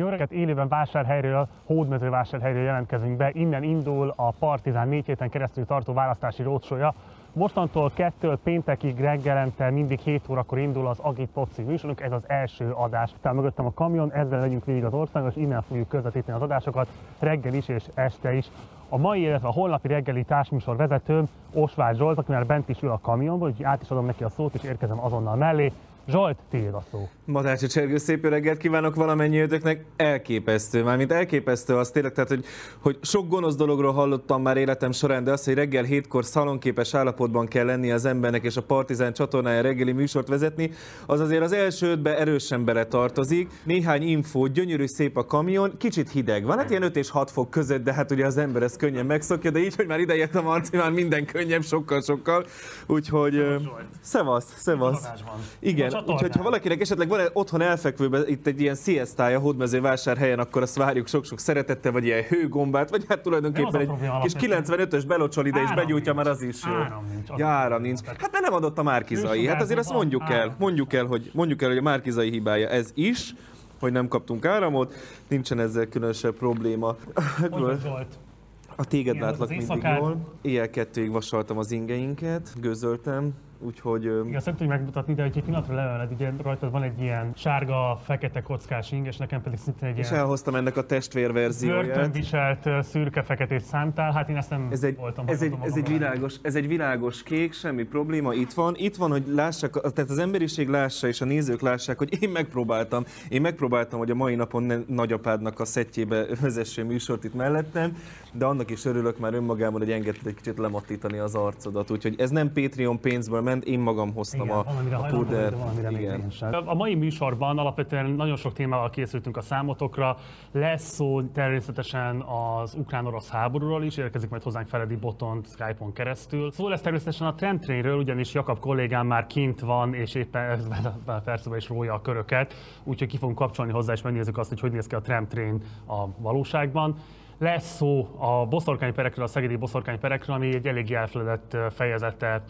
Jó reggelt, élőben vásárhelyről, hódmezővásárhelyről jelentkezünk be. Innen indul a Partizán négy héten keresztül tartó választási rócsója. Mostantól kettől péntekig reggelente mindig 7 órakor indul az Agit Poci műsorunk, ez az első adás. Tehát mögöttem a kamion, ezzel legyünk végig az országon, és innen fogjuk közvetíteni az adásokat reggel is és este is. A mai, illetve a holnapi reggeli társműsor vezetőm Osvágy Zsolt, aki már bent is ül a kamionból, úgyhogy át is adom neki a szót, és érkezem azonnal mellé. Zsolt, tiéd a szó. Madácsi Csergő, szép reggelt kívánok valamennyi ötöknek. Elképesztő, mármint elképesztő az tényleg, tehát hogy, hogy sok gonosz dologról hallottam már életem során, de az, hogy reggel hétkor szalonképes állapotban kell lenni az embernek, és a Partizán csatornája reggeli műsort vezetni, az azért az első ötbe erősen beletartozik. Néhány info, gyönyörű szép a kamion, kicsit hideg van, hát ilyen 5 és 6 fok között, de hát ugye az ember ezt könnyen megszokja, de így, hogy már idejött a Marci, már minden könnyebb, sokkal-sokkal. Úgyhogy, szevasz, szevasz. Igen, csatornán. úgyhogy ha valakinek esetleg van otthon elfekvőben itt egy ilyen siestája hódmező vásárhelyen, akkor azt várjuk sok-sok szeretettel, vagy ilyen hőgombát, vagy hát tulajdonképpen egy kis alapvetően. 95-ös belocsol ide és begyújtja, már az is jó. Áram nincs, áram nincs. Hát mert nem adott a Márkizai. Hát azért azt mondjuk el, mondjuk el, hogy mondjuk el, hogy a Márkizai hibája ez is, hogy nem kaptunk áramot, nincsen ezzel különösebb probléma. Zsolt? A téged Igen, látlak mindig jól. Éjjel kettőig vasaltam az ingeinket, gőzöltem, úgyhogy Igen, azt nem tudjuk megmutatni, de hogy egy pillanatra leveled, ugye rajtad van egy ilyen sárga, fekete kockás ing, és nekem pedig szintén egy és ilyen elhoztam ennek a testvérverzióját. börtönviselt szürke-feketét szántál, hát én ezt nem Ez egy, voltam ez, egy, ez, egy világos, ez egy világos kék, semmi probléma, itt van. Itt van, hogy lássak, tehát az emberiség lássa és a nézők lássák, hogy én megpróbáltam. Én megpróbáltam, hogy a mai napon ne, nagyapádnak a szettjébe vezesse műsort itt mellettem, de annak is örülök már önmagában, hogy engedted egy kicsit lemattítani az arcodat. Úgyhogy ez nem Patreon pénzből ment, én magam hoztam Igen, a, valamire a puder. valamire Igen. A mai műsorban alapvetően nagyon sok témával készültünk a számotokra. Lesz szó természetesen az ukrán-orosz háborúról is, érkezik majd hozzánk Feledi Botont Skype-on keresztül. Szó lesz természetesen a trendtrainről, ugyanis Jakab kollégám már kint van, és éppen ebben a percben is rója a köröket, úgyhogy ki fogunk kapcsolni hozzá, és megnézzük azt, hogy hogy néz ki a trendtrain a valóságban. Lesz szó a boszorkányperekről, a szegedi boszorkányperekről, ami egy eléggé elfeledett fejezete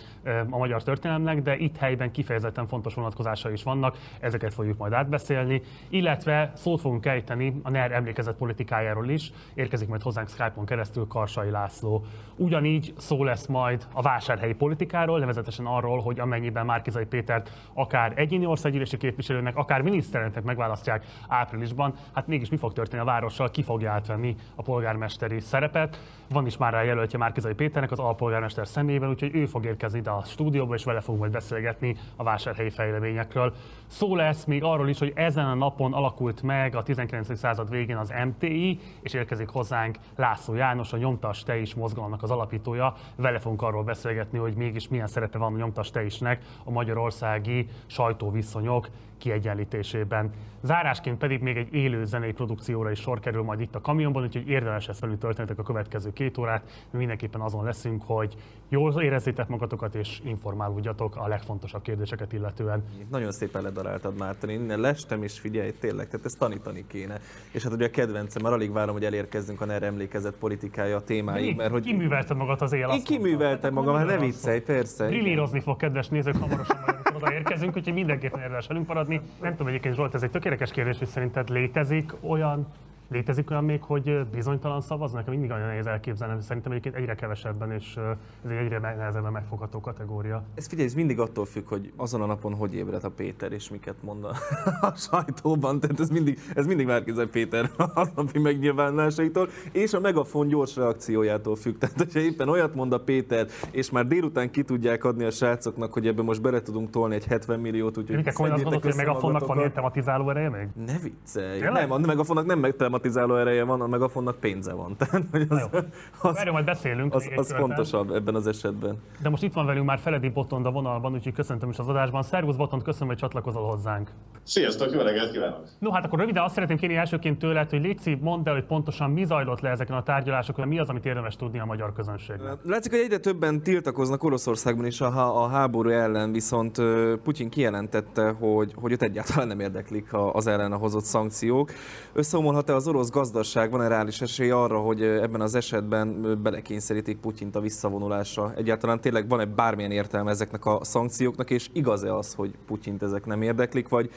a magyar történelemnek, de itt helyben kifejezetten fontos vonatkozásai is vannak, ezeket fogjuk majd átbeszélni, illetve szót fogunk ejteni a NER emlékezet politikájáról is, érkezik majd hozzánk Skype-on keresztül Karsai László. Ugyanígy szó lesz majd a vásárhelyi politikáról, nevezetesen arról, hogy amennyiben Márkizai Pétert akár egyéni országgyűlési képviselőnek, akár miniszterelnöknek megválasztják áprilisban, hát mégis mi fog történni a várossal, ki fogja átvenni a polgármesteri szerepet. Van is már rá jelöltje Márkizai Péternek az alpolgármester személyében, úgyhogy ő fog érkezni ide a stúdióba, és vele fogunk majd beszélgetni a vásárhelyi fejleményekről. Szó lesz még arról is, hogy ezen a napon alakult meg a 19. század végén az MTI, és érkezik hozzánk László János, a Nyomtas Te is mozgalomnak az alapítója. Vele fogunk arról beszélgetni, hogy mégis milyen szerepe van a Nyomtas Te isnek a magyarországi sajtóviszonyok kiegyenlítésében. Zárásként pedig még egy élő zenei produkcióra is sor kerül majd itt a kamionban, úgyhogy érdemes ezt velünk töltenetek a következő két órát. Mi mindenképpen azon leszünk, hogy jól érezzétek magatokat és informálódjatok a legfontosabb kérdéseket illetően. Nagyon szépen ledaráltad Márton, én innen lestem és figyelj, tényleg, tehát ezt tanítani kéne. És hát ugye a kedvencem, már alig várom, hogy elérkezzünk a NER emlékezett politikája a témáig, mert hogy Kiművelted magad az él. én kiműveltem magam, hát ne viccelj, persze. Brillírozni fog, kedves nézők, hamarosan odaérkezünk, úgyhogy mindenképpen érdemes velünk maradni. Nem tudom egyébként, Zsolt, ez egy tökéletes kérdés, hogy szerinted létezik olyan Létezik olyan még, hogy bizonytalan szavaz? Nekem mindig olyan nehéz elképzelni, szerintem egyébként egyre kevesebben, és ez egy egyre nehezebben megfogható kategória. Ez figyelj, ez mindig attól függ, hogy azon a napon hogy ébred a Péter, és miket mond a, a sajtóban. Tehát ez mindig, ez mindig Márkizaj Péter aznapi megnyilvánulásaitól, és a megafon gyors reakciójától függ. Tehát, hogyha éppen olyat mond a Péter, és már délután ki tudják adni a srácoknak, hogy ebbe most bele tudunk tolni egy 70 milliót, úgyhogy Mikor azt mondod, hogy a Megafonnak van ilyen tematizáló ereje még? Ne viccelj! Tényleg? Nem, a Megafonnak nem tematizáló ereje van, a Megafonnak pénze van. Tehát, hogy az, Jó. az, Erről majd beszélünk. az, az fontosabb ebben az esetben. De most itt van velünk már Feledi Botond a vonalban, úgyhogy köszöntöm is az adásban. Szervusz Botond, köszönöm, hogy csatlakozol hozzánk. Sziasztok, jó reggelt kívánok! No, hát akkor röviden azt szeretném kérni elsőként tőled, hogy szív, mondd el, hogy pontosan mi zajlott le ezeken a tárgyalásokon, mi az, amit érdemes tudni a magyar közönségnek. Látszik, hogy egyre többen tiltakoznak Oroszországban is a, a háború ellen, viszont Putyin kijelentette, hogy, hogy őt egyáltalán nem érdeklik az ellen hozott szankciók. Összeomolhat-e az orosz gazdaság? Van-e reális esély arra, hogy ebben az esetben belekényszerítik Putyint a visszavonulásra? Egyáltalán tényleg van-e bármilyen értelme ezeknek a szankcióknak, és igaz-e az, hogy Putyint ezek nem érdeklik, vagy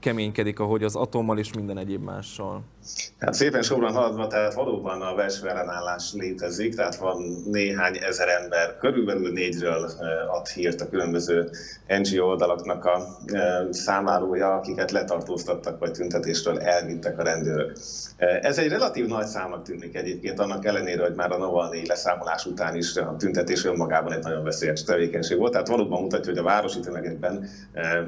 keménykedik, ahogy az atommal és minden egyéb mással. Hát szépen sorban haladva, tehát valóban a belső ellenállás létezik, tehát van néhány ezer ember, körülbelül négyről ad hírt a különböző NGO oldalaknak a számárója, akiket letartóztattak vagy tüntetésről elvittek a rendőrök. Ez egy relatív nagy számnak tűnik egyébként, annak ellenére, hogy már a Navalnyi leszámolás után is a tüntetés önmagában egy nagyon veszélyes tevékenység volt, tehát valóban mutatja, hogy a városi tömegekben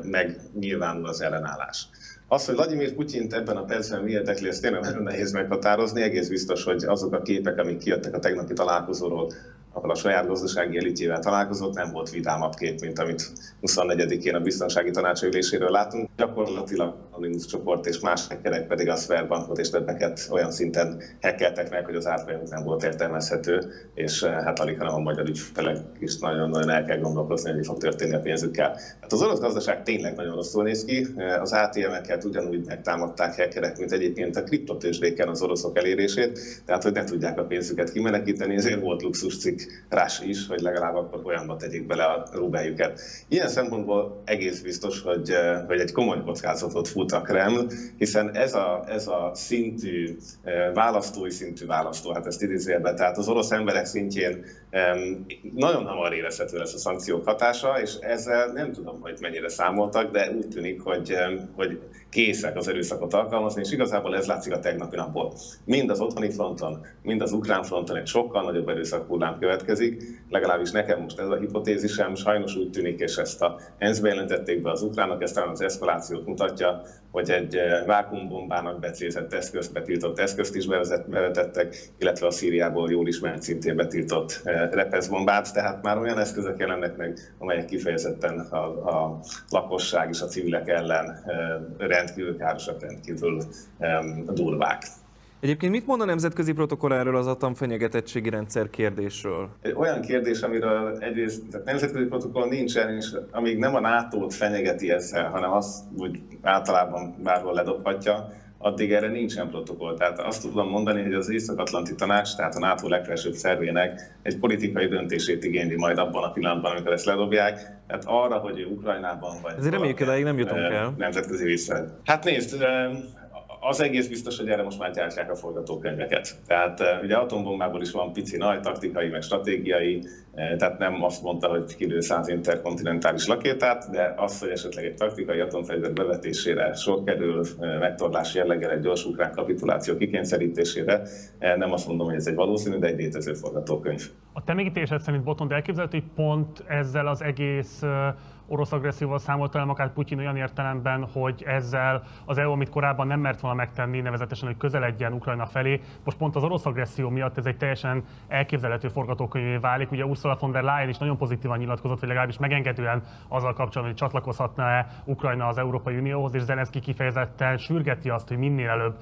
megnyilvánul az ellenállás. Az, hogy Vladimir Putyint ebben a percben mi érdekli, ezt tényleg nagyon nehéz meghatározni. Egész biztos, hogy azok a képek, amik kijöttek a tegnapi találkozóról, ahol a saját gazdasági elitjével találkozott, nem volt vidámabb kép, mint amit 24-én a biztonsági tanácsüléséről látunk. Gyakorlatilag Anonymous csoport és más hackerek pedig a Sverbankot és többeket olyan szinten hackeltek meg, hogy az átfajunk nem volt értelmezhető, és eh, hát alig, hanem a magyar ügyfelek is nagyon-nagyon el kell gondolkozni, hogy mi fog történni a pénzükkel. Hát az orosz gazdaság tényleg nagyon rosszul néz ki, eh, az ATM-eket ugyanúgy megtámadták hackerek, mint egyébként a kriptotőzsdéken az oroszok elérését, tehát hogy ne tudják a pénzüket kimenekíteni, ezért volt luxus cikk rás is, hogy legalább akkor olyanba tegyék bele a rubeljukat. Ilyen szempontból egész biztos, hogy, eh, hogy egy komoly kockázatot fut a Kreml, hiszen ez a, ez a szintű, eh, választói szintű választó, hát ezt idézélbe, tehát az orosz emberek szintjén nagyon hamar érezhető lesz a szankciók hatása, és ezzel nem tudom, hogy mennyire számoltak, de úgy tűnik, hogy, hogy készek az erőszakot alkalmazni, és igazából ez látszik a tegnapi napból. Mind az otthoni fronton, mind az ukrán fronton egy sokkal nagyobb erőszak hullám következik, legalábbis nekem most ez a hipotézisem, sajnos úgy tűnik, és ezt a ENSZ-be jelentették be az ukránok, ezt talán az eszkalációt mutatja, hogy egy eh, vákumbombának becézett eszközt, betiltott eszközt is bevetettek, illetve a Szíriából jól ismert szintén betiltott eh, repeszbombát, tehát már olyan eszközök jelennek meg, amelyek kifejezetten a, a lakosság és a civilek ellen eh, rendkívül károsak, rendkívül durvák. Egyébként mit mond a nemzetközi protokolláról az atomfenyegetettségi rendszer kérdésről? Olyan kérdés, amiről egyrészt tehát nemzetközi protokoll nincsen, és amíg nem a NATO-t fenyegeti ezzel, hanem az, hogy általában bárhol ledobhatja, addig erre nincsen protokoll. Tehát azt tudom mondani, hogy az Észak-Atlanti Tanács, tehát a NATO legfelsőbb szervének egy politikai döntését igényli majd abban a pillanatban, amikor ezt ledobják. Tehát arra, hogy Ukrajnában vagy... Ezért reméljük, hogy nem jutunk el. Nemzetközi vissza. Hát nézd, az egész biztos, hogy erre most már gyártják a forgatókönyveket. Tehát ugye atombombából is van pici nagy taktikai, meg stratégiai, tehát nem azt mondta, hogy kilő száz interkontinentális lakétát, de az, hogy esetleg egy taktikai atomfegyver bevetésére sor kerül, megtorlás jelleggel egy gyors ukrán kapituláció kikényszerítésére, nem azt mondom, hogy ez egy valószínű, de egy létező forgatókönyv. A te megítélésed szerint Botond elképzelhető, hogy pont ezzel az egész orosz agresszióval számolt el akár Putyin olyan értelemben, hogy ezzel az EU, amit korábban nem mert volna megtenni, nevezetesen, hogy közeledjen Ukrajna felé, most pont az orosz agresszió miatt ez egy teljesen elképzelhető forgatókönyvé válik. Ugye Ursula von der Leyen is nagyon pozitívan nyilatkozott, hogy legalábbis megengedően azzal kapcsolatban, hogy csatlakozhatna-e Ukrajna az Európai Unióhoz, és Zelenszky kifejezetten sürgeti azt, hogy minél előbb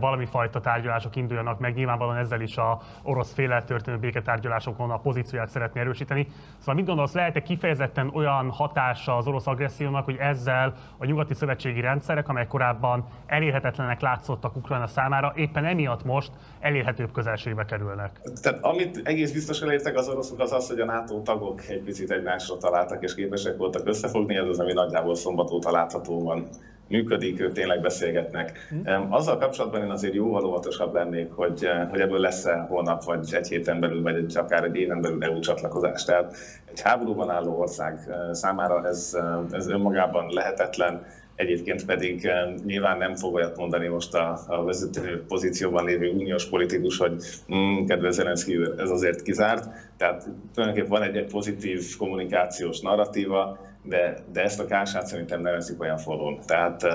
valami fajta tárgyalások induljanak meg. Nyilvánvalóan ezzel is a orosz féle történő béketárgyalásokon a pozícióját szeretné erősíteni. Szóval mit gondolsz, lehet-e kifejezetten olyan hatás hatása az orosz agressziónak, hogy ezzel a nyugati szövetségi rendszerek, amelyek korábban elérhetetlenek látszottak Ukrajna számára, éppen emiatt most elérhetőbb közelségbe kerülnek. Tehát amit egész biztos elértek az oroszok, az az, hogy a NATO tagok egy picit egymásra találtak és képesek voltak összefogni, ez az, ami nagyjából szombat óta látható van működik, ők tényleg beszélgetnek. Mm. Azzal kapcsolatban én azért jóval óvatosabb lennék, hogy, eh, hogy ebből lesz-e holnap, vagy egy héten belül, vagy egy, akár egy éven belül EU csatlakozás. Tehát egy háborúban álló ország eh, számára ez, eh, ez önmagában lehetetlen, Egyébként pedig nyilván nem fog olyat mondani most a, a vezető pozícióban lévő uniós politikus, hogy mm, kedves Zelenszky ez azért kizárt. Tehát tulajdonképpen van egy, egy pozitív kommunikációs narratíva, de, de ezt a kását szerintem nevezik olyan falon. Tehát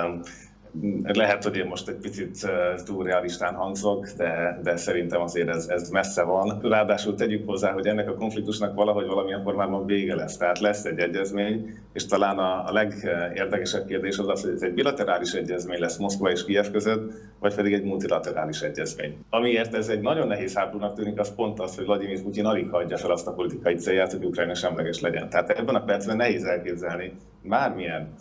lehet, hogy én most egy picit túl realistán hangzok, de, de szerintem azért ez, ez messze van. Ráadásul tegyük hozzá, hogy ennek a konfliktusnak valahogy valamilyen formában vége lesz. Tehát lesz egy egyezmény, és talán a, a legérdekesebb kérdés az az, hogy ez egy bilaterális egyezmény lesz Moszkva és Kiev között, vagy pedig egy multilaterális egyezmény. Amiért ez egy nagyon nehéz háborúnak tűnik, az pont az, hogy Vladimir Putin alig hagyja fel azt a politikai célját, hogy Ukrajna semleges legyen. Tehát ebben a percben nehéz elképzelni bármilyen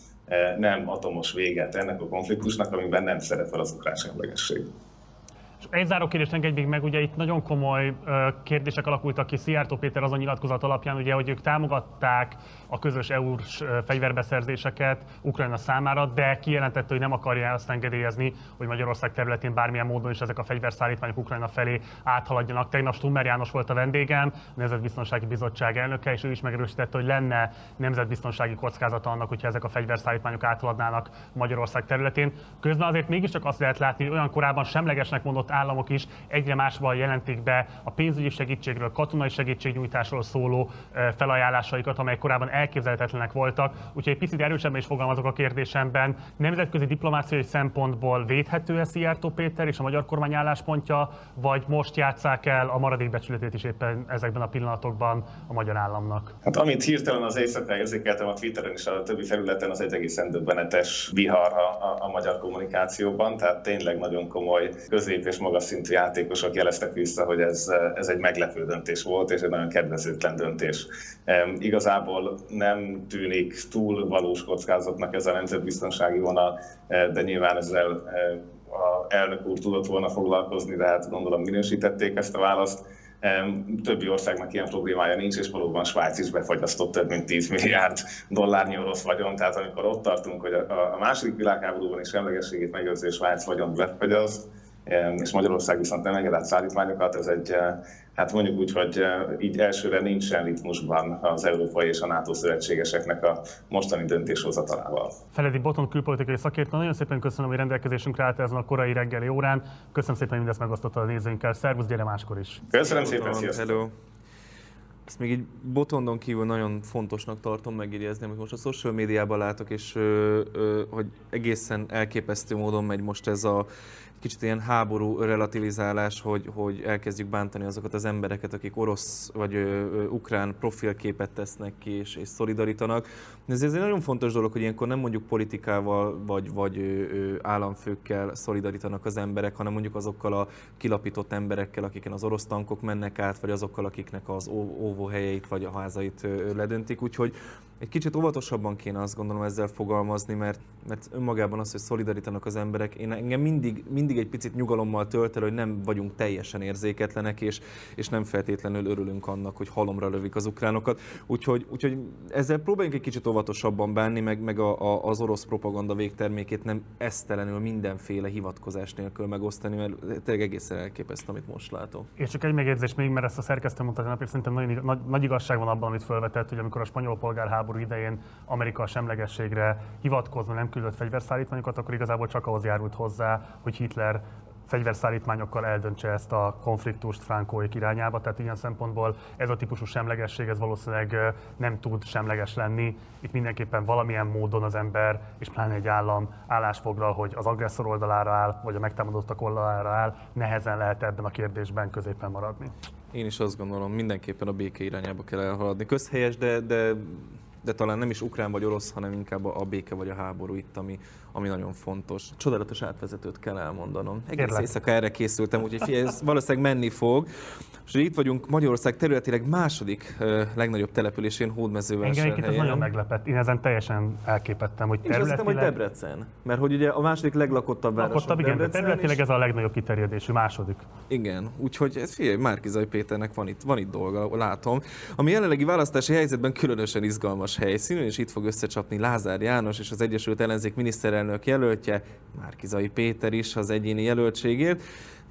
nem atomos véget ennek a konfliktusnak, amiben nem szerepel az ukrán semlegesség. Egy záró kérdést engedj még meg, ugye itt nagyon komoly kérdések alakultak ki Szijjártó Péter azon nyilatkozat alapján, ugye, hogy ők támogatták a közös EU-s fegyverbeszerzéseket Ukrajna számára, de kijelentette, hogy nem akarja azt engedélyezni, hogy Magyarország területén bármilyen módon is ezek a fegyverszállítmányok Ukrajna felé áthaladjanak. Tegnap Stummer János volt a vendégem, a Nemzetbiztonsági Bizottság elnöke, és ő is megerősítette, hogy lenne nemzetbiztonsági kockázata annak, hogyha ezek a fegyverszállítmányok áthaladnának Magyarország területén. Közben azért mégiscsak azt lehet látni, hogy olyan korábban semlegesnek mondott államok is egyre másban jelentik be a pénzügyi segítségről, katonai segítségnyújtásról szóló felajánlásaikat, amelyek korábban elképzelhetetlenek voltak. Úgyhogy egy picit erősebben is fogalmazok a kérdésemben. Nemzetközi diplomáciai szempontból védhető-e Szijjártó Péter és a magyar kormány álláspontja, vagy most játszák el a maradék becsületét is éppen ezekben a pillanatokban a magyar államnak? Hát amit hirtelen az éjszaka érzékeltem a Twitteren és a többi felületen, az egy egészen döbbenetes vihar a, a, a magyar kommunikációban, tehát tényleg nagyon komoly közép és magas szintű játékosok jeleztek vissza, hogy ez, ez egy meglepő döntés volt, és egy nagyon kedvezőtlen döntés. Igazából nem tűnik túl valós kockázatnak ez a nemzetbiztonsági vonal, de nyilván ezzel a elnök úr tudott volna foglalkozni, de hát gondolom minősítették ezt a választ. Többi országnak ilyen problémája nincs, és valóban Svájc is befagyasztott több mint 10 milliárd dollárnyi orosz vagyon. Tehát amikor ott tartunk, hogy a második világháborúban is semlegességét megőrző Svájc vagyon befagyaszt, és Magyarország viszont nem enged át szállítmányokat, ez egy, eh, hát mondjuk úgy, hogy eh, így elsőre nincsen ritmusban az európai és a NATO szövetségeseknek a mostani döntéshozatalával. Feledi Boton külpolitikai szakértő, nagyon szépen köszönöm, hogy rendelkezésünkre állt ezen a korai reggeli órán. Köszönöm szépen, hogy mindezt megosztotta a nézőinkkel. Szervusz, gyere máskor is. Köszönöm szépen, sziasztok. Hello. Ezt még így botondon kívül nagyon fontosnak tartom megjegyezni, amit most a social médiában látok, és ö, ö, hogy egészen elképesztő módon megy most ez a kicsit ilyen háború relativizálás, hogy, hogy elkezdjük bántani azokat az embereket, akik orosz vagy ö, ö, ukrán profilképet tesznek ki és, és szolidarítanak. Ez, ez egy nagyon fontos dolog, hogy ilyenkor nem mondjuk politikával vagy, vagy ö, ö, államfőkkel szolidarítanak az emberek, hanem mondjuk azokkal a kilapított emberekkel, akiken az orosz tankok mennek át, vagy azokkal, akiknek az óvóhelyeit vagy a házait ö, ledöntik. Úgyhogy egy kicsit óvatosabban kéne azt gondolom ezzel fogalmazni, mert, mert önmagában az, hogy szolidarítanak az emberek, én engem mindig, mindig egy picit nyugalommal tölt el, hogy nem vagyunk teljesen érzéketlenek, és, és nem feltétlenül örülünk annak, hogy halomra lövik az ukránokat. Úgyhogy, úgyhogy ezzel próbáljunk egy kicsit óvatosabban bánni, meg, meg a, a, az orosz propaganda végtermékét nem esztelenül mindenféle hivatkozás nélkül megosztani, mert tényleg egészen elképesztő, amit most látom. És csak egy megjegyzés még, mert ezt a szerkesztő mondta, hogy szerintem nagy, nagy, nagy igazság van abban, amit felvetett, hogy amikor a spanyol polgárháború háború idején Amerika a semlegességre hivatkozva nem küldött fegyverszállítmányokat, akkor igazából csak ahhoz járult hozzá, hogy Hitler fegyverszállítmányokkal eldöntse ezt a konfliktust Frankóik irányába. Tehát ilyen szempontból ez a típusú semlegesség ez valószínűleg nem tud semleges lenni. Itt mindenképpen valamilyen módon az ember, és pláne egy állam állásfoglal, hogy az agresszor oldalára áll, vagy a megtámadottak oldalára áll, nehezen lehet ebben a kérdésben középen maradni. Én is azt gondolom, mindenképpen a béke irányába kell elhaladni. Közhelyes, de, de de talán nem is ukrán vagy orosz, hanem inkább a béke vagy a háború itt, ami, ami nagyon fontos. Csodálatos átvezetőt kell elmondanom. Egész Kérlek. éjszaka erre készültem, úgyhogy figyelj, ez valószínűleg menni fog. És itt vagyunk Magyarország területileg második legnagyobb településén, Hódmezővásárhelyen. Engem nagyon meglepett. Én ezen teljesen elképettem, hogy területileg... Én azt hiszem, hogy Debrecen. Mert hogy ugye a második leglakottabb város. Lakottabb, igen, de területileg és... ez a legnagyobb kiterjedésű, második. Igen, úgyhogy ez figyelj, Márkizai Péternek van itt, van itt dolga, látom. Ami jelenlegi választási helyzetben különösen izgalmas helyszín, és itt fog összecsapni Lázár János és az Egyesült Ellenzék miniszterelnök jelöltje, Márkizai Péter is az egyéni jelöltségért.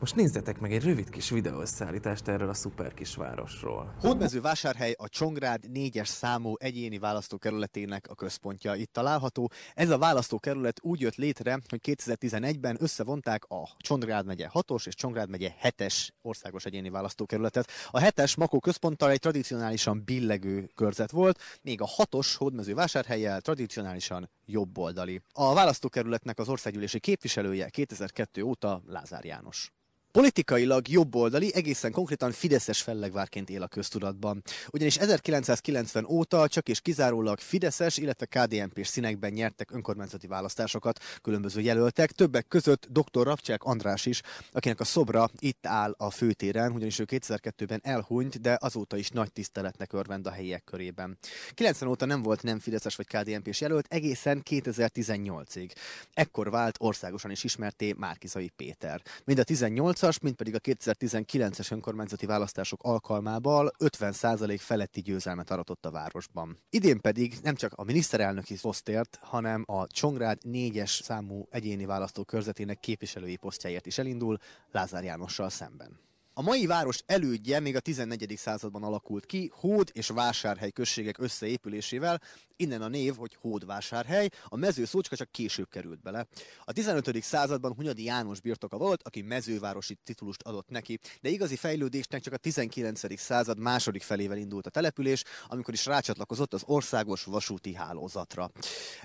Most nézzetek meg egy rövid kis videószállítást erről a szuper kisvárosról. Hódmezővásárhely a Csongrád 4-es számú egyéni választókerületének a központja itt található. Ez a választókerület úgy jött létre, hogy 2011-ben összevonták a Csongrád megye 6-os és Csongrád megye 7-es országos egyéni választókerületet. A 7-es Makó központtal egy tradicionálisan billegő körzet volt, még a 6-os Hódmezővásárhelyel tradicionálisan jobboldali. A választókerületnek az országgyűlési képviselője 2002 óta Lázár János. Politikailag jobboldali, egészen konkrétan Fideszes fellegvárként él a köztudatban. Ugyanis 1990 óta csak és kizárólag Fideszes, illetve KDNP-s színekben nyertek önkormányzati választásokat különböző jelöltek, többek között dr. Rapcsák András is, akinek a szobra itt áll a főtéren, ugyanis ő 2002-ben elhunyt, de azóta is nagy tiszteletnek örvend a helyiek körében. 90 óta nem volt nem Fideszes vagy KDNP-s jelölt, egészen 2018-ig. Ekkor vált országosan is ismerté Márkizai Péter. Mind a 18 2008-as, mint pedig a 2019-es önkormányzati választások alkalmával 50% feletti győzelmet aratott a városban. Idén pedig nem csak a miniszterelnöki posztért, hanem a Csongrád 4-es számú egyéni választókörzetének képviselői posztjáért is elindul Lázár Jánossal szemben. A mai város elődje még a 14. században alakult ki, Hód és Vásárhely községek összeépülésével, innen a név, hogy Hódvásárhely, a mező szócska csak később került bele. A 15. században Hunyadi János birtoka volt, aki mezővárosi titulust adott neki, de igazi fejlődésnek csak a 19. század második felével indult a település, amikor is rácsatlakozott az országos vasúti hálózatra.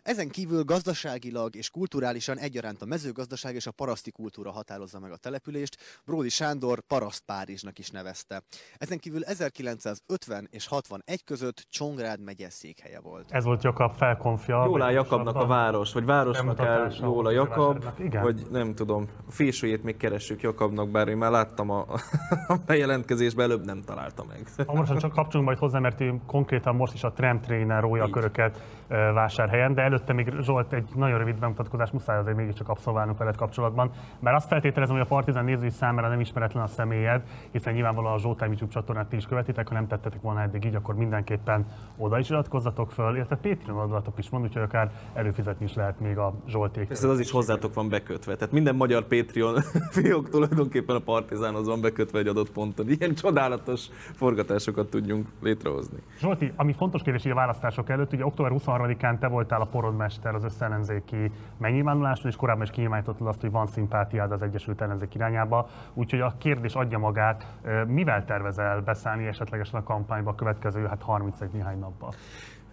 Ezen kívül gazdaságilag és kulturálisan egyaránt a mezőgazdaság és a paraszti kultúra határozza meg a települést, Bródi Sándor paraszt Párizsnak is nevezte. Ezen kívül 1950 és 61 között Csongrád megye székhelye volt. Ez volt Jakab felkonfja. Jól áll vagy Jakabnak a város, vagy városnak áll bemutatása jól a volt Jakab. Igen. vagy nem tudom, a fésőjét még keressük Jakabnak, bár én már láttam a, a bejelentkezésben, előbb nem találta meg. Hamarosan csak kapcsolunk majd hozzá, mert ő konkrétan most is a tram trainer rója köröket vásárhelyen, de előtte még Zsolt egy nagyon rövid bemutatkozás muszáj azért mégiscsak abszolválnunk veled kapcsolatban, mert azt feltételezem, hogy a Partizan nézői számára nem ismeretlen a személyed, hiszen nyilvánvalóan a Zsoltán YouTube csatornát ti is követitek, ha nem tettetek volna eddig így, akkor mindenképpen oda is iratkozzatok föl, illetve Patreon oldalatok is van, úgyhogy akár előfizetni is lehet még a Zsolték. Ez az is hozzátok van bekötve. Tehát minden magyar Patreon fiók tulajdonképpen a Partizánhoz van bekötve egy adott ponton. Ilyen csodálatos forgatásokat tudjunk létrehozni. Zsolti, ami fontos kérdés így a választások előtt, ugye október 23-án te voltál a porodmester az összellenzéki megnyilvánuláson, és korábban is kinyilvánítottad azt, hogy van szimpátiád az Egyesült Ellenzék irányába. Úgyhogy a kérdés adja magát, mivel tervezel beszállni esetlegesen a kampányba a következő hát 31 néhány napban?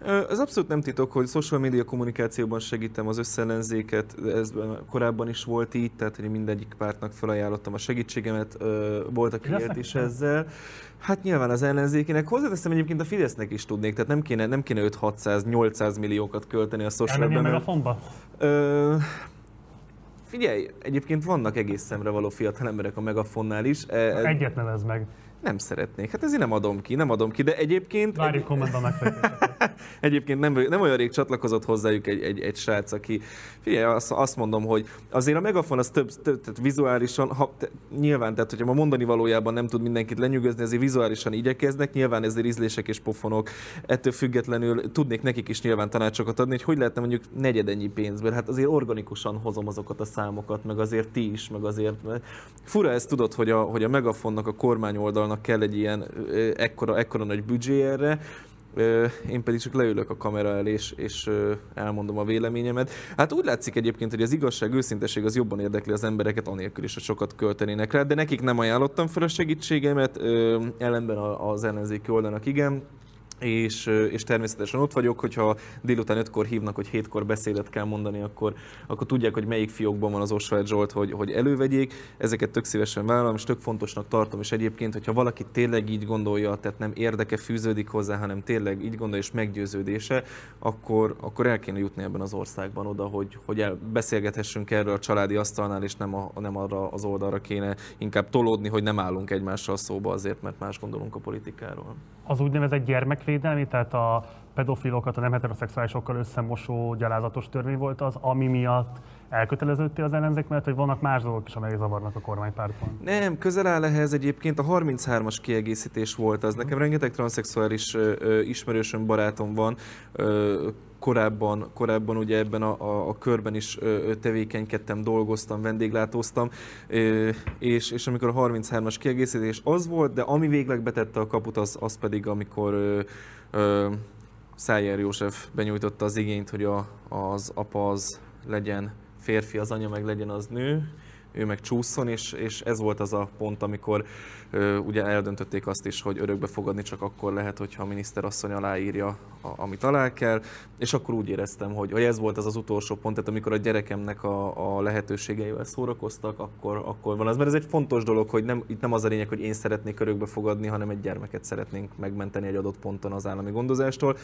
Ez abszolút nem titok, hogy social media kommunikációban segítem az összellenzéket, ez korábban is volt így, tehát hogy mindegyik pártnak felajánlottam a segítségemet, Ö, voltak ilyet is ezzel. Hát nyilván az ellenzékének, hozzáteszem egyébként a Fidesznek is tudnék, tehát nem kéne, nem kéne 5-600-800 milliókat költeni a social Elmennél meg a media. fonba? Ö, figyelj, egyébként vannak egész szemre való fiatal emberek a Megafonnál is. E, e, Egyet nevez meg. Nem szeretnék, hát ezért nem adom ki, nem adom ki, de egyébként... Várjuk kommentben megfejtéseket. Egyébként nem, nem olyan rég csatlakozott hozzájuk egy, egy, egy srác, aki, figyelj, azt, azt mondom, hogy azért a megafon az több, több tehát vizuálisan, ha, te, nyilván, tehát hogyha ma mondani valójában nem tud mindenkit lenyűgözni, azért vizuálisan igyekeznek, nyilván ezért ízlések és pofonok, ettől függetlenül tudnék nekik is nyilván tanácsokat adni, hogy hogy lehetne mondjuk negyedennyi pénzből, hát azért organikusan hozom azokat a számokat, meg azért ti is, meg azért, mert fura ezt tudod, hogy a, hogy a megafonnak, a kormány oldalnak kell egy ilyen ekkora, ekkora nagy büdzsé erre, Én pedig csak leülök a kamera elé, és, és elmondom a véleményemet. Hát úgy látszik egyébként, hogy az igazság, őszinteség az jobban érdekli az embereket, anélkül is, hogy sokat költenének rá, de nekik nem ajánlottam fel a segítségemet, ellenben az ellenzéki oldalnak igen, és, és természetesen ott vagyok, hogyha délután 5-kor hívnak, hogy 7-kor beszédet kell mondani, akkor, akkor tudják, hogy melyik fiókban van az Oswald Zsolt, hogy, hogy elővegyék. Ezeket tök szívesen vállalom, és tök fontosnak tartom, és egyébként, hogyha valaki tényleg így gondolja, tehát nem érdeke fűződik hozzá, hanem tényleg így gondolja, és meggyőződése, akkor, akkor el kéne jutni ebben az országban oda, hogy, hogy el, beszélgethessünk erről a családi asztalnál, és nem, a, nem arra az oldalra kéne inkább tolódni, hogy nem állunk egymással szóba azért, mert más gondolunk a politikáról. Az úgynevezett gyermekvédelmi, tehát a pedofilokat a nem heteroszexuálisokkal összemosó gyalázatos törvény volt az, ami miatt elköteleződtél az ellenzék mellett, hogy vannak más dolgok is, amelyek zavarnak a kormánypártban. Nem, közel áll ehhez egyébként a 33-as kiegészítés volt az. Nekem rengeteg transzexuális ismerősöm, barátom van. Ö, korábban, korábban ugye ebben a, a, a körben is ö, tevékenykedtem, dolgoztam, vendéglátóztam, ö, és, és amikor a 33-as kiegészítés az volt, de ami végleg betette a kaput, az, az pedig amikor ö, ö, Szájer József benyújtotta az igényt, hogy a, az apa az legyen férfi, az anya meg legyen az nő, ő meg csúszson, és, és ez volt az a pont, amikor ö, ugye eldöntötték azt is, hogy örökbe fogadni csak akkor lehet, hogyha a miniszterasszony aláírja, a, amit alá kell, és akkor úgy éreztem, hogy, hogy ez volt az az utolsó pont, tehát amikor a gyerekemnek a, a lehetőségeivel szórakoztak, akkor, akkor van az, mert ez egy fontos dolog, hogy nem, itt nem az a lényeg, hogy én szeretnék örökbe fogadni, hanem egy gyermeket szeretnénk megmenteni egy adott ponton az állami gondozástól,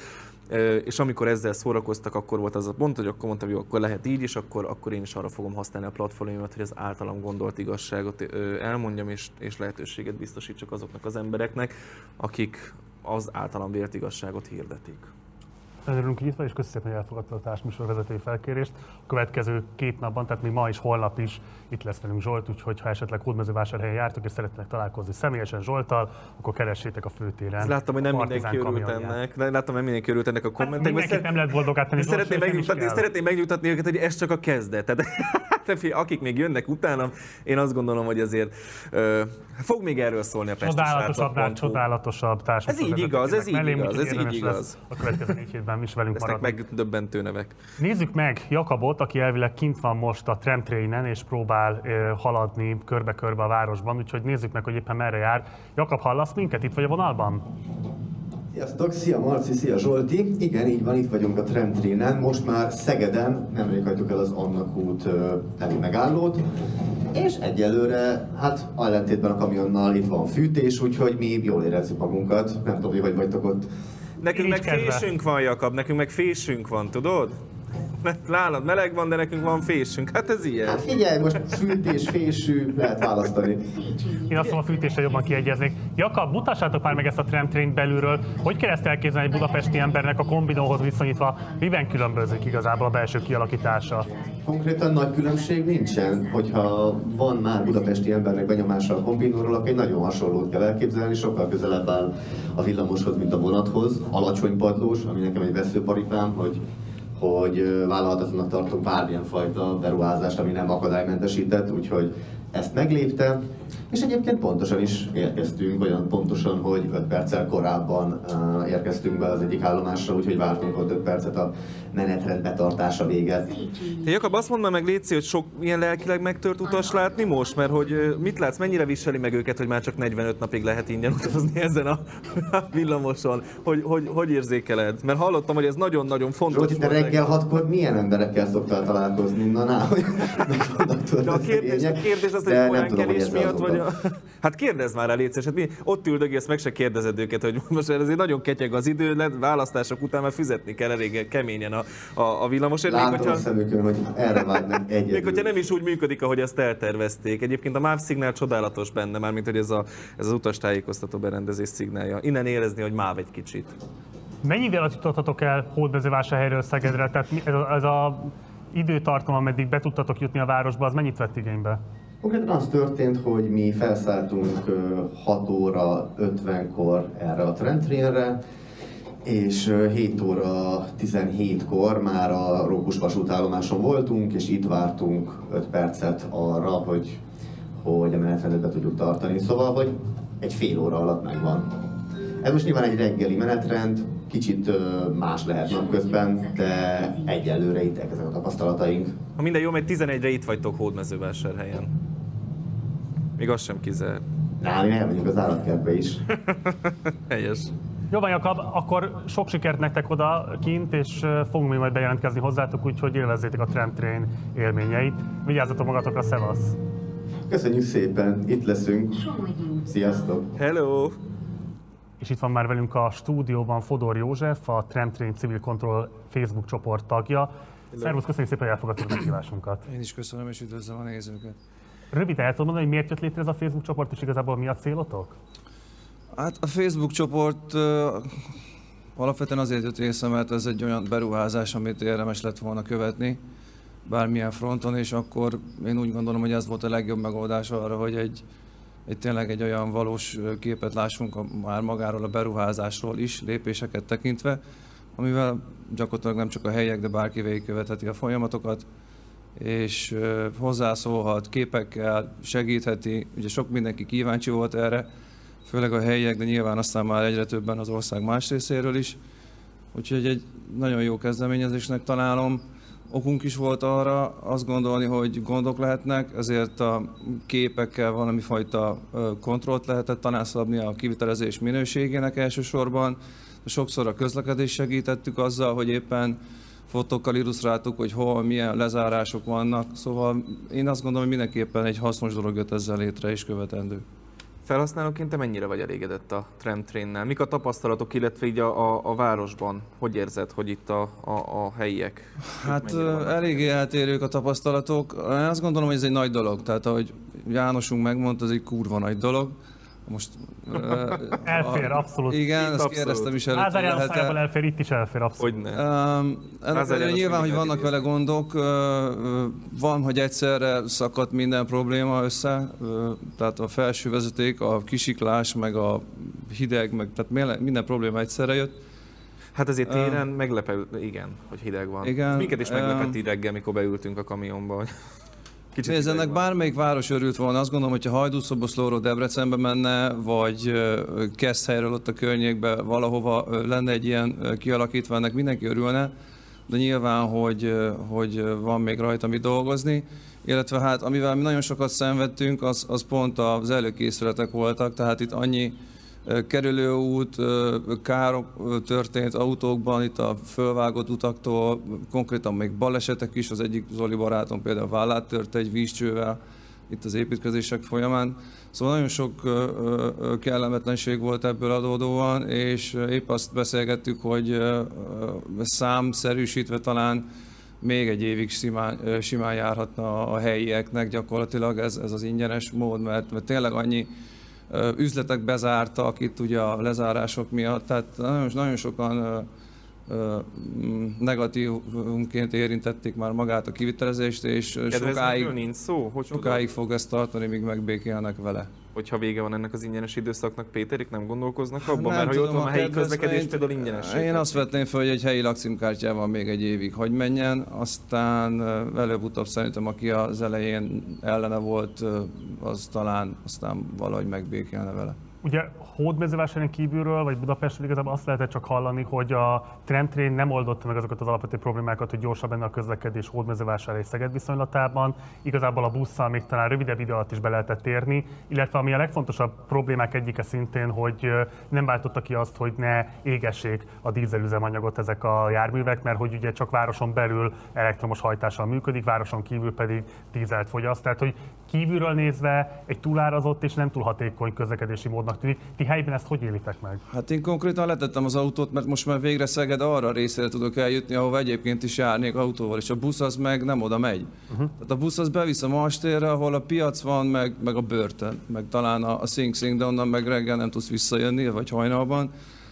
Ö, és amikor ezzel szórakoztak, akkor volt az a pont, hogy akkor mondtam, hogy akkor lehet így is, akkor, akkor én is arra fogom használni a platformjaimat, hogy az általam gondolt igazságot elmondjam, és, és lehetőséget biztosítsak azoknak az embereknek, akik az általam vélt igazságot hirdetik. Örülünk, hogy itt vagy, és szépen, hogy elfogadta a társműsorvezetői felkérést. A következő két napban, tehát még ma is, holnap is itt lesz velünk Zsolt, úgyhogy ha esetleg Hódmezővásárhelyen jártok és szeretnének találkozni személyesen Zsolttal, akkor keressétek a főtéren. Ezt láttam, hogy nem mindenki örült ennek. Láttam, hogy mindenki örült ennek a Hát kommentekben. mindenkit nem lehet boldogát tenni, szeretném, nem megnyugtatni, szeretném megnyugtatni őket, hogy ez csak a kezdet. Tehát, hát, akik még jönnek utánam, én azt gondolom, hogy azért ö, fog még erről szólni a Csodálatosabb, pestisrácok.hu. csodálatosabb társműsorvezetők Ez így igaz, ez így igaz, ez így igaz. A következő négy hétben is velünk Lesznek maradni. megdöbbentő nevek. Nézzük meg Jakabot, aki elvileg kint van most a tramtrainen, és próbál ö, haladni körbe-körbe a városban, úgyhogy nézzük meg, hogy éppen merre jár. Jakab, hallasz minket? Itt vagy a vonalban? Sziasztok, szia Marci, szia Zsolti. Igen, így van, itt vagyunk a tramtrénen. Most már Szegeden, nemrég hagytuk el az Annak út elé megállót. És egyelőre, hát ellentétben a kamionnal itt van fűtés, úgyhogy mi jól érezzük magunkat. Nem tudom, hogy hogy vagytok ott. Nekünk meg kedve. fésünk van, Jakab, nekünk meg fésünk van, tudod? Nálad meleg van, de nekünk van fésünk. Hát ez ilyen. Hát figyelj, most fűtés, fésű, lehet választani. Én azt mondom, a fűtésre jobban kiegyeznék. Jakab, mutassátok már meg ezt a tramtrain belülről. Hogy kell ezt elképzelni egy budapesti embernek a kombinóhoz viszonyítva? Miben különbözik igazából a belső kialakítása? Konkrétan nagy különbség nincsen, hogyha van már budapesti embernek benyomása a kombinóról, akkor egy nagyon hasonlót kell elképzelni, sokkal közelebb áll a villamoshoz, mint a vonathoz, alacsony padlós, ami nekem egy veszőparipám, hogy hogy vállalhatatlanak tartok bármilyen fajta beruházást, ami nem akadálymentesített, úgyhogy ezt meglépte, és egyébként pontosan is érkeztünk, olyan pontosan, hogy 5 perccel korábban uh, érkeztünk be az egyik állomásra, úgyhogy vártunk ott 5 percet a menetrend betartása véget. Te Jakab, azt mondd meg, Léci, hogy sok ilyen lelkileg megtört utas látni most, mert hogy ö, mit látsz, mennyire viseli meg őket, hogy már csak 45 napig lehet ingyen utazni ezen a villamoson? Hogy, hogy, hogy érzékeled? Mert hallottam, hogy ez nagyon-nagyon fontos. Zsolti, te reggel hatkor milyen emberekkel szoktál találkozni? Na, na, hogy De a kérdés, a kérdés az, hogy olyan ezzel miatt, vagy a... Hát kérdezz már el, légy hát mi ott üldögélsz, meg se kérdezed őket, hogy most ezért nagyon ketyeg az idő, választások után már fizetni kell elég keményen a, a, a villamosért. Még Látom hogyha, a szemükön, hogy erre vágynak egyedül. még hogyha nem is úgy működik, ahogy azt eltervezték. Egyébként a MÁV szignál csodálatos benne, már mint hogy ez, a, ez az utastájékoztató berendezés szignálja. Innen érezni, hogy MÁV egy kicsit. Mennyi idő alatt jutothatok el Hódmezővásárhelyről Szegedre? Tehát ez a, ez a időtartam, ameddig be tudtatok jutni a városba, az mennyit vett igénybe? Konkrétan az történt, hogy mi felszálltunk ö, 6 óra 50-kor erre a trendtrénre, és ö, 7 óra 17-kor már a Rókus vasútállomáson voltunk, és itt vártunk 5 percet arra, hogy, hogy a menetrendet be tudjuk tartani. Szóval, hogy egy fél óra alatt megvan. Ez most nyilván egy reggeli menetrend, kicsit más lehet napközben, de egyelőre itt ezek a tapasztalataink. Ha minden jó, megy 11-re itt vagytok Hódmezővásárhelyen. Még az sem kizár. Na, mi elmegyünk az állatkertbe is. Helyes. Jó van, Jakab, akkor sok sikert nektek oda kint, és fogunk még majd bejelentkezni hozzátok, úgyhogy élvezzétek a tramtrain élményeit. Vigyázzatok magatokra, szevasz! Köszönjük szépen, itt leszünk. Sziasztok! Hello! És itt van már velünk a stúdióban Fodor József, a Tramtrain Civil Control Facebook csoport tagja. Szervusz, köszönjük szépen, hogy elfogadtad a meghívásunkat. Én is köszönöm, és üdvözlöm a nézőket. Rövid el tudod mondani, hogy miért jött létre ez a Facebook csoport, és igazából mi a célotok? Hát a Facebook csoport alapvetően azért jött része, mert ez egy olyan beruházás, amit érdemes lett volna követni bármilyen fronton, és akkor én úgy gondolom, hogy ez volt a legjobb megoldás arra, hogy egy, egy tényleg egy olyan valós képet lássunk a, már magáról a beruházásról is, lépéseket tekintve, amivel gyakorlatilag nem csak a helyiek, de bárki végigkövetheti a folyamatokat, és hozzászólhat képekkel, segítheti, ugye sok mindenki kíváncsi volt erre, főleg a helyiek, de nyilván aztán már egyre többen az ország más részéről is. Úgyhogy egy nagyon jó kezdeményezésnek találom. Okunk is volt arra azt gondolni, hogy gondok lehetnek, ezért a képekkel valami fajta kontrollt lehetett talán szabni a kivitelezés minőségének elsősorban. Sokszor a közlekedést segítettük azzal, hogy éppen fotókkal illusztráltuk, hogy hol milyen lezárások vannak. Szóval én azt gondolom, hogy mindenképpen egy hasznos dolog jött ezzel létre és követendő. Felhasználóként te mennyire vagy elégedett a tramtrainnel? Mik a tapasztalatok, illetve így a, a, a városban? Hogy érzed, hogy itt a, a, a helyiek? Hát eléggé eltérők a tapasztalatok. Én azt gondolom, hogy ez egy nagy dolog. Tehát ahogy Jánosunk megmondta, ez egy kurva nagy dolog. Most... Elfér, abszolút. Igen, ezt abszolút. kérdeztem is előtt. Lázár János szájából elfér, itt is elfér, abszolút. Hogy ne. Um, ennek nyilván, hogy vannak vele gondok, ö, van, hogy egyszerre szakadt minden probléma össze, ö, tehát a felső vezeték, a kisiklás, meg a hideg, meg tehát minden probléma egyszerre jött. Hát azért téren meglepő, igen, hogy hideg van. Igen, Minket is meglepett így reggel, mikor beültünk a kamionba. hogy Kicsit Nézd, ennek van. bármelyik város örült volna. Azt gondolom, hogyha Hajdúszoboszlóról Debrecenbe menne, vagy Keszthelyről ott a környékbe valahova lenne egy ilyen kialakítva, ennek mindenki örülne. De nyilván, hogy, hogy van még rajta mi dolgozni. Illetve hát, amivel mi nagyon sokat szenvedtünk, az, az pont az előkészületek voltak, tehát itt annyi kerülőút, ö, történt autókban, itt a fölvágott utaktól, konkrétan még balesetek is, az egyik Zoli barátom például vállát tört egy vízcsővel, itt az építkezések folyamán. Szóval nagyon sok kellemetlenség volt ebből adódóan, és épp azt beszélgettük, hogy számszerűsítve talán még egy évig simán, simán járhatna a helyieknek gyakorlatilag ez, ez az ingyenes mód, mert, mert tényleg annyi üzletek bezártak itt ugye a lezárások miatt, tehát nagyon, nagyon sokan negatívunként érintették már magát a kivitelezést, és ö, Kedvezményről sokáig, nincs szó? Hogy sokáig fog ez tartani, míg megbékélnek vele. hogyha vége van ennek az ingyenes időszaknak, Péterik nem gondolkoznak abban, Nem mert ha jól tudom, a helyi közlekedés például ingyenes. Én azt vetném fel, hogy egy helyi lakcímkártyával még egy évig hogy menjen, aztán előbb-utóbb szerintem, aki az elején ellene volt, az talán aztán valahogy megbékélne vele. Ugye Hódmezővásárhelyen kívülről, vagy Budapestről igazából azt lehetett csak hallani, hogy a Trendtrain nem oldotta meg azokat az alapvető problémákat, hogy gyorsabb lenne a közlekedés Hódmezővásárhely Szeged viszonylatában. Igazából a busszal még talán rövidebb idő alatt is be lehetett érni, illetve ami a legfontosabb problémák egyike szintén, hogy nem váltotta ki azt, hogy ne égessék a dízelüzemanyagot ezek a járművek, mert hogy ugye csak városon belül elektromos hajtással működik, városon kívül pedig dízelt fogyaszt. Tehát, hogy kívülről nézve egy túlárazott és nem túl hatékony közlekedési módnak tűnik. Ti helyben ezt hogy élitek meg? Hát én konkrétan letettem az autót, mert most már végre Szeged arra a részére tudok eljutni, ahova egyébként is járnék autóval, és a busz az meg nem oda megy. Uh-huh. Tehát a busz az bevisz a Mastérre, ahol a piac van, meg, meg a börtön, meg talán a, a Sing Sing, de onnan meg reggel nem tudsz visszajönni, vagy hajnalban.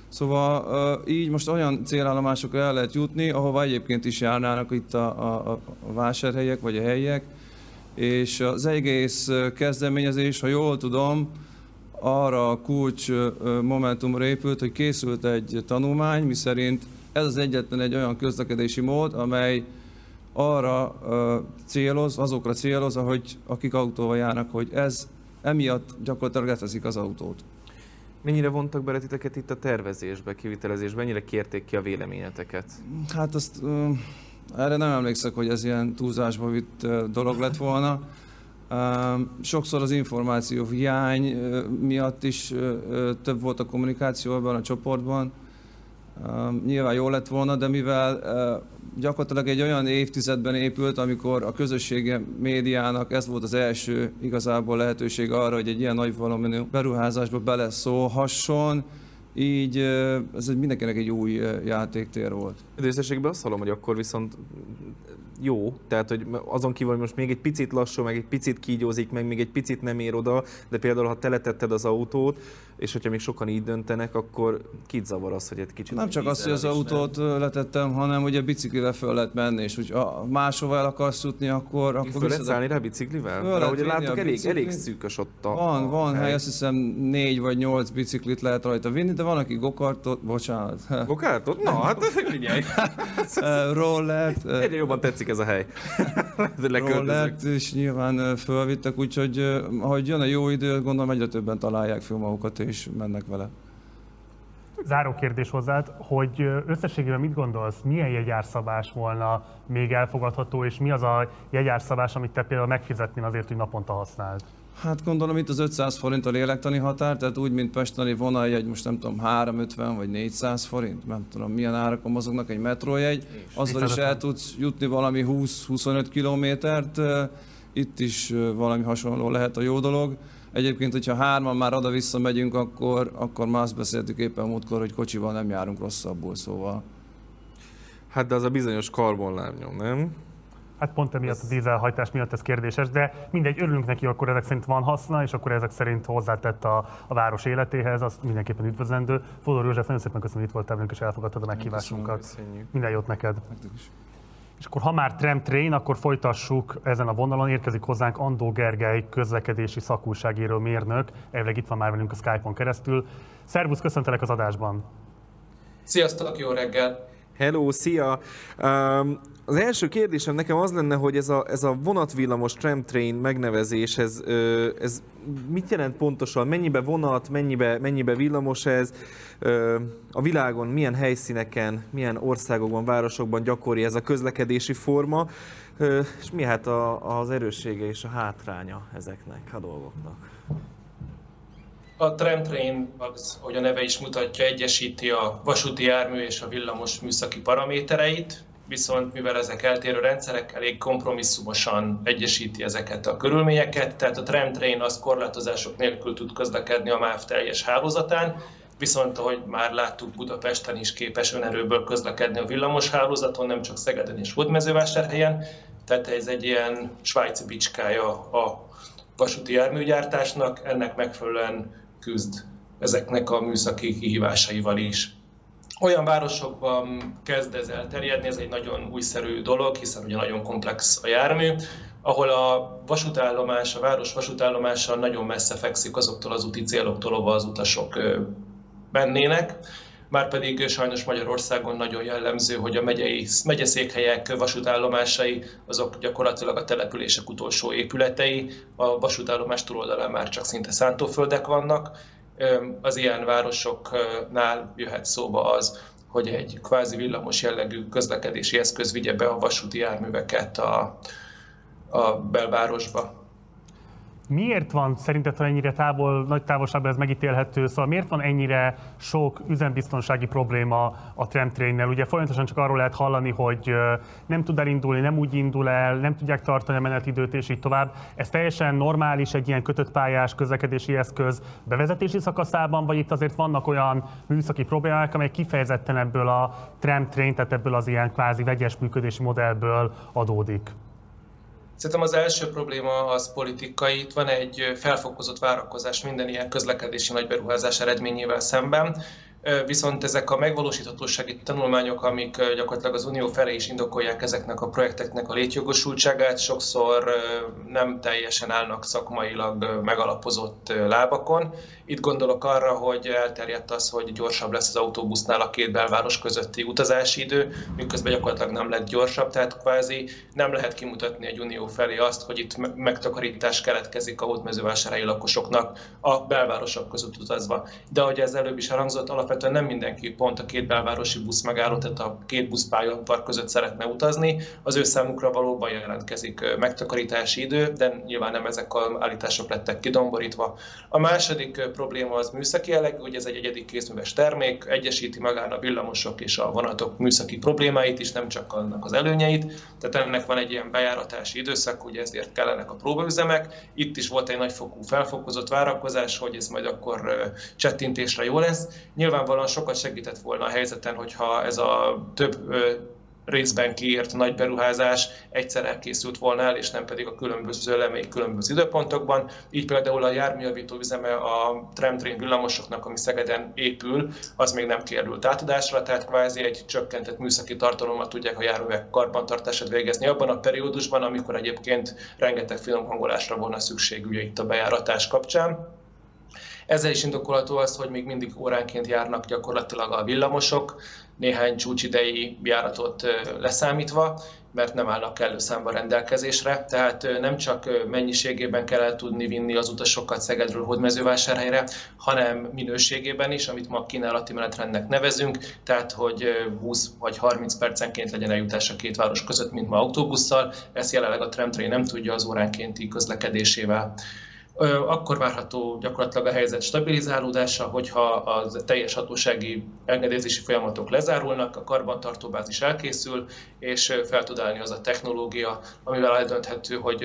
Szóval így most olyan célállomásokra el lehet jutni, ahova egyébként is járnának itt a, a, a vásárhelyek, vagy a helyiek, és az egész kezdeményezés, ha jól tudom, arra a kulcs momentumra épült, hogy készült egy tanulmány, miszerint ez az egyetlen egy olyan közlekedési mód, amely arra céloz, azokra céloz, ahogy akik autóval járnak, hogy ez emiatt gyakorlatilag leteszik az autót. Mennyire vontak bele titeket itt a tervezésbe, kivitelezésbe, mennyire kérték ki a véleményeteket? Hát azt erre nem emlékszek, hogy ez ilyen túlzásba vitt dolog lett volna. Sokszor az információ hiány miatt is több volt a kommunikáció ebben a csoportban. Nyilván jó lett volna, de mivel gyakorlatilag egy olyan évtizedben épült, amikor a közösségi médiának ez volt az első igazából lehetőség arra, hogy egy ilyen nagy volumenű beruházásba beleszólhasson, így ez mindenkinek egy új játéktér volt. De összességben azt hallom, hogy akkor viszont jó, tehát hogy azon kívül, hogy most még egy picit lassú, meg egy picit kígyózik, meg még egy picit nem ér oda, de például ha teletetted az autót, és hogyha még sokan így döntenek, akkor kit zavar az, hogy egy kicsit... Nem csak az, hogy az nem? autót ö, letettem, hanem ugye biciklivel föl lehet menni, és hogy a máshova el akarsz jutni, akkor, akkor Föl lehet szállni rá biciklivel? Föl lehet vinni láttuk, elég, elég szűkös ott a Van, van hely, hely. azt hiszem négy vagy nyolc biciklit lehet rajta vinni, de van, aki gokartot, bocsánat, Gokártot? Na, hát figyelj! rollert, Egyre jobban tetszik ez a hely. Rollert is nyilván fölvittek, úgyhogy ahogy jön a jó idő, gondolom egyre többen találják föl magukat és mennek vele. Záró kérdés hozzád, hogy összességében mit gondolsz, milyen jegyárszabás volna még elfogadható, és mi az a jegyárszabás, amit te például megfizetnél azért, hogy naponta használd? Hát gondolom itt az 500 forint a lélektani határ, tehát úgy, mint Pestani vonaljegy, most nem tudom, 350 vagy 400 forint, nem tudom milyen árakon mozognak egy metrójegy, azzal is el tudsz jutni valami 20-25 kilométert, itt is valami hasonló lehet a jó dolog. Egyébként, hogyha hárman már oda-vissza megyünk, akkor, akkor már azt beszéltük éppen múltkor, hogy kocsival nem járunk rosszabbul, szóval. Hát de az a bizonyos karbonlábnyom, nem? Hát pont emiatt a dízelhajtás miatt ez kérdéses, de mindegy, örülünk neki, akkor ezek szerint van haszna, és akkor ezek szerint hozzátett a, a város életéhez, az mindenképpen üdvözlendő. Fodor József, nagyon szépen köszönöm, hogy itt voltál velünk, és elfogadtad a meghívásunkat. Minden jót neked. Nektek is. És akkor ha már tram train, akkor folytassuk ezen a vonalon. Érkezik hozzánk Andó Gergely, közlekedési szakújságíró mérnök. Elvileg itt van már velünk a Skype-on keresztül. Szervusz, köszöntelek az adásban. Sziasztok, jó reggel! Hello, szia! Um, az első kérdésem nekem az lenne, hogy ez a, ez a vonatvillamos tramtrain megnevezés, ez, ez mit jelent pontosan? Mennyibe vonat, mennyibe, mennyibe villamos ez? A világon milyen helyszíneken, milyen országokban, városokban gyakori ez a közlekedési forma? És mi hát a, az erőssége és a hátránya ezeknek a dolgoknak? A tramtrain, az, hogy a neve is mutatja, egyesíti a vasúti jármű és a villamos műszaki paramétereit, viszont mivel ezek eltérő rendszerek, elég kompromisszumosan egyesíti ezeket a körülményeket, tehát a tramtrain az korlátozások nélkül tud közlekedni a MÁV teljes hálózatán, viszont ahogy már láttuk, Budapesten is képes önerőből közlekedni a villamos hálózaton, nem csak Szegeden és Hódmezővásárhelyen, tehát ez egy ilyen svájci bicskája a vasúti járműgyártásnak, ennek megfelelően küzd ezeknek a műszaki kihívásaival is. Olyan városokban kezd ez elterjedni, ez egy nagyon újszerű dolog, hiszen ugye nagyon komplex a jármű, ahol a vasútállomás, a város vasútállomása nagyon messze fekszik azoktól az úti céloktól, ahova az utasok mennének. Márpedig sajnos Magyarországon nagyon jellemző, hogy a megyei, megyeszékhelyek vasútállomásai azok gyakorlatilag a települések utolsó épületei, a vasútállomás túloldalán már csak szinte szántóföldek vannak. Az ilyen városoknál jöhet szóba az, hogy egy kvázi villamos jellegű közlekedési eszköz vigye be a vasúti járműveket a, a belvárosba. Miért van szerinted, ha ennyire távol, nagy távolságban ez megítélhető, szóval miért van ennyire sok üzembiztonsági probléma a tramtrainnel? Ugye folyamatosan csak arról lehet hallani, hogy nem tud elindulni, nem úgy indul el, nem tudják tartani a menetidőt, és így tovább. Ez teljesen normális egy ilyen kötött pályás közlekedési eszköz bevezetési szakaszában, vagy itt azért vannak olyan műszaki problémák, amelyek kifejezetten ebből a tramtrain, tehát ebből az ilyen kvázi vegyes működési modellből adódik? Szerintem az első probléma az politikai. Itt van egy felfokozott várakozás minden ilyen közlekedési nagyberuházás eredményével szemben. Viszont ezek a megvalósíthatósági tanulmányok, amik gyakorlatilag az Unió felé is indokolják ezeknek a projekteknek a létjogosultságát, sokszor nem teljesen állnak szakmailag megalapozott lábakon. Itt gondolok arra, hogy elterjedt az, hogy gyorsabb lesz az autóbusznál a két belváros közötti utazási idő, miközben gyakorlatilag nem lett gyorsabb, tehát kvázi nem lehet kimutatni egy unió felé azt, hogy itt megtakarítás keletkezik a hódmezővásárhelyi lakosoknak a belvárosok között utazva. De ahogy ez előbb is elhangzott, alapvetően nem mindenki pont a két belvárosi busz megálló, tehát a két buszpályaudvar között szeretne utazni. Az ő számukra valóban jelentkezik megtakarítási idő, de nyilván nem ezek az állítások lettek kidomborítva. A második probléma az műszaki jellegű, hogy ez egy egyedi kézműves termék, egyesíti magán a villamosok és a vonatok műszaki problémáit is, nem csak annak az előnyeit. Tehát ennek van egy ilyen bejáratási időszak, hogy ezért kellenek a próbaüzemek. Itt is volt egy nagyfokú felfokozott várakozás, hogy ez majd akkor csettintésre jó lesz. Nyilvánvalóan sokat segített volna a helyzeten, hogyha ez a több részben kiírt nagy beruházás egyszer elkészült volna el, és nem pedig a különböző elemeik különböző időpontokban. Így például a járműjavító üzeme a tramtrain villamosoknak, ami Szegeden épül, az még nem került átadásra, tehát kvázi egy csökkentett műszaki tartalommal tudják a járművek karbantartását végezni abban a periódusban, amikor egyébként rengeteg finom hangolásra volna szükség ugye itt a bejáratás kapcsán. Ezzel is indokolható az, hogy még mindig óránként járnak gyakorlatilag a villamosok, néhány csúcsidei járatot leszámítva, mert nem állnak kellő számban rendelkezésre. Tehát nem csak mennyiségében kell el tudni vinni az utasokat Szegedről Hódmezővásárhelyre, hanem minőségében is, amit ma kínálati menetrendnek nevezünk, tehát hogy 20 vagy 30 percenként legyen eljutás a két város között, mint ma autóbusszal. Ezt jelenleg a tramtrain nem tudja az óránkénti közlekedésével akkor várható gyakorlatilag a helyzet stabilizálódása, hogyha a teljes hatósági engedélyezési folyamatok lezárulnak, a karbantartóbázis elkészül, és fel tud állni az a technológia, amivel eldönthető, hogy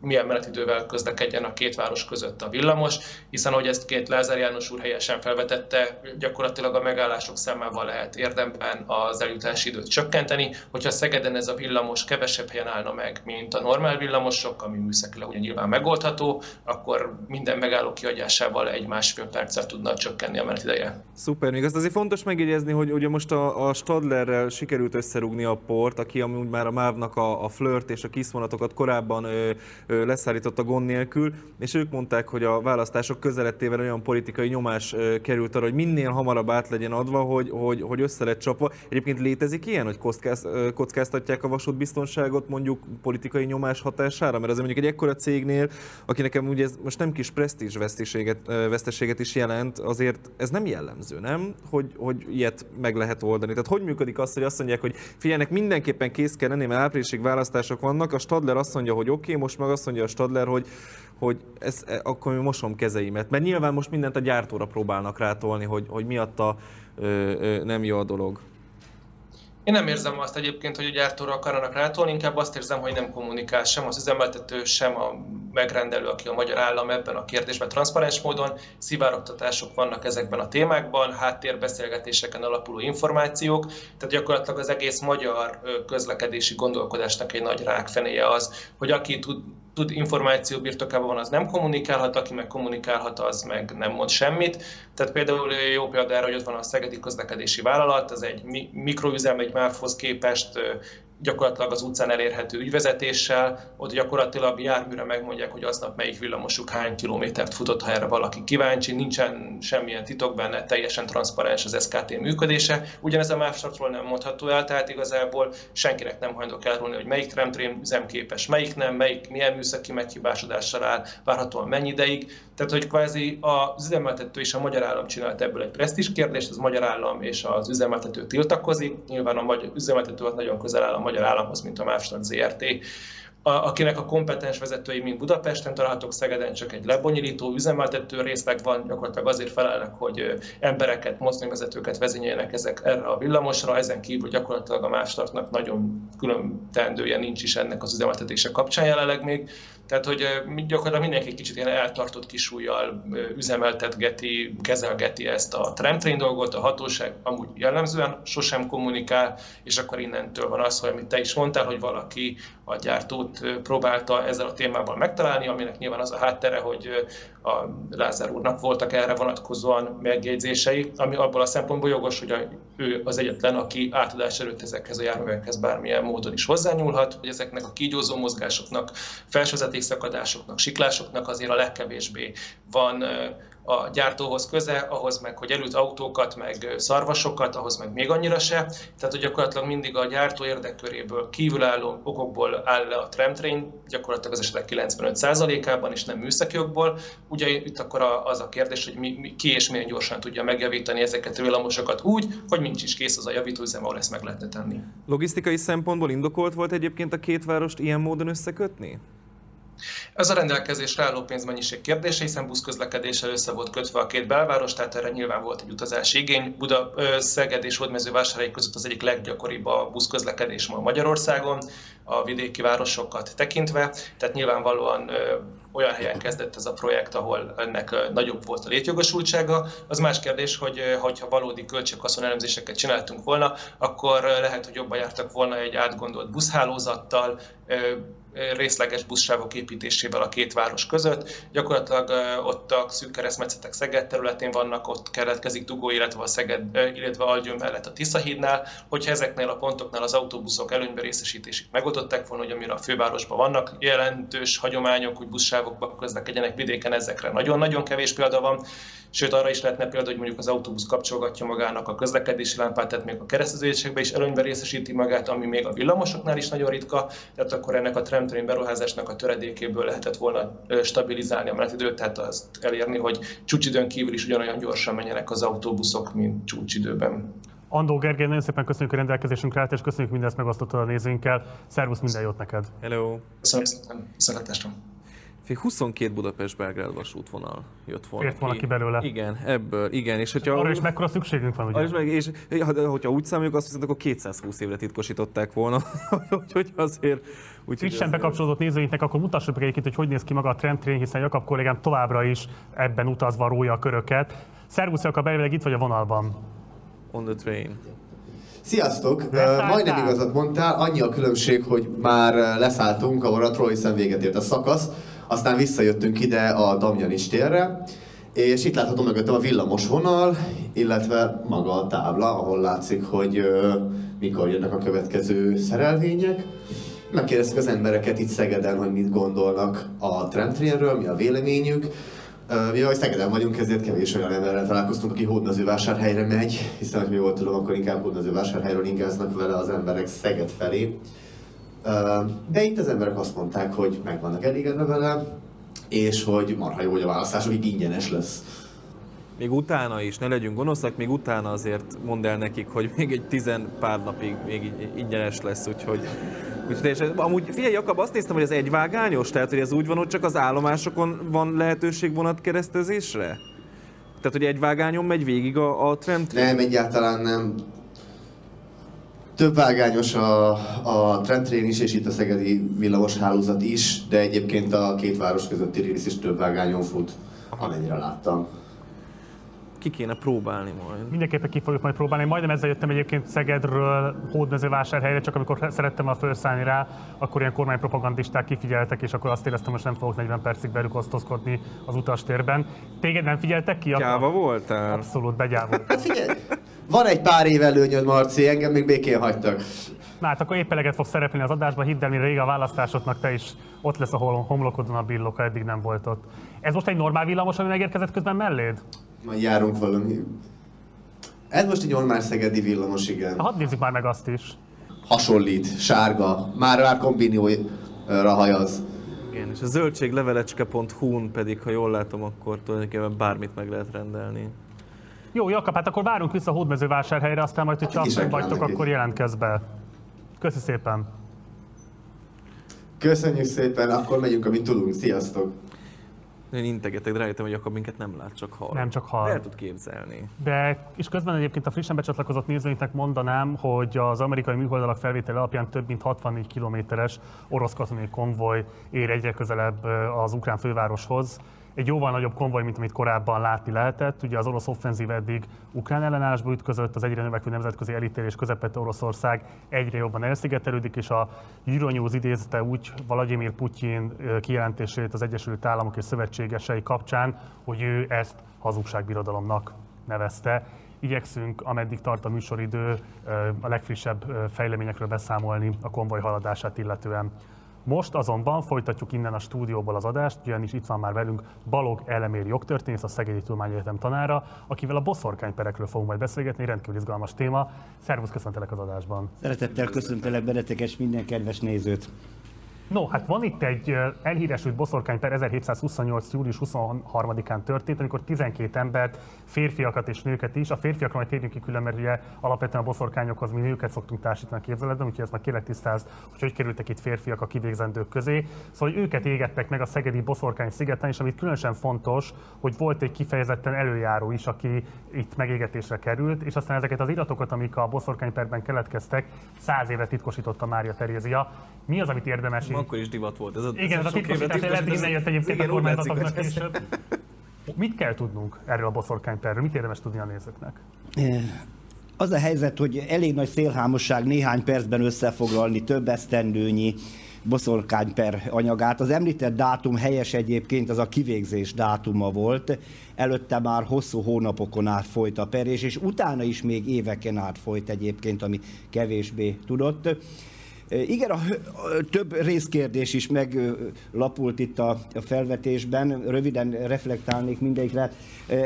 milyen menetidővel közlekedjen a két város között a villamos, hiszen ahogy ezt két Lázár János úr helyesen felvetette, gyakorlatilag a megállások számával lehet érdemben az eljutási időt csökkenteni. Hogyha Szegeden ez a villamos kevesebb helyen állna meg, mint a normál villamosok, ami műszakilag ugye nyilván megoldható, akkor minden megálló kiadásával egy másfél perccel tudna csökkenni a menetideje. Szuper, még azt azért fontos megjegyezni, hogy ugye most a, a Stadlerrel sikerült összerúgni a port, aki amúgy már a Mávnak a, a flirt és a kiszvonatokat korábban ö, leszállította gond nélkül, és ők mondták, hogy a választások közelettével olyan politikai nyomás került arra, hogy minél hamarabb át legyen adva, hogy, hogy, hogy össze lett csapva. Egyébként létezik ilyen, hogy kockáz, kockáztatják a vasútbiztonságot mondjuk politikai nyomás hatására? Mert ez mondjuk egy ekkora cégnél, aki nekem ugye ez most nem kis presztízs veszteséget, veszteséget is jelent, azért ez nem jellemző, nem? Hogy, hogy ilyet meg lehet oldani. Tehát hogy működik az, hogy azt mondják, hogy figyelnek, mindenképpen kész kell lenni, mert áprilisig választások vannak, a Stadler azt mondja, hogy oké, okay, most meg mondja a Stadler, hogy, hogy ez, e, akkor mi mosom kezeimet. Mert nyilván most mindent a gyártóra próbálnak rátolni, hogy, hogy miatta ö, ö, nem jó a dolog. Én nem érzem azt egyébként, hogy a gyártóra akarnak rátolni, inkább azt érzem, hogy nem kommunikál sem az üzemeltető, sem a megrendelő, aki a magyar állam ebben a kérdésben transzparens módon. Szivárogtatások vannak ezekben a témákban, háttérbeszélgetéseken alapuló információk, tehát gyakorlatilag az egész magyar közlekedési gondolkodásnak egy nagy rákfenéje az, hogy aki tud tud információ birtokában van, az nem kommunikálhat, aki meg kommunikálhat, az meg nem mond semmit. Tehát például jó példa erre, hogy ott van a Szegedi Közlekedési Vállalat, ez egy mikroüzem, egy MÁV-hoz képest gyakorlatilag az utcán elérhető ügyvezetéssel, ott gyakorlatilag járműre megmondják, hogy aznap melyik villamosuk hány kilométert futott, ha erre valaki kíváncsi, nincsen semmilyen titok benne, teljesen transzparens az SKT működése. Ugyanez a mávsatról nem mondható el, tehát igazából senkinek nem hajlandó elrólni, hogy melyik tramtrén üzemképes, melyik nem, melyik milyen műszaki meghibásodással áll, várhatóan mennyi ideig. Tehát, hogy kvázi az üzemeltető és a magyar állam csinált ebből egy presztis kérdést, az magyar állam és az üzemeltető tiltakozik. Nyilván a magyar üzemeltető nagyon közel áll a magyar államhoz, mint a Mávstad ZRT, akinek a kompetens vezetői mind Budapesten találhatók, Szegeden csak egy lebonyolító üzemeltető részleg van, gyakorlatilag azért felelnek, hogy embereket, mozdonyvezetőket vezényeljenek ezek erre a villamosra, ezen kívül gyakorlatilag a Mávstartnak nagyon külön teendője nincs is ennek az üzemeltetése kapcsán jelenleg még. Tehát, hogy gyakorlatilag mindenki kicsit ilyen eltartott kisújjal üzemeltetgeti, kezelgeti ezt a tramtrain dolgot, a hatóság amúgy jellemzően sosem kommunikál, és akkor innentől van az, hogy amit te is mondtál, hogy valaki a gyártót próbálta ezzel a témával megtalálni, aminek nyilván az a háttere, hogy a Lázár úrnak voltak erre vonatkozóan megjegyzései, ami abból a szempontból jogos, hogy a, ő az egyetlen, aki átadás előtt ezekhez a járművekhez bármilyen módon is hozzányúlhat, hogy ezeknek a kígyózó mozgásoknak, felsőzetékszakadásoknak, siklásoknak azért a legkevésbé van a gyártóhoz köze, ahhoz meg, hogy előtt autókat, meg szarvasokat, ahhoz meg még annyira se. Tehát, hogy gyakorlatilag mindig a gyártó érdekköréből kívülálló okokból áll le a tramtrain, gyakorlatilag az esetek 95%-ában, és nem műszaki okból. Ugye itt akkor az a kérdés, hogy mi, mi, ki és milyen gyorsan tudja megjavítani ezeket a villamosokat úgy, hogy nincs is kész az a javítóüzem, ahol ezt meg lehetne tenni. Logisztikai szempontból indokolt volt egyébként a két várost ilyen módon összekötni? Ez a rendelkezésre álló pénzmennyiség kérdése, hiszen buszközlekedéssel össze volt kötve a két belváros, tehát erre nyilván volt egy utazási igény. Buda, Szeged és Hódmezővásárhely között az egyik leggyakoribb a buszközlekedés ma Magyarországon, a vidéki városokat tekintve, tehát nyilvánvalóan olyan helyen kezdett ez a projekt, ahol ennek nagyobb volt a létjogosultsága. Az más kérdés, hogy ha valódi költséghaszon elemzéseket csináltunk volna, akkor lehet, hogy jobban jártak volna egy átgondolt buszhálózattal, részleges buszsávok építésével a két város között. Gyakorlatilag ott a szűk keresztmetszetek Szeged területén vannak, ott keletkezik Dugó, illetve a Szeged, illetve Algyőm mellett a Tiszahídnál. Hogyha ezeknél a pontoknál az autóbuszok előnybe részesítését megoldották volna, hogy amire a fővárosban vannak jelentős hagyományok, hogy buszsávokba közlekedjenek vidéken, ezekre nagyon-nagyon kevés példa van. Sőt, arra is lehetne példa, hogy mondjuk az autóbusz kapcsolgatja magának a közlekedési lámpát, tehát még a kereszteződésekben is előnybe részesíti magát, ami még a villamosoknál is nagyon ritka, tehát akkor ennek a tramtrain beruházásnak a töredékéből lehetett volna stabilizálni a menetidőt, tehát azt elérni, hogy csúcsidőn kívül is ugyanolyan gyorsan menjenek az autóbuszok, mint csúcsidőben. Andó Gergely, nagyon szépen köszönjük a rendelkezésünkre állt, és köszönjük mindezt megosztottad a nézőinkkel. Szervusz, minden jót neked! Hello! Köszönöm szépen! Fél 22 Budapest-Belgrád vasútvonal jött volna Fért volna ki belőle. Igen, ebből, igen. És hogyha, Arra is mekkora szükségünk van, ugye? és, meg, és ha- hogyha úgy számoljuk, azt viszont akkor 220 évre titkosították volna. Úgyhogy azért... Úgyhogy Frissen azért- bekapcsolódott nézőinknek, akkor mutassuk meg egyébként, hogy hogy néz ki maga a trendtrain, hiszen Jakab kollégám továbbra is ebben utazva rója a köröket. Szervusz Jakab, elvileg itt vagy a vonalban. On the train. Sziasztok! Leszálltál? Majdnem igazat mondtál, annyi a különbség, hogy már leszálltunk a vonatról, hiszen véget ért a szakasz, aztán visszajöttünk ide a Damjanics térre, és itt látható mögöttem a villamos vonal, illetve maga a tábla, ahol látszik, hogy ö, mikor jönnek a következő szerelvények. Megkérdeztük az embereket itt Szegeden, hogy mit gondolnak a trendtrainről, mi a véleményük. Ö, Mivel Szegeden vagyunk, ezért kevés olyan emberrel találkoztunk, aki hódmezővásárhelyre megy, hiszen, hogy jól tudom, akkor inkább hódmezővásárhelyről ingáznak vele az emberek Szeged felé. De itt az emberek azt mondták, hogy meg vannak elégedve vele, és hogy marha jó, hogy a választásokig ingyenes lesz. Még utána is, ne legyünk gonoszak, még utána azért mondd el nekik, hogy még egy tizen pár napig még ingyenes lesz, úgyhogy... úgyhogy teljesen- amúgy figyelj, Jakab, azt néztem, hogy ez egyvágányos, tehát hogy ez úgy van, hogy csak az állomásokon van lehetőség vonatkeresztezésre? Tehát, hogy egy vágányon megy végig a, a tram Nem, egyáltalán nem. Több vágányos a, a trendtrain is, és itt a szegedi villamos hálózat is, de egyébként a két város közötti rész is több vágányon fut, amennyire láttam. Ki kéne próbálni majd. Mindenképpen ki fogjuk majd próbálni. Majdnem ezzel jöttem egyébként Szegedről hódmezővásárhelyre, csak amikor szerettem volna felszállni rá, akkor ilyen kormánypropagandisták kifigyeltek, és akkor azt éreztem, hogy nem fogok 40 percig velük osztozkodni az utastérben. Téged nem figyeltek ki? Akkor Gyáva voltál? Abszolút begyávult. Hát figyelj, van egy pár év előnyöd, Marci, engem még békén hagytak. Na hát akkor épp eleget fog szerepelni az adásban, hidd el, mire rég a választásoknak te is ott lesz a homlokodon a billok, ha eddig nem volt ott. Ez most egy normál villamos, ami megérkezett közben melléd? Majd járunk valami. Ez most egy normál szegedi villamos, igen. Hadd nézzük már meg azt is. Hasonlít, sárga, már már kombinóra hajaz. Igen, és a zöldséglevelecske.hu-n pedig, ha jól látom, akkor tulajdonképpen bármit meg lehet rendelni. Jó, Jakab, hát akkor várunk vissza a hódmezővásárhelyre, aztán majd, hogyha Hát is vagytok, akkor jelentkezz be. Köszi szépen. Köszönjük szépen, akkor megyünk, amit tudunk. Sziasztok! Én integetek, de rájöttem, hogy Jakab minket nem lát, csak hall. Nem csak hall. El tud képzelni. De és közben egyébként a frissen becsatlakozott nézőinknek mondanám, hogy az amerikai műholdalak felvétel alapján több mint 64 kilométeres orosz katonai konvoj ér egyre közelebb az ukrán fővároshoz. Egy jóval nagyobb konvoj, mint amit korábban látni lehetett. Ugye az orosz offenzív eddig ukrán ellenállásba ütközött, az egyre növekvő nemzetközi elítélés közepette Oroszország egyre jobban elszigetelődik, és a Euronews idézte úgy Vladimir Putyin kijelentését az Egyesült Államok és szövetségesei kapcsán, hogy ő ezt hazugságbirodalomnak nevezte. Igyekszünk, ameddig tart a műsoridő, a legfrissebb fejleményekről beszámolni a konvoj haladását illetően. Most azonban folytatjuk innen a stúdióból az adást, ugyanis itt van már velünk Balog Elemér jogtörténész, a Szegedi Tudományegyetem tanára, akivel a boszorkányperekről fogunk majd beszélgetni, rendkívül izgalmas téma. Szervusz, köszöntelek az adásban. Szeretettel köszöntelek benneteket és minden kedves nézőt. No, hát van itt egy elhíresült boszorkányper 1728. július 23-án történt, amikor 12 embert, férfiakat és nőket is, a férfiakra majd térjünk ki külön, mert ugye alapvetően a boszorkányokhoz mi nőket szoktunk társítani a képzeletben, úgyhogy ezt már kérlek tisztázd, hogy hogy kerültek itt férfiak a kivégzendők közé. Szóval őket égettek meg a szegedi boszorkány szigeten, és amit különösen fontos, hogy volt egy kifejezetten előjáró is, aki itt megégetésre került, és aztán ezeket az iratokat, amik a boszorkányperben keletkeztek, száz éve titkosította Mária Terézia. Mi az, amit érdemes Akkor is divat volt. Ez a, igen, ez a titkosítás, innen jött egyébként a Igen, látszik, kormányzatoknak később. Mit kell tudnunk erről a boszorkányperről? Mit érdemes tudni a nézőknek? Az a helyzet, hogy elég nagy szélhámosság néhány percben összefoglalni több esztendőnyi boszorkányper anyagát. Az említett dátum helyes egyébként, az a kivégzés dátuma volt. Előtte már hosszú hónapokon át folyt a perés, és utána is még éveken át folyt egyébként, ami kevésbé tudott. Igen, a, a több részkérdés is meglapult itt a, a felvetésben, röviden reflektálnék mindegyikre.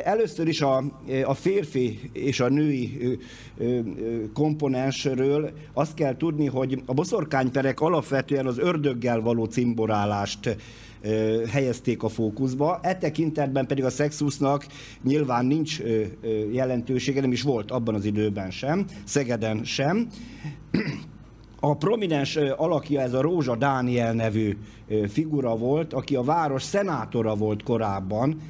Először is a, a férfi és a női komponensről azt kell tudni, hogy a boszorkányperek alapvetően az ördöggel való cimborálást helyezték a fókuszba. E tekintetben pedig a szexusznak nyilván nincs jelentősége, nem is volt abban az időben sem, Szegeden sem. A prominens alakja ez a Rózsa Dániel nevű figura volt, aki a város szenátora volt korábban,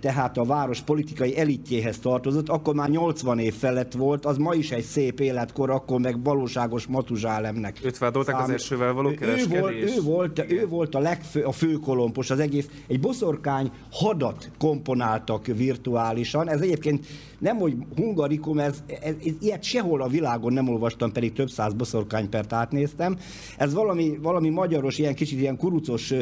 tehát a város politikai elitjéhez tartozott, akkor már 80 év felett volt, az ma is egy szép életkor, akkor meg valóságos Matuzsálemnek. Őt vádolták az elsővel való Ő- kereskedés? Ő volt, ő volt, ő volt a, legfő, a főkolompos, az egész. Egy boszorkány hadat komponáltak virtuálisan. Ez egyébként nem, hogy hungarikum, ez, ez, ez, ilyet sehol a világon nem olvastam, pedig több száz boszorkánypert átnéztem. Ez valami, valami magyaros, ilyen kicsit ilyen kurucos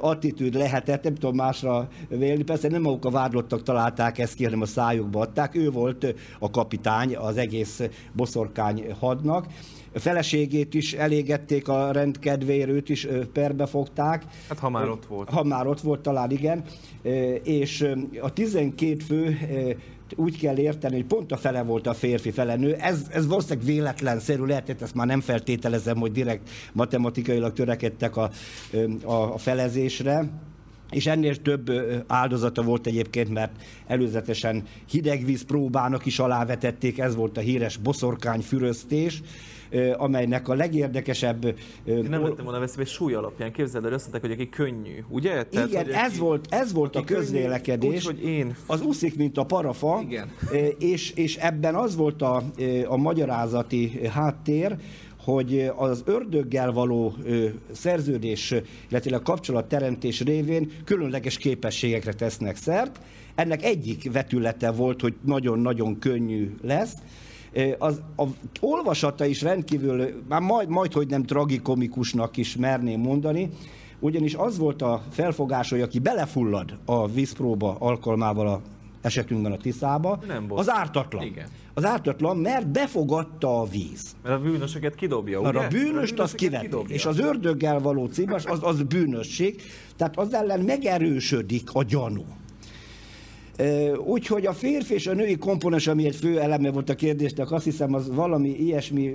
attitűd lehetett, nem tudom másra vélni. Persze nem maguk a vádlottak találták ezt ki, hanem a szájukba adták. Ő volt a kapitány az egész boszorkány hadnak. A feleségét is elégették a rendkedvéért, őt is perbe fogták. Hát ha már ott volt. Ha már ott volt, talán igen. És a 12 fő úgy kell érteni, hogy pont a fele volt a férfi, fele nő. Ez, ez valószínűleg véletlenszerű lehetett, ezt már nem feltételezem, hogy direkt matematikailag törekedtek a, a, a felezésre. És ennél több áldozata volt egyébként, mert előzetesen hidegvíz próbának is alávetették, ez volt a híres boszorkány füröztés, amelynek a legérdekesebb... Én nem lettem volna veszélybe súly alapján. Képzeld el, azt mondták, hogy aki könnyű, ugye? Tehát, Igen, ez aki- volt, ez volt a közvélekedés. Úgy, hogy én. Az úszik, mint a parafa, Igen. és, és ebben az volt a, a magyarázati háttér, hogy az ördöggel való szerződés, illetve a kapcsolatteremtés révén különleges képességekre tesznek szert. Ennek egyik vetülete volt, hogy nagyon-nagyon könnyű lesz. Az, a olvasata is rendkívül, már majd, majd hogy nem tragikomikusnak is merném mondani, ugyanis az volt a felfogás, hogy aki belefullad a vízpróba alkalmával a esetünkben a Tiszába, Nem volt. az ártatlan. Igen. Az ártatlan, mert befogadta a víz. Mert a bűnösöket kidobja, Mert ugye? a bűnöst az bűnösöket kiveti, és az ördöggel való címas, az, az bűnösség, tehát az ellen megerősödik a gyanú. Úgyhogy a férfi és a női komponens, ami egy fő eleme volt a kérdésnek, azt hiszem, az valami ilyesmi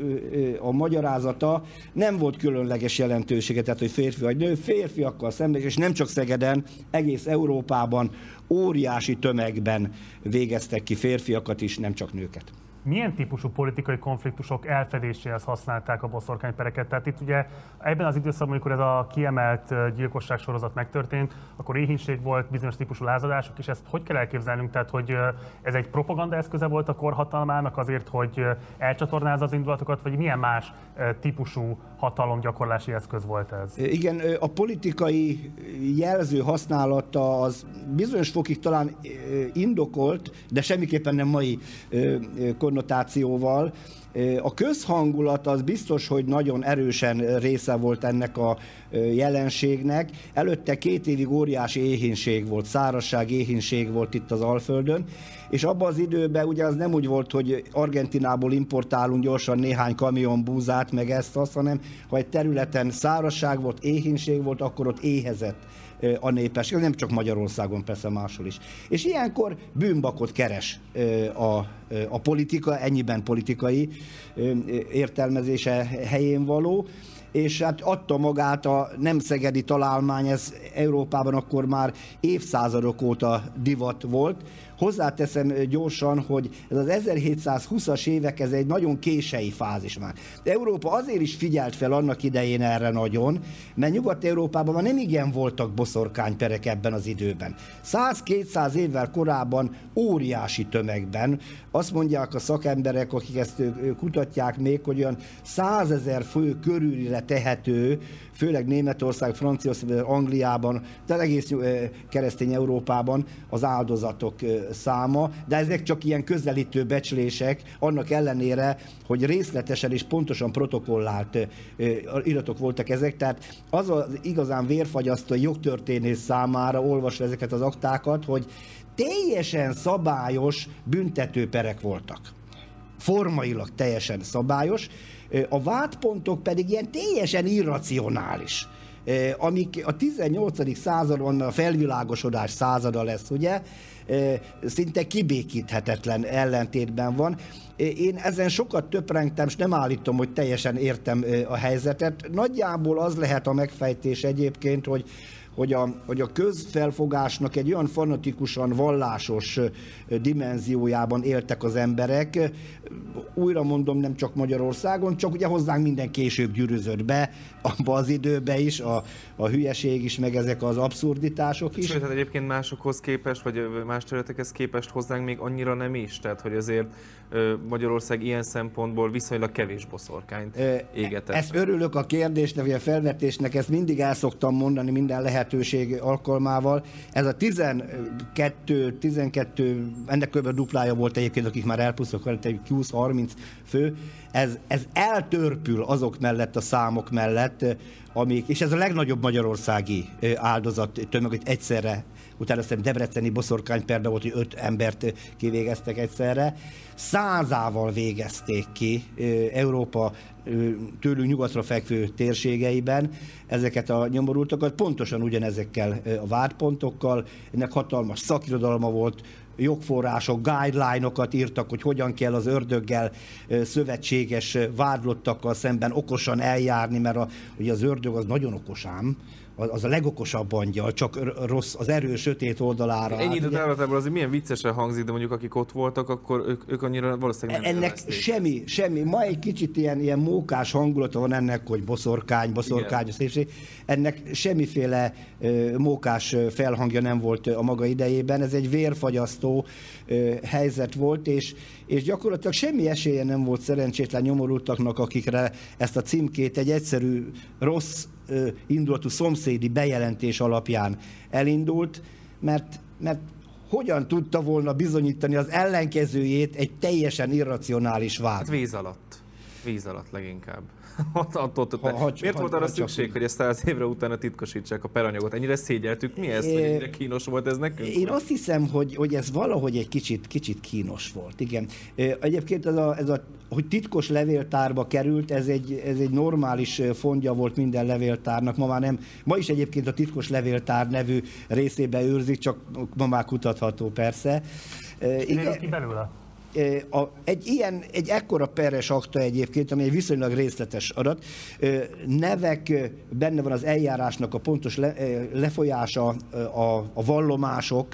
a magyarázata, nem volt különleges jelentősége, tehát hogy férfi vagy nő, férfiakkal szemben, és nem csak Szegeden, egész Európában óriási tömegben végeztek ki férfiakat is, nem csak nőket. Milyen típusú politikai konfliktusok elfedéséhez használták a boszorkánypereket? Tehát itt ugye ebben az időszakban, amikor ez a kiemelt gyilkosság sorozat megtörtént, akkor éhínség volt, bizonyos típusú lázadások, és ezt hogy kell elképzelnünk? Tehát, hogy ez egy propaganda eszköze volt a korhatalmának azért, hogy elcsatornázza az indulatokat, vagy milyen más típusú hatalomgyakorlási eszköz volt ez? Igen, a politikai jelző használata az bizonyos fokig talán indokolt, de semmiképpen nem mai konnotációval. A közhangulat az biztos, hogy nagyon erősen része volt ennek a jelenségnek. Előtte két évig óriási éhínség volt, szárazság, éhínség volt itt az Alföldön, és abban az időben ugye az nem úgy volt, hogy Argentinából importálunk gyorsan néhány kamion búzát, meg ezt, azt, hanem ha egy területen szárazság volt, éhínség volt, akkor ott éhezett a népesség, Ez nem csak Magyarországon, persze máshol is. És ilyenkor bűnbakot keres a, a politika, ennyiben politikai értelmezése helyén való, és hát adta magát a nem szegedi találmány, ez Európában akkor már évszázadok óta divat volt. Hozzáteszem gyorsan, hogy ez az 1720-as évek, ez egy nagyon kései fázis már. De Európa azért is figyelt fel annak idején erre nagyon, mert Nyugat-Európában már nem igen voltak boszorkányperek ebben az időben. 100-200 évvel korábban óriási tömegben, azt mondják a szakemberek, akik ezt kutatják még, hogy olyan 100 ezer fő körülire tehető, főleg Németország, Franciaország, Angliában, tehát egész keresztény Európában az áldozatok száma, de ezek csak ilyen közelítő becslések, annak ellenére, hogy részletesen és pontosan protokollált iratok voltak ezek, tehát az az igazán vérfagyasztó jogtörténész számára olvasva ezeket az aktákat, hogy teljesen szabályos büntetőperek voltak. Formailag teljesen szabályos, a vádpontok pedig ilyen teljesen irracionális, amik a 18. században a felvilágosodás százada lesz, ugye, szinte kibékíthetetlen ellentétben van. Én ezen sokat töprengtem, és nem állítom, hogy teljesen értem a helyzetet. Nagyjából az lehet a megfejtés egyébként, hogy hogy a, hogy a közfelfogásnak egy olyan fanatikusan vallásos dimenziójában éltek az emberek. Újra mondom, nem csak Magyarországon, csak ugye hozzánk minden később gyűrűzött be, abba az időbe is, a, a hülyeség is, meg ezek az abszurditások is. Sőt, hát egyébként másokhoz képest, vagy más területekhez képest hozzánk még annyira nem is. Tehát, hogy azért Magyarország ilyen szempontból viszonylag kevés boszorkányt égetett. Ezt örülök a kérdésnek, vagy a felvetésnek, ezt mindig el szoktam mondani minden lehetőség alkalmával. Ez a 12, 12 ennek kb. duplája volt egyébként, akik már elpusztok, 20-30 fő, ez, ez eltörpül azok mellett, a számok mellett, amik, és ez a legnagyobb magyarországi áldozat tömeg, hogy egyszerre utána aztán Debreceni boszorkányperda volt, hogy öt embert kivégeztek egyszerre. Százával végezték ki Európa tőlünk nyugatra fekvő térségeiben ezeket a nyomorultakat, pontosan ugyanezekkel a vádpontokkal. Ennek hatalmas szakirodalma volt, jogforrások, guideline-okat írtak, hogy hogyan kell az ördöggel szövetséges vádlottakkal szemben okosan eljárni, mert a, ugye az ördög az nagyon okosám, az a legokosabb angyal, csak rossz, az erő sötét oldalára. Ennyi időt elvetemben azért milyen viccesen hangzik, de mondjuk akik ott voltak, akkor ők, ők annyira valószínűleg nem Ennek élvezték. semmi, semmi. Ma egy kicsit ilyen, ilyen mókás hangulata van ennek, hogy boszorkány, boszorkány, a szépség. Ennek semmiféle mókás felhangja nem volt a maga idejében. Ez egy vérfagyasztó helyzet volt, és, és gyakorlatilag semmi esélye nem volt szerencsétlen nyomorultaknak, akikre ezt a címkét egy egyszerű rossz indulatú szomszédi bejelentés alapján elindult, mert, mert hogyan tudta volna bizonyítani az ellenkezőjét egy teljesen irracionális vád? Hát víz alatt. Víz alatt leginkább. attól, ha, ha, Miért ha, volt arra ha, szükség, csak... hogy ezt száz évre utána titkosítsák a peranyagot? Ennyire szégyeltük mi ezt, hogy ennyire kínos volt ez nekünk? Én azt hiszem, hogy, hogy ez valahogy egy kicsit, kicsit kínos volt, igen. Egyébként ez a, ez a hogy titkos levéltárba került, ez egy, ez egy normális fondja volt minden levéltárnak. Ma már nem, ma is egyébként a titkos levéltár nevű részébe őrzik, csak ma már kutatható persze. Igen, ki belőle? Egy ilyen, egy ekkora peres akta egyébként, ami egy viszonylag részletes adat, nevek, benne van az eljárásnak a pontos le, lefolyása, a, a vallomások,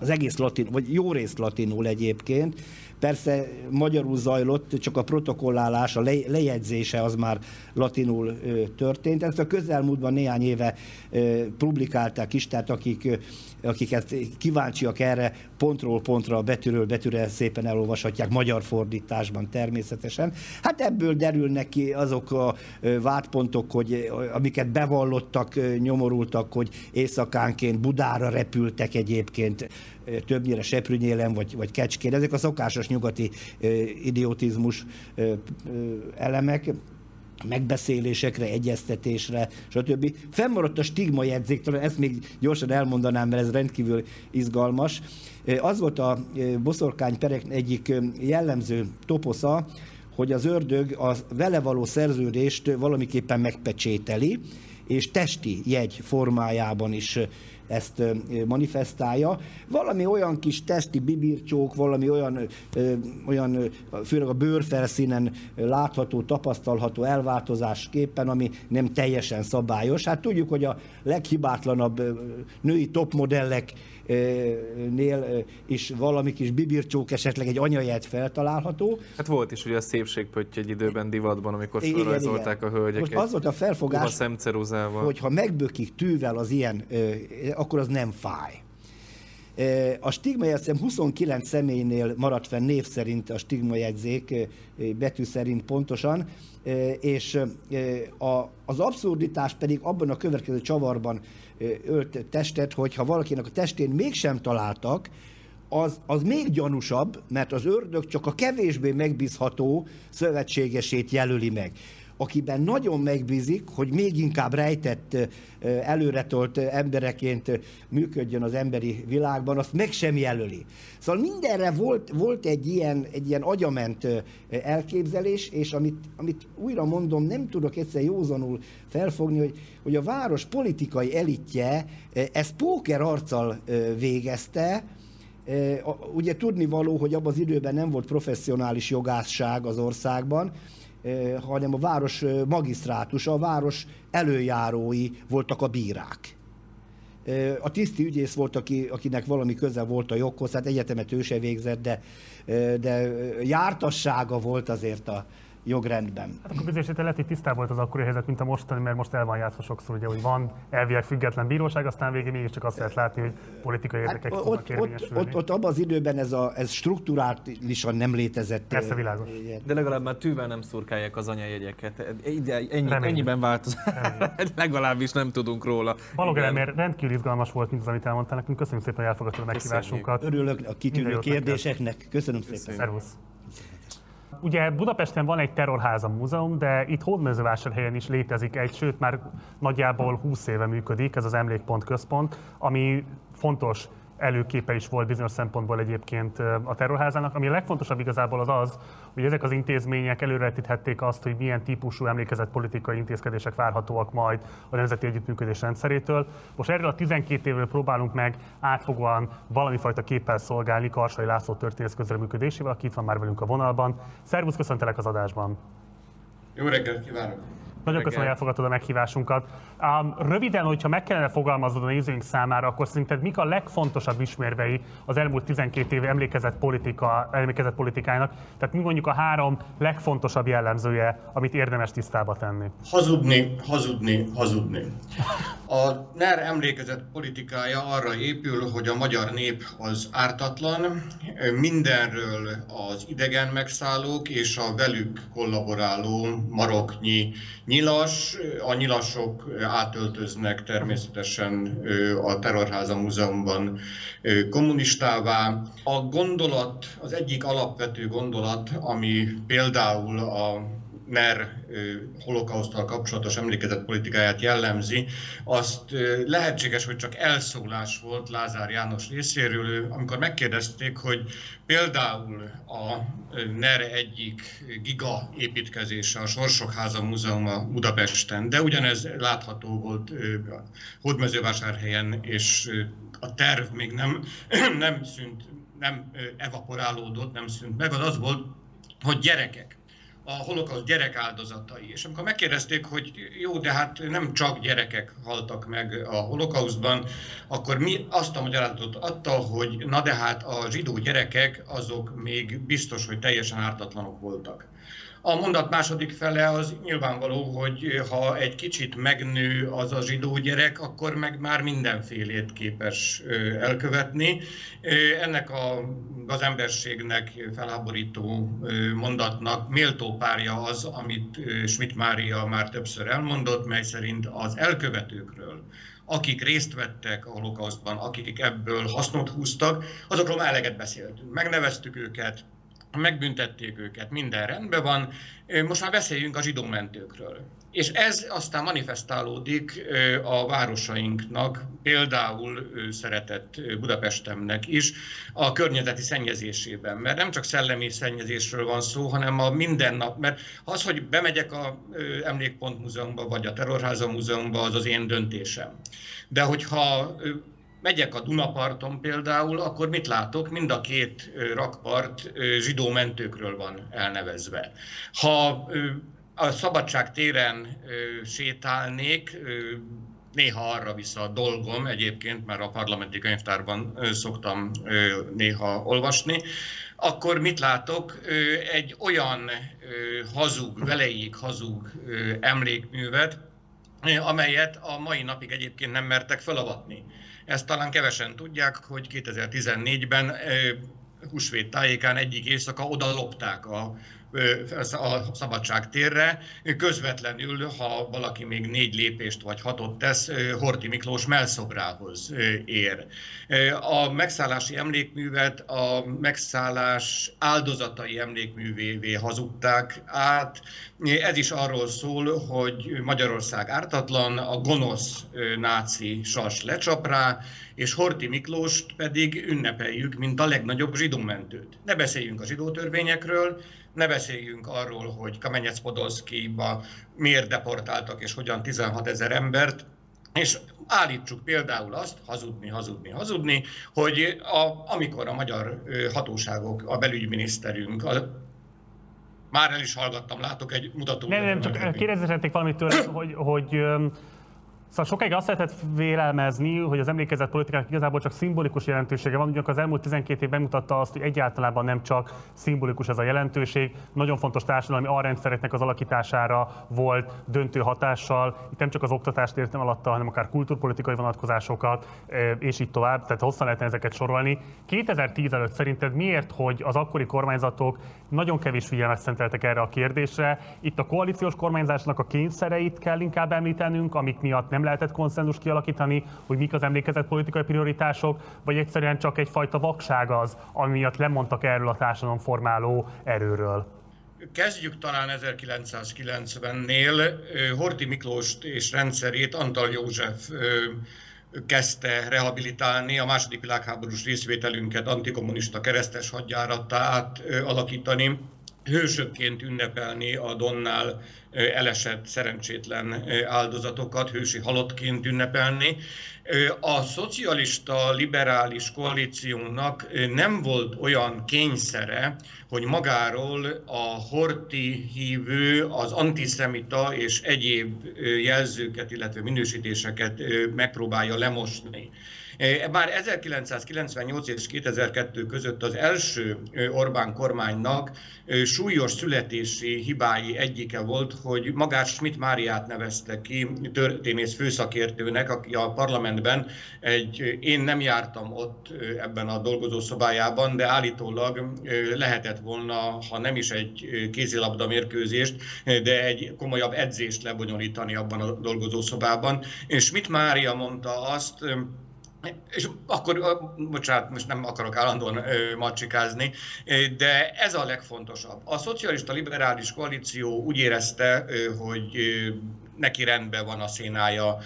az egész latin, vagy jó részt latinul egyébként, Persze magyarul zajlott, csak a protokollálás, a lejegyzése az már latinul történt. Ezt a közelmúltban néhány éve publikálták is, tehát akik, akiket kíváncsiak erre, pontról pontra, betűről betűre szépen elolvashatják, magyar fordításban természetesen. Hát ebből derülnek ki azok a vádpontok, hogy, amiket bevallottak, nyomorultak, hogy éjszakánként Budára repültek egyébként többnyire Seprűnyélen vagy, vagy Kecskén. Ezek a szokásos nyugati idiotizmus elemek megbeszélésekre, egyeztetésre, stb. Fennmaradt a stigma jegyzék, talán ezt még gyorsan elmondanám, mert ez rendkívül izgalmas. Az volt a boszorkány perek egyik jellemző toposza, hogy az ördög a vele való szerződést valamiképpen megpecsételi, és testi jegy formájában is ezt manifestálja. Valami olyan kis testi bibircsók, valami olyan, olyan főleg a bőrfelszínen látható, tapasztalható elváltozásképpen, ami nem teljesen szabályos. Hát tudjuk, hogy a leghibátlanabb női topmodellek nél is valami kis bibircsók, esetleg egy anyaját feltalálható. Hát volt is ugye a szépségpötty egy időben divatban, amikor felrajzolták a hölgyeket. Most az volt a felfogás, hogy ha megbökik tűvel az ilyen, akkor az nem fáj. A stigmajegyzem 29 személynél maradt fenn név szerint a stigmajegyzék, betű szerint pontosan, és az abszurditás pedig abban a következő csavarban ölt testet, hogy ha valakinek a testén mégsem találtak, az, az még gyanúsabb, mert az ördög csak a kevésbé megbízható szövetségesét jelöli meg akiben nagyon megbízik, hogy még inkább rejtett, előretolt embereként működjön az emberi világban, azt meg sem jelöli. Szóval mindenre volt, volt egy, ilyen, egy ilyen agyament elképzelés, és amit, amit újra mondom, nem tudok egyszer józanul felfogni, hogy, hogy a város politikai elitje ezt póker arccal végezte, Ugye tudni való, hogy abban az időben nem volt professzionális jogászság az országban, hanem a város magisztrátusa, a város előjárói voltak a bírák. A tiszti ügyész volt, aki, akinek valami köze volt a joghoz, hát egyetemet ő se végzett, de, de jártassága volt azért a, jogrendben. Hát akkor bizonyos lehet, hogy tisztább volt az akkori helyzet, mint a mostani, mert most el van játszva sokszor, ugye, hogy van elvileg független bíróság, aztán végén mégiscsak azt lehet látni, hogy politikai hát érdekek hát, ott, ott, ott, ott, abban az időben ez, a, ez strukturálisan nem létezett. Persze világos. De legalább már tűvel nem szurkálják az anyajegyeket. Ennyi, ennyiben változ. Legalábbis nem tudunk róla. Valóban, mert rendkívül izgalmas volt mint az, amit elmondtál nekünk. Köszönjük szépen, hogy elfogadtad a meghívásunkat. Örülök a kitűnő kérdéseknek. Köszönöm szépen. Szervusz. Ugye Budapesten van egy terrorháza múzeum, de itt Hódmezővásárhelyen is létezik egy, sőt már nagyjából 20 éve működik, ez az Emlékpont Központ, ami fontos előképe is volt bizonyos szempontból egyébként a terrorházának. Ami a legfontosabb igazából az az, hogy ezek az intézmények előretíthették azt, hogy milyen típusú emlékezett politikai intézkedések várhatóak majd a Nemzeti Együttműködés rendszerétől. Most erről a 12 évről próbálunk meg átfogóan valami fajta képpel szolgálni Karsai László történész közreműködésével, aki itt van már velünk a vonalban. Szervusz, köszöntelek az adásban! Jó reggelt kívánok! Nagyon köszönöm, hogy elfogadtad a meghívásunkat. Um, röviden, hogyha meg kellene fogalmaznod a nézőink számára, akkor szerinted mik a legfontosabb ismérvei az elmúlt 12 év emlékezett, politika, emlékezett politikájának? Tehát mi mondjuk a három legfontosabb jellemzője, amit érdemes tisztába tenni? Hazudni, hazudni, hazudni. A NER emlékezett politikája arra épül, hogy a magyar nép az ártatlan, mindenről az idegen megszállók és a velük kollaboráló maroknyi nyilas, a nyilasok átöltöznek természetesen a Terrorháza Múzeumban kommunistává. A gondolat, az egyik alapvető gondolat, ami például a NER holokausztal kapcsolatos emlékezett politikáját jellemzi, azt lehetséges, hogy csak elszólás volt Lázár János részéről, amikor megkérdezték, hogy például a NER egyik giga építkezése, a Sorsokháza Múzeuma Budapesten, de ugyanez látható volt Hódmezővásárhelyen, és a terv még nem, nem szűnt, nem evaporálódott, nem szűnt meg, az az volt, hogy gyerekek, a holokauszt gyerek áldozatai. És amikor megkérdezték, hogy jó, de hát nem csak gyerekek haltak meg a holokauszban, akkor mi azt a magyarázatot adta, hogy na de hát a zsidó gyerekek azok még biztos, hogy teljesen ártatlanok voltak. A mondat második fele az nyilvánvaló, hogy ha egy kicsit megnő az a zsidó gyerek, akkor meg már mindenfélét képes elkövetni. Ennek a, az emberségnek felháborító mondatnak méltó párja az, amit Schmidt Mária már többször elmondott, mely szerint az elkövetőkről akik részt vettek a holokausztban, akik ebből hasznot húztak, azokról már eleget beszéltünk. Megneveztük őket, megbüntették őket, minden rendben van, most már beszéljünk a zsidó mentőkről. És ez aztán manifestálódik a városainknak, például szeretett Budapestemnek is, a környezeti szennyezésében. Mert nem csak szellemi szennyezésről van szó, hanem a mindennap. Mert az, hogy bemegyek a Emlékpont Múzeumba, vagy a Terrorháza Múzeumba, az az én döntésem. De hogyha megyek a Dunaparton például, akkor mit látok? Mind a két rakpart zsidó mentőkről van elnevezve. Ha a Szabadság téren sétálnék, néha arra vissza a dolgom egyébként, mert a parlamenti könyvtárban szoktam néha olvasni, akkor mit látok? Egy olyan hazug, velejéig hazug emlékművet, amelyet a mai napig egyébként nem mertek felavatni. Ezt talán kevesen tudják, hogy 2014-ben húsvét tájékán egyik éjszaka oda lopták a a szabadság térre. Közvetlenül, ha valaki még négy lépést vagy hatot tesz, Horti Miklós melszobrához ér. A megszállási emlékművet a megszállás áldozatai emlékművévé hazudták át. Ez is arról szól, hogy Magyarország ártatlan, a gonosz náci sas lecsap rá, és Horti Miklóst pedig ünnepeljük, mint a legnagyobb zsidómentőt. Ne beszéljünk a zsidó törvényekről, ne beszéljünk arról, hogy Kamenyec Podolszkiba miért deportáltak és hogyan 16 ezer embert, és állítsuk például azt, hazudni, hazudni, hazudni, hogy a, amikor a magyar hatóságok, a belügyminiszterünk, a, már el is hallgattam, látok egy mutató. Nem, nem, csak kérdezhetek valamit tőle, hogy, hogy Szóval sokáig azt lehetett vélelmezni, hogy az emlékezett politikának igazából csak szimbolikus jelentősége van, ugyanakkor az elmúlt 12 év bemutatta azt, hogy egyáltalában nem csak szimbolikus ez a jelentőség, nagyon fontos társadalmi arrendszereknek az alakítására volt döntő hatással. Itt nem csak az oktatást értem alatta, hanem akár kulturpolitikai vonatkozásokat, és így tovább, tehát hosszan lehetne ezeket sorolni. 2010 előtt szerinted miért, hogy az akkori kormányzatok nagyon kevés figyelmet szenteltek erre a kérdésre? Itt a koalíciós kormányzásnak a kényszereit kell inkább említenünk, amik miatt nem lehetett konszenzus kialakítani, hogy mik az emlékezett politikai prioritások, vagy egyszerűen csak egyfajta vakság az, ami miatt lemondtak erről a társadalom formáló erőről? Kezdjük talán 1990-nél. Horti Miklóst és rendszerét Antal József kezdte rehabilitálni, a második világháborús részvételünket antikommunista keresztes hadjárattá átalakítani, hősökként ünnepelni a Donnál elesett szerencsétlen áldozatokat, hősi halottként ünnepelni. A szocialista liberális koalíciónak nem volt olyan kényszere, hogy magáról a horti hívő, az antiszemita és egyéb jelzőket, illetve minősítéseket megpróbálja lemosni. Már 1998 és 2002 között az első Orbán kormánynak súlyos születési hibái egyike volt, hogy magát Schmidt Máriát nevezte ki történész főszakértőnek, aki a parlamentben egy, én nem jártam ott ebben a dolgozószobájában, de állítólag lehetett volna, ha nem is egy kézilabda mérkőzést, de egy komolyabb edzést lebonyolítani abban a dolgozószobában. Schmidt Mária mondta azt, és akkor, bocsánat, most nem akarok állandóan macsikázni, de ez a legfontosabb. A szocialista liberális koalíció úgy érezte, hogy neki rendben van a szénája,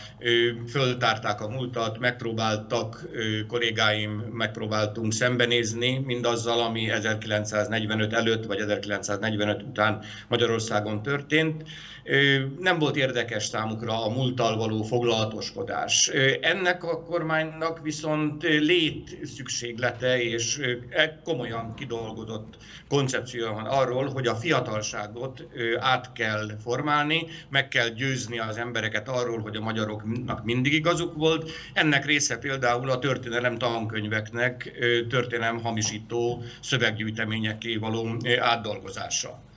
föltárták a múltat, megpróbáltak kollégáim, megpróbáltunk szembenézni mindazzal, ami 1945 előtt vagy 1945 után Magyarországon történt. Nem volt érdekes számukra a múlttal való foglalatoskodás. Ennek a kormánynak viszont lét szükséglete és e komolyan kidolgozott koncepciója van arról, hogy a fiatalságot át kell formálni, meg kell győzni az embereket arról, hogy a magyaroknak mindig igazuk volt. Ennek része például a történelem tankönyveknek történelem hamisító szöveggyűjteményeké való átdolgozása.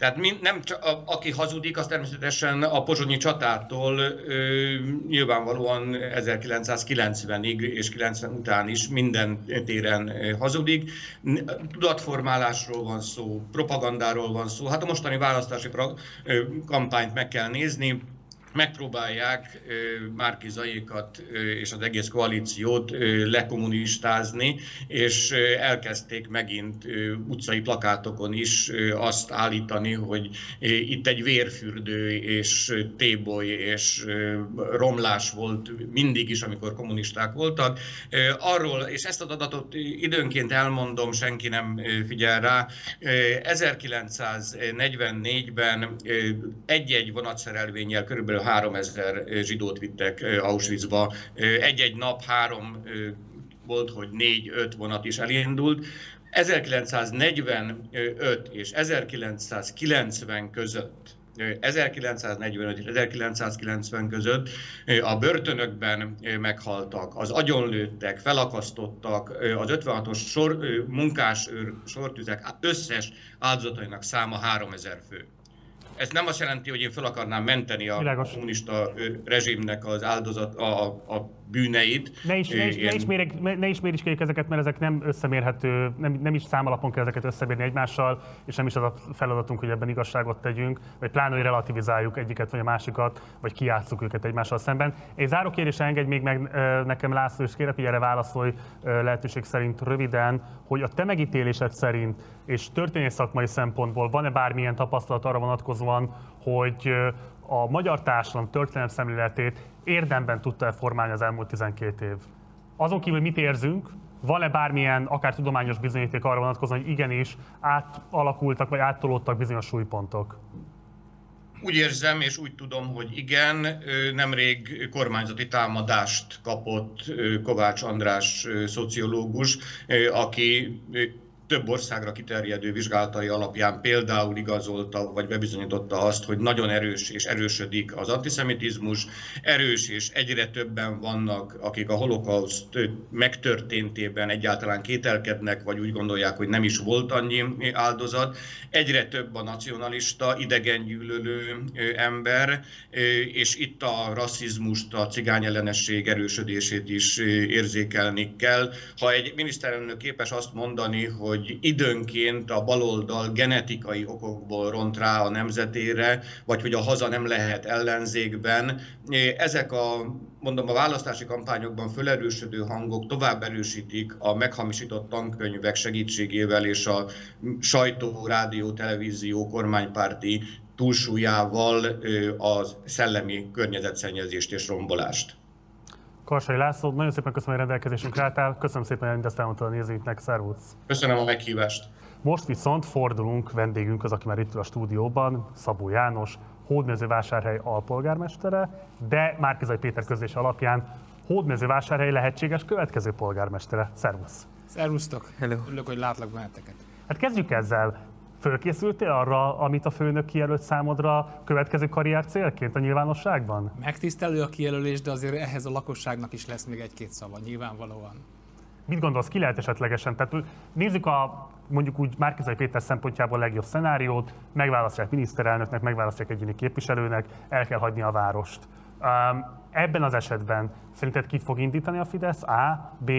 Tehát nem csak, a, aki hazudik, az természetesen a pozsonyi csatától ö, nyilvánvalóan 1990-ig és 90 után is minden téren hazudik. Tudatformálásról van szó, propagandáról van szó. Hát a mostani választási kampányt meg kell nézni, megpróbálják Márkizaikat és az egész koalíciót lekommunistázni, és elkezdték megint utcai plakátokon is azt állítani, hogy itt egy vérfürdő és téboly és romlás volt mindig is, amikor kommunisták voltak. Arról, és ezt az adatot időnként elmondom, senki nem figyel rá, 1944-ben egy-egy vonatszerelvényel körülbelül 3000 zsidót vittek Auschwitzba. Egy-egy nap három volt, hogy négy-öt vonat is elindult. 1945 és 1990 között 1945 és 1990 között a börtönökben meghaltak, az agyonlőttek, felakasztottak, az 56-os sor, munkásőr sortüzek összes áldozatainak száma 3000 fő. Ez nem azt jelenti, hogy én fel akarnám menteni a Világos. kommunista rezsimnek az áldozat, a, a bűneit. Ne is, ne is, én... ne is, ne is ezeket, mert ezek nem összemérhető, nem, nem is számalapon kell ezeket összemérni egymással, és nem is az a feladatunk, hogy ebben igazságot tegyünk, vagy pláne, hogy relativizáljuk egyiket vagy a másikat, vagy kiátszuk őket egymással szemben. Egy záró kérdés engedj még meg nekem László, és kérlek, hogy erre válaszolj lehetőség szerint röviden, hogy a te megítélésed szerint és történész szakmai szempontból van-e bármilyen tapasztalat arra vonatkozóan, hogy a magyar társadalom történelem szemléletét érdemben tudta-e formálni az elmúlt 12 év? Azon kívül mit érzünk, van-e bármilyen, akár tudományos bizonyíték arra vonatkozóan, hogy igenis átalakultak vagy áttolódtak bizonyos súlypontok? Úgy érzem, és úgy tudom, hogy igen, nemrég kormányzati támadást kapott Kovács András szociológus, aki több országra kiterjedő vizsgálatai alapján például igazolta vagy bebizonyította azt, hogy nagyon erős és erősödik az antiszemitizmus, erős és egyre többen vannak, akik a holokauszt megtörténtében egyáltalán kételkednek, vagy úgy gondolják, hogy nem is volt annyi áldozat. Egyre több a nacionalista, idegengyűlölő ember, és itt a rasszizmust, a cigányellenesség erősödését is érzékelni kell. Ha egy miniszterelnök képes azt mondani, hogy időnként a baloldal genetikai okokból ront rá a nemzetére, vagy hogy a haza nem lehet ellenzékben, ezek a mondom, a választási kampányokban fölerősödő hangok tovább erősítik a meghamisított tankönyvek segítségével és a sajtó, rádió, televízió, kormánypárti túlsúlyával a szellemi környezetszennyezést és rombolást. Karsai László, nagyon szépen köszönöm, hogy rendelkezésünkre álltál. Köszönöm szépen, hogy mindezt elmondtad a nézőinknek. Szervusz! Köszönöm a meghívást! Most viszont fordulunk vendégünk az, aki már itt ül a stúdióban, Szabó János, Hódmezővásárhely alpolgármestere, de Márkizai Péter közlése alapján Hódmezővásárhely lehetséges következő polgármestere. Szervusz! Szervusztok! Hello. Örülök, hogy látlak benneteket. Hát kezdjük ezzel. Fölkészültél arra, amit a főnök kijelölt számodra következő karrier célként a nyilvánosságban? Megtisztelő a kijelölés, de azért ehhez a lakosságnak is lesz még egy-két szava, nyilvánvalóan. Mit gondolsz, ki lehet esetlegesen? Tehát nézzük a mondjuk úgy Márkizai Péter szempontjából a legjobb szenáriót, megválasztják miniszterelnöknek, megválasztják egyéni képviselőnek, el kell hagyni a várost. Um, ebben az esetben szerinted ki fog indítani a Fidesz? A, B,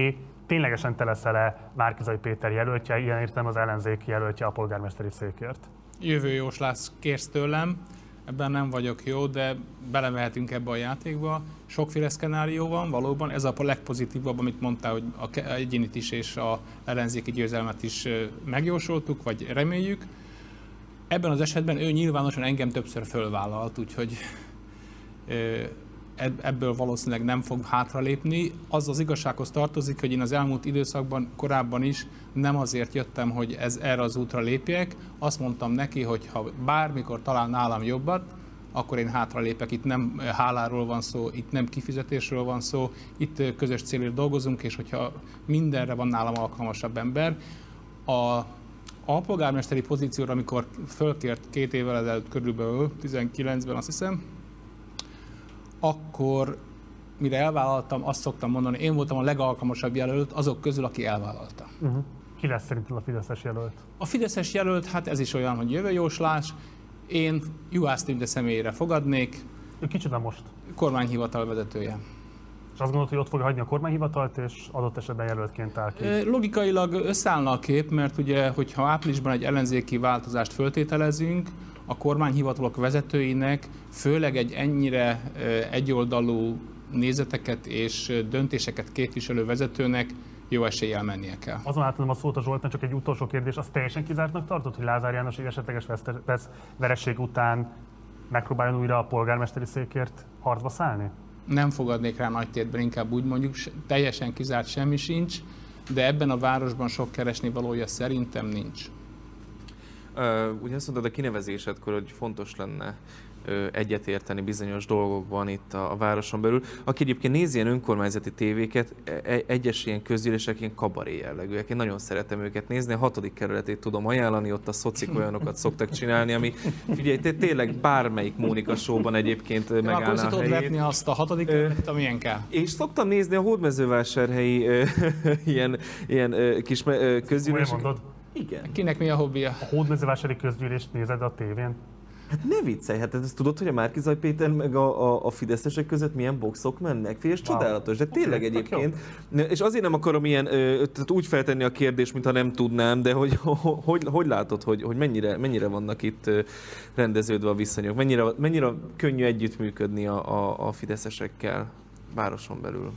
ténylegesen te leszel-e Márkizai Péter jelöltje, ilyen értem az ellenzék jelöltje a polgármesteri székért? Jövő Jóslász kérsz tőlem, ebben nem vagyok jó, de belemehetünk ebbe a játékba. Sokféle szkenárió van, valóban ez a legpozitívabb, amit mondtál, hogy a egyénit is és a ellenzéki győzelmet is megjósoltuk, vagy reméljük. Ebben az esetben ő nyilvánosan engem többször fölvállalt, úgyhogy ebből valószínűleg nem fog hátralépni. Az az igazsághoz tartozik, hogy én az elmúlt időszakban korábban is nem azért jöttem, hogy ez erre az útra lépjek. Azt mondtam neki, hogy ha bármikor talál nálam jobbat, akkor én hátralépek. Itt nem háláról van szó, itt nem kifizetésről van szó, itt közös célért dolgozunk, és hogyha mindenre van nálam alkalmasabb ember, a alpolgármesteri pozícióra, amikor fölkért két évvel ezelőtt körülbelül, 19-ben azt hiszem, akkor mire elvállaltam, azt szoktam mondani, én voltam a legalkalmasabb jelölt azok közül, aki elvállalta. Uh-huh. Ki lesz szerinted a Fideszes jelölt? A Fideszes jelölt, hát ez is olyan, hogy jövő jóslás. Én Juhász Tünde személyére fogadnék. Ő kicsoda most? Kormányhivatal vezetője. És azt gondolod, hogy ott fogja hagyni a kormányhivatalt, és adott esetben jelöltként áll ki? Logikailag összeállna a kép, mert ugye, hogyha áprilisban egy ellenzéki változást föltételezünk, a kormányhivatalok vezetőinek, főleg egy ennyire egyoldalú nézeteket és döntéseket képviselő vezetőnek jó eséllyel mennie kell. Azon átadom a szót a Zsoltán, csak egy utolsó kérdés. Az teljesen kizártnak tartott, hogy Lázár János egy esetleges vesz, vereség után megpróbáljon újra a polgármesteri székért harcba szállni? Nem fogadnék rá nagy tétben, inkább úgy mondjuk, teljesen kizárt semmi sincs, de ebben a városban sok keresni valója szerintem nincs. Uh, ugye azt mondtad a kinevezésedkor, hogy fontos lenne egyetérteni bizonyos dolgokban itt a, a városon belül. Aki egyébként nézi ilyen önkormányzati tévéket, e, egyes ilyen közgyűlések ilyen kabaré jellegűek. Én nagyon szeretem őket nézni. A hatodik kerületét tudom ajánlani, ott a szocik olyanokat szoktak csinálni, ami figyelj, tényleg bármelyik Mónika showban egyébként megállná a helyét. vetni azt a hatodik kerületet, amilyen kell. És szoktam nézni a hódmezővásárhelyi ilyen, ilyen kis közgyűléseket. Igen. Kinek mi a hobbija? A hódmezővásári közgyűlést nézed a tévén? Hát ne viccelj, hát ezt tudod, hogy a Márkizaj Péter meg a, a, a fideszesek között milyen boxok mennek? Fél, wow. csodálatos, de tényleg okay, egyébként. És azért nem akarom ilyen, tehát úgy feltenni a kérdést, mintha nem tudnám, de hogy hogy, hogy látod, hogy, hogy mennyire, mennyire vannak itt rendeződve a viszonyok? Mennyire, mennyire könnyű együttműködni a, a, a fideszesekkel városon belül?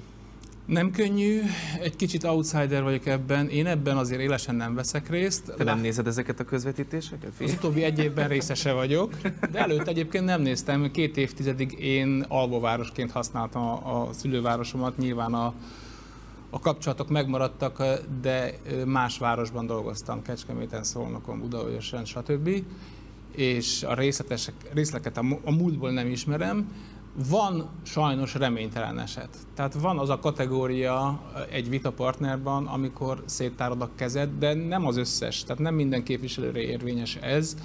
Nem könnyű, egy kicsit outsider vagyok ebben, én ebben azért élesen nem veszek részt. Te nem nézed ezeket a közvetítéseket? Az utóbbi egy évben részese vagyok, de előtt egyébként nem néztem. Két évtizedig én alvóvárosként használtam a, a szülővárosomat, nyilván a, a kapcsolatok megmaradtak, de más városban dolgoztam, Kecskeméten, Szolnokon, Budaörsön, stb. És a részleteket a múltból nem ismerem, Van sajnos reménytelen eset. Tehát van az a kategória egy vitapartnerban, amikor széttárod a kezed, de nem az összes, tehát nem minden képviselőre érvényes ez.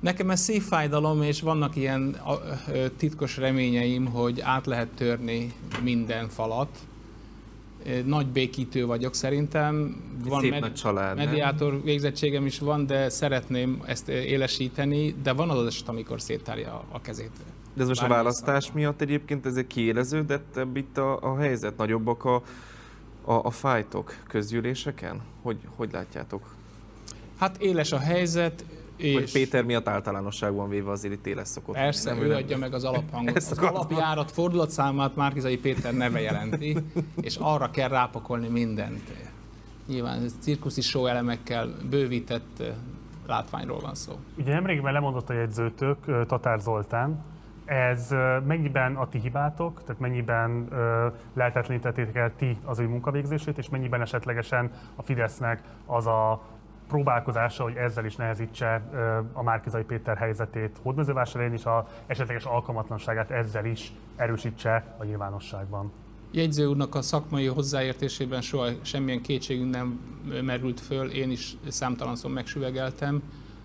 Nekem ez szívfájdalom, és vannak ilyen ö, titkos reményeim, hogy át lehet törni minden falat. Ö, Nagy békítő vagyok szerintem. Egy szép nagy család, nem? mediátor végzettségem is van, de szeretném ezt élesíteni, de van az eset, amikor széttárja a kezét. De ez most a Bármilyen választás miatt egyébként ez egy kiéleződött itt a, a helyzet? Nagyobbak a, a, a fájtok közgyűléseken? Hogy, hogy látjátok? Hát éles a helyzet, és Vagy Péter miatt általánosságban véve azért itt éles szokott. persze nem? ő nem- adja meg az alaphangot. Ezt Az akartam. alapjárat fordulatszámát Márkizai Péter neve jelenti, és arra kell rápakolni mindent. Nyilván ez cirkuszi show elemekkel bővített eh, látványról van szó. Ugye nemrégiben lemondott a jegyzőtök, ö, Tatár Zoltán. Ez mennyiben a ti hibátok, tehát mennyiben lehetetlenítettétek el ti az ő munkavégzését, és mennyiben esetlegesen a Fidesznek az a próbálkozása, hogy ezzel is nehezítse a Márkizai Péter helyzetét Hódmezővásárhelyen és a esetleges alkalmatlanságát ezzel is erősítse a nyilvánosságban. Jegyző úrnak a szakmai hozzáértésében soha semmilyen kétségünk nem merült föl, én is számtalanszor megsüvegeltem.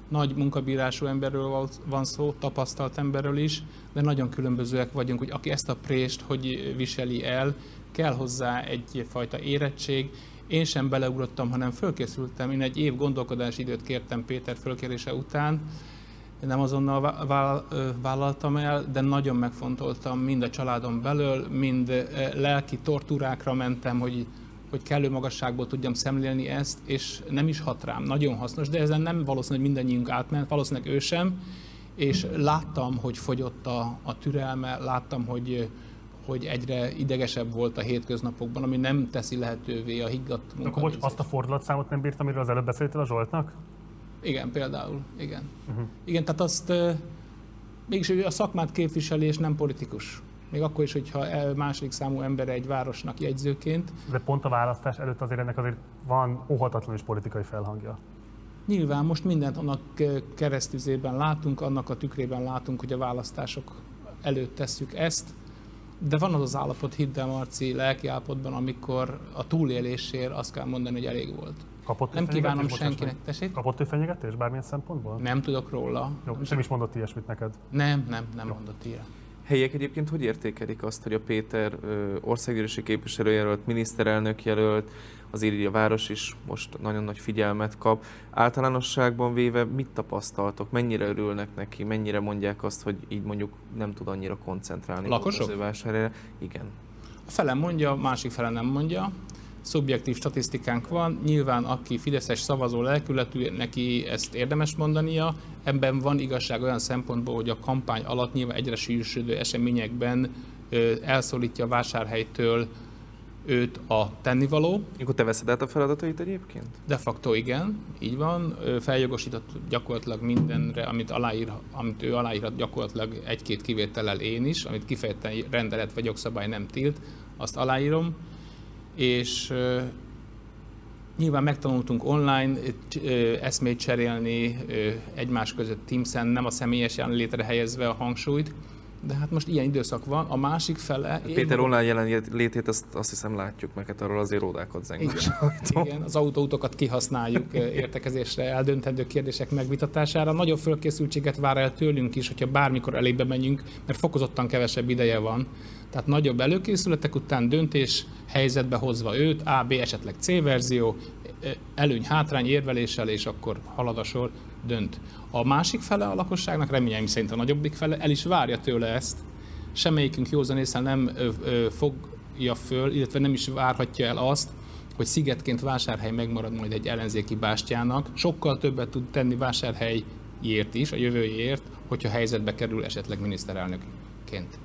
Nagy munkabírású emberről van szó, tapasztalt emberről is, de nagyon különbözőek vagyunk, hogy aki ezt a prést hogy viseli el, kell hozzá egyfajta érettség. Én sem beleugrottam, hanem fölkészültem. Én egy év gondolkodási időt kértem Péter fölkérése után, nem azonnal vállaltam el, de nagyon megfontoltam mind a családon belül, mind lelki tortúrákra mentem, hogy, hogy kellő magasságból tudjam szemlélni ezt, és nem is hat rám. Nagyon hasznos, de ezen nem valószínű, hogy mindannyiunk átment, valószínűleg ő sem, és láttam, hogy fogyott a, a türelme, láttam, hogy hogy egyre idegesebb volt a hétköznapokban, ami nem teszi lehetővé a higgadt Akkor bocs, azt a fordulatszámot nem bírtam, amiről az előbb beszéltél a Zsoltnak? Igen, például. Igen. Uh-huh. Igen, tehát azt mégis a szakmát képviseli, és nem politikus. Még akkor is, hogyha e- második számú ember egy városnak jegyzőként. De pont a választás előtt azért ennek azért van óhatatlan is politikai felhangja. Nyilván most mindent annak eh, keresztüzében látunk, annak a tükrében látunk, hogy a választások előtt tesszük ezt, de van az az állapot, hidd el Marci, lelki állapotban, amikor a túlélésért azt kell mondani, hogy elég volt. Kapott Nem kívánom senkinek. Tessék? Kapott ő fenyegetést bármilyen szempontból? Nem tudok róla. Jó, sem is mondott ilyesmit neked. Nem, nem, nem mondott ilyen. Helyek egyébként hogy értékelik azt, hogy a Péter országgyűlési képviselőjelölt, miniszterelnök jelölt, így a város is most nagyon nagy figyelmet kap. Általánosságban véve mit tapasztaltok? Mennyire örülnek neki? Mennyire mondják azt, hogy így mondjuk nem tud annyira koncentrálni? Lakosok? Igen. A fele mondja, a másik fele nem mondja. Szubjektív statisztikánk van, nyilván aki Fideszes szavazó lelkületű, neki ezt érdemes mondania. Ebben van igazság olyan szempontból, hogy a kampány alatt nyilván egyre sűrűsödő eseményekben elszólítja a vásárhelytől őt a tennivaló. Akkor te veszed át a feladatait egyébként? De facto igen, így van. Feljogosított gyakorlatilag mindenre, amit, aláír, amit ő aláírhat gyakorlatilag egy-két kivétellel én is, amit kifejezetten rendelet vagy jogszabály nem tilt, azt aláírom. És nyilván megtanultunk online eszmét cserélni egymás között Teams-en, nem a személyes jelenlétre helyezve a hangsúlyt, de hát most ilyen időszak van. A másik fele... én Péter vagyok- online jelenlétét azt, azt hiszem látjuk meg, hát arról azért ródákat zengnek. igen, igen, az autóutokat kihasználjuk értekezésre, eldöntendő kérdések megvitatására. Nagyobb fölkészültséget vár el tőlünk is, hogyha bármikor elébe menjünk, mert fokozottan kevesebb ideje van. Tehát nagyobb előkészületek után döntés helyzetbe hozva őt, A, B, esetleg C verzió, eh, előny, hátrány érveléssel, és akkor halad a sor, dönt. A másik fele a lakosságnak, reményeim szerint a nagyobbik fele, el is várja tőle ezt, semmelyikünk józanésszel nem ö, ö, fogja föl, illetve nem is várhatja el azt, hogy szigetként vásárhely megmarad majd egy ellenzéki bástyának. Sokkal többet tud tenni vásárhelyért is, a jövőjéért, hogyha helyzetbe kerül esetleg miniszterelnökként.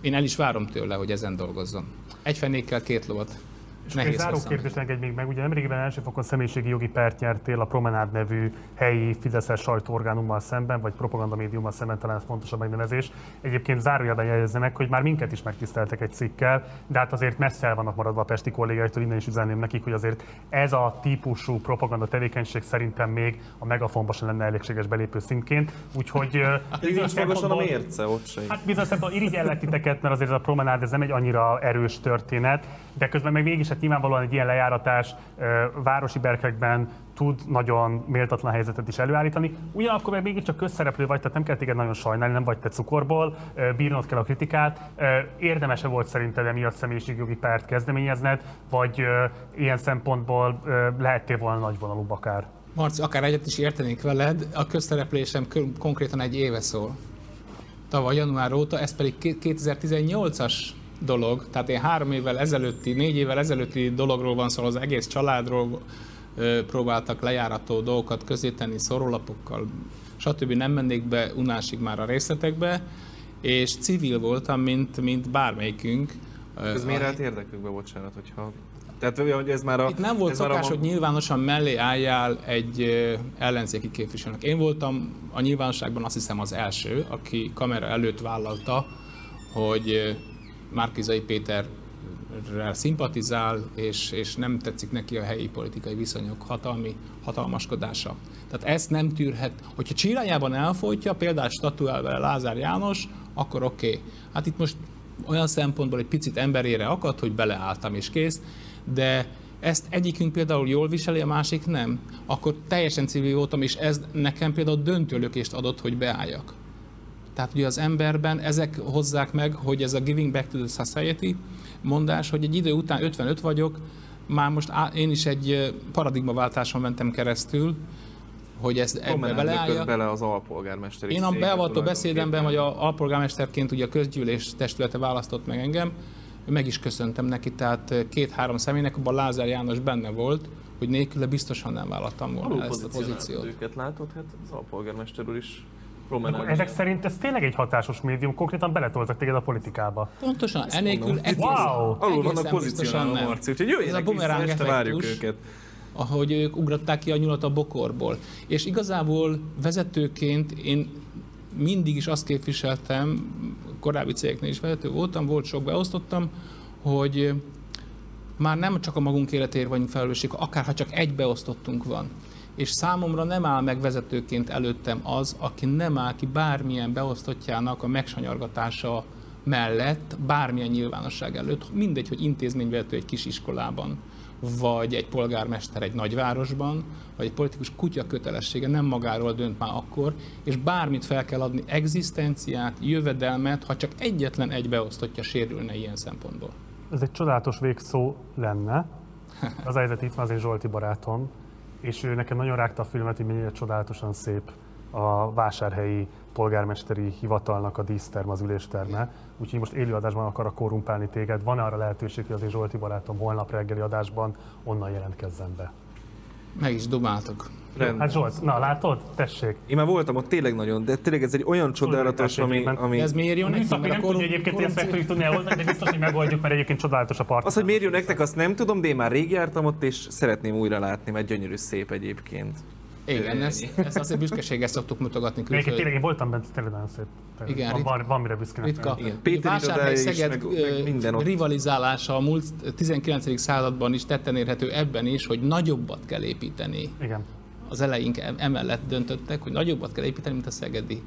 Én el is várom tőle, hogy ezen dolgozzon. Egy fenékkel két lovat És egy záró hosszan. kérdés engedj még meg, ugye nemrégiben első fokon személyiségi jogi pert nyertél a Promenád nevű helyi Fideszes sajtóorgánummal szemben, vagy propagandamédiummal szemben talán ez pontosabb megnevezés. Egyébként zárójelben jegyezze meg, hogy már minket is megtiszteltek egy cikkel, de hát azért messze el vannak maradva a pesti kollégáitól, innen is üzenném nekik, hogy azért ez a típusú propaganda tevékenység szerintem még a megafonba sem lenne elégséges belépő szintként. Úgyhogy ö, bizonyos magasan a mérce ott se. Hát bizonyos szempontból irigyellek titeket, mert azért ez a promenád ez nem egy annyira erős történet, de közben meg mégis hát nyilvánvalóan egy ilyen lejáratás városi berkekben tud nagyon méltatlan helyzetet is előállítani. Ugyanakkor meg mégiscsak közszereplő vagy, tehát nem kell téged nagyon sajnálni, nem vagy te cukorból, bírnod kell a kritikát. Érdemese volt szerinted emiatt személyiségjogi párt kezdeményezned, vagy ilyen szempontból lehettél volna nagyvonalúbb akár? Marci, akár egyet is értenék veled, a közszereplésem kö- konkrétan egy éve szól. Tavaly január óta, ez pedig ké- 2018-as dolog, tehát én három évvel ezelőtti, négy évvel ezelőtti dologról van szó, az egész családról ö, próbáltak lejárató dolgokat közé tenni, szórólapokkal, stb. Nem mennék be unásig már a részletekbe, és civil voltam, mint, mint bármelyikünk. Ez miért állt érdekükbe, bocsánat, hogyha... Tehát hogy ez már a... itt nem volt ez szokás, a... hogy nyilvánosan mellé álljál egy ellenzéki képviselőnek. Én voltam a nyilvánosságban azt hiszem az első, aki kamera előtt vállalta, hogy Márkizai Péterrel szimpatizál, és, és nem tetszik neki a helyi politikai viszonyok hatalmi hatalmaskodása. Tehát ezt nem tűrhet. Hogyha csirájában elfolytja, például statuál vele Lázár János, akkor oké. Okay. Hát itt most olyan szempontból egy picit emberére akadt, hogy beleálltam és kész, de ezt egyikünk például jól viseli, a másik nem, akkor teljesen civil voltam, és ez nekem például döntőlökést adott, hogy beálljak. Tehát ugye az emberben ezek hozzák meg, hogy ez a giving back to the society mondás, hogy egy idő után 55 vagyok, már most á- én is egy paradigmaváltáson mentem keresztül, hogy ezt ebbe beleálljak. bele az alpolgármesteri Én a beavató beszédemben, vagy a alpolgármesterként ugye a közgyűlés testülete választott meg engem, meg is köszöntem neki, tehát két-három személynek, abban Lázár János benne volt, hogy nélküle biztosan nem vállaltam volna Alul ezt a pozíciót. őket, látod? Hát az alpolgármester úr is Akkor promenál. ezek szerint ez tényleg egy hatásos médium, konkrétan beletoltak téged a politikába. Pontosan, enélkül egész, Wow! Alul vannak pozícionálva, nem. Marci, úgyhogy Ez a jöjjenek vissza, este várjuk őket. ahogy ők ugratták ki a nyulat a bokorból. És igazából vezetőként én mindig is azt képviseltem, korábbi cégeknél is vezető voltam, volt sok beosztottam, hogy már nem csak a magunk életéért vagyunk felelősség, akár ha csak egy beosztottunk van. És számomra nem áll meg vezetőként előttem az, aki nem áll ki bármilyen beosztottjának a megsanyargatása mellett, bármilyen nyilvánosság előtt, mindegy, hogy intézményvezető egy kis iskolában, vagy egy polgármester egy nagyvárosban, vagy egy politikus kutya kötelessége nem magáról dönt már akkor, és bármit fel kell adni, egzisztenciát, jövedelmet, ha csak egyetlen egy beosztottja sérülne ilyen szempontból. Ez egy csodálatos végszó lenne. Az helyzet itt van az én Zsolti barátom, és ő nekem nagyon rágta a filmet, hogy mennyire csodálatosan szép a vásárhelyi polgármesteri hivatalnak a díszterm, az ülésterme. Úgyhogy most élőadásban akarok korrumpálni téged. Van-e arra lehetőség, hogy az én Zsolti barátom holnap reggeli adásban onnan jelentkezzen be? Meg is dumáltak. Rendben. Hát Zsolt, na látod? Tessék. Én már voltam ott tényleg nagyon, de tényleg ez egy olyan csodálatos, ami, ami... Ez miért jó? Műszaki Mert nem a tudja egyébként, hogy ezt meg tudni elhozni, de biztos, hogy megoldjuk, mert egyébként csodálatos a part. Az, hogy miért jó nektek, azt nem tudom, de én már rég jártam ott, és szeretném újra látni, mert gyönyörű szép egyébként. Igen, ezt, ezt azért büszkeséggel szoktuk mutogatni Egyébként tényleg külföldön. én voltam bent, tényleg nagyon szép. Igen, van, van, van, mire büszkének Ritka. Igen, Péter Vásárhely Szeged meg- meg minden ott. rivalizálása a múlt 19. században is tetten érhető ebben is, hogy nagyobbat kell építeni. Igen. Az eleink em- emellett döntöttek, hogy nagyobbat kell építeni, mint a szegedi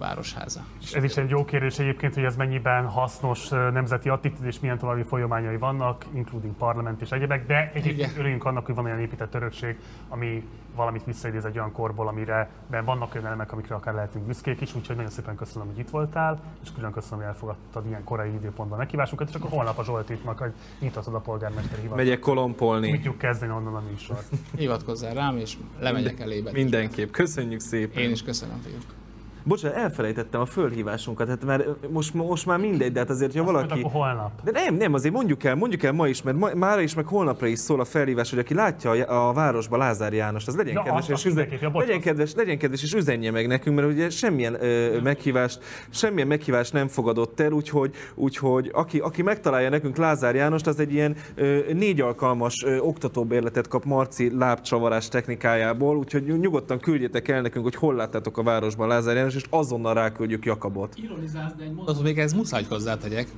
városháza. És ez is egy jó kérdés egyébként, hogy ez mennyiben hasznos nemzeti attitűd és milyen további folyamányai vannak, including parlament és egyebek, de egyébként örüljünk annak, hogy van olyan épített örökség, ami valamit visszaidéz egy olyan korból, amire ben vannak olyan elemek, amikre akár lehetünk büszkék is, úgyhogy nagyon szépen köszönöm, hogy itt voltál, és külön köszönöm, hogy elfogadtad ilyen korai időpontban meghívásunkat, és akkor holnap a Zsoltitnak, hogy nyitatod a polgármesteri hivatalt. Megyek kolompolni. Tudjuk kezdeni onnan a műsort. Hivatkozzál rám, és lemegyek elébe. Mindenképp. Köszönjük szépen. Én is köszönöm, fiúk. Bocsánat, elfelejtettem a fölhívásunkat, hát már most, most már mindegy, de hát azért, ha valaki... akkor holnap. De nem, nem, azért mondjuk el, mondjuk el ma is, mert ma, mára is, meg holnapra is szól a felhívás, hogy aki látja a, a városba Lázár Jánost, az legyen Ja, kedves, és üzen, ja, bocs, legyen, kedves, legyen kedves, és üzenje meg nekünk, mert ugye semmilyen ö, meghívást, semmilyen meghívást nem fogadott el, úgyhogy, úgyhogy aki, aki megtalálja nekünk Lázár Jánost, az egy ilyen ö, négy alkalmas ö, oktatóbérletet kap Marci lábcsavarás technikájából, úgyhogy nyugodtan küldjétek el nekünk, hogy hol láttátok a városban Lázár János, és azonnal ráküldjük Jakabot. Ironizálsz, de egy mondatot még ez muszáj hozzátegyek,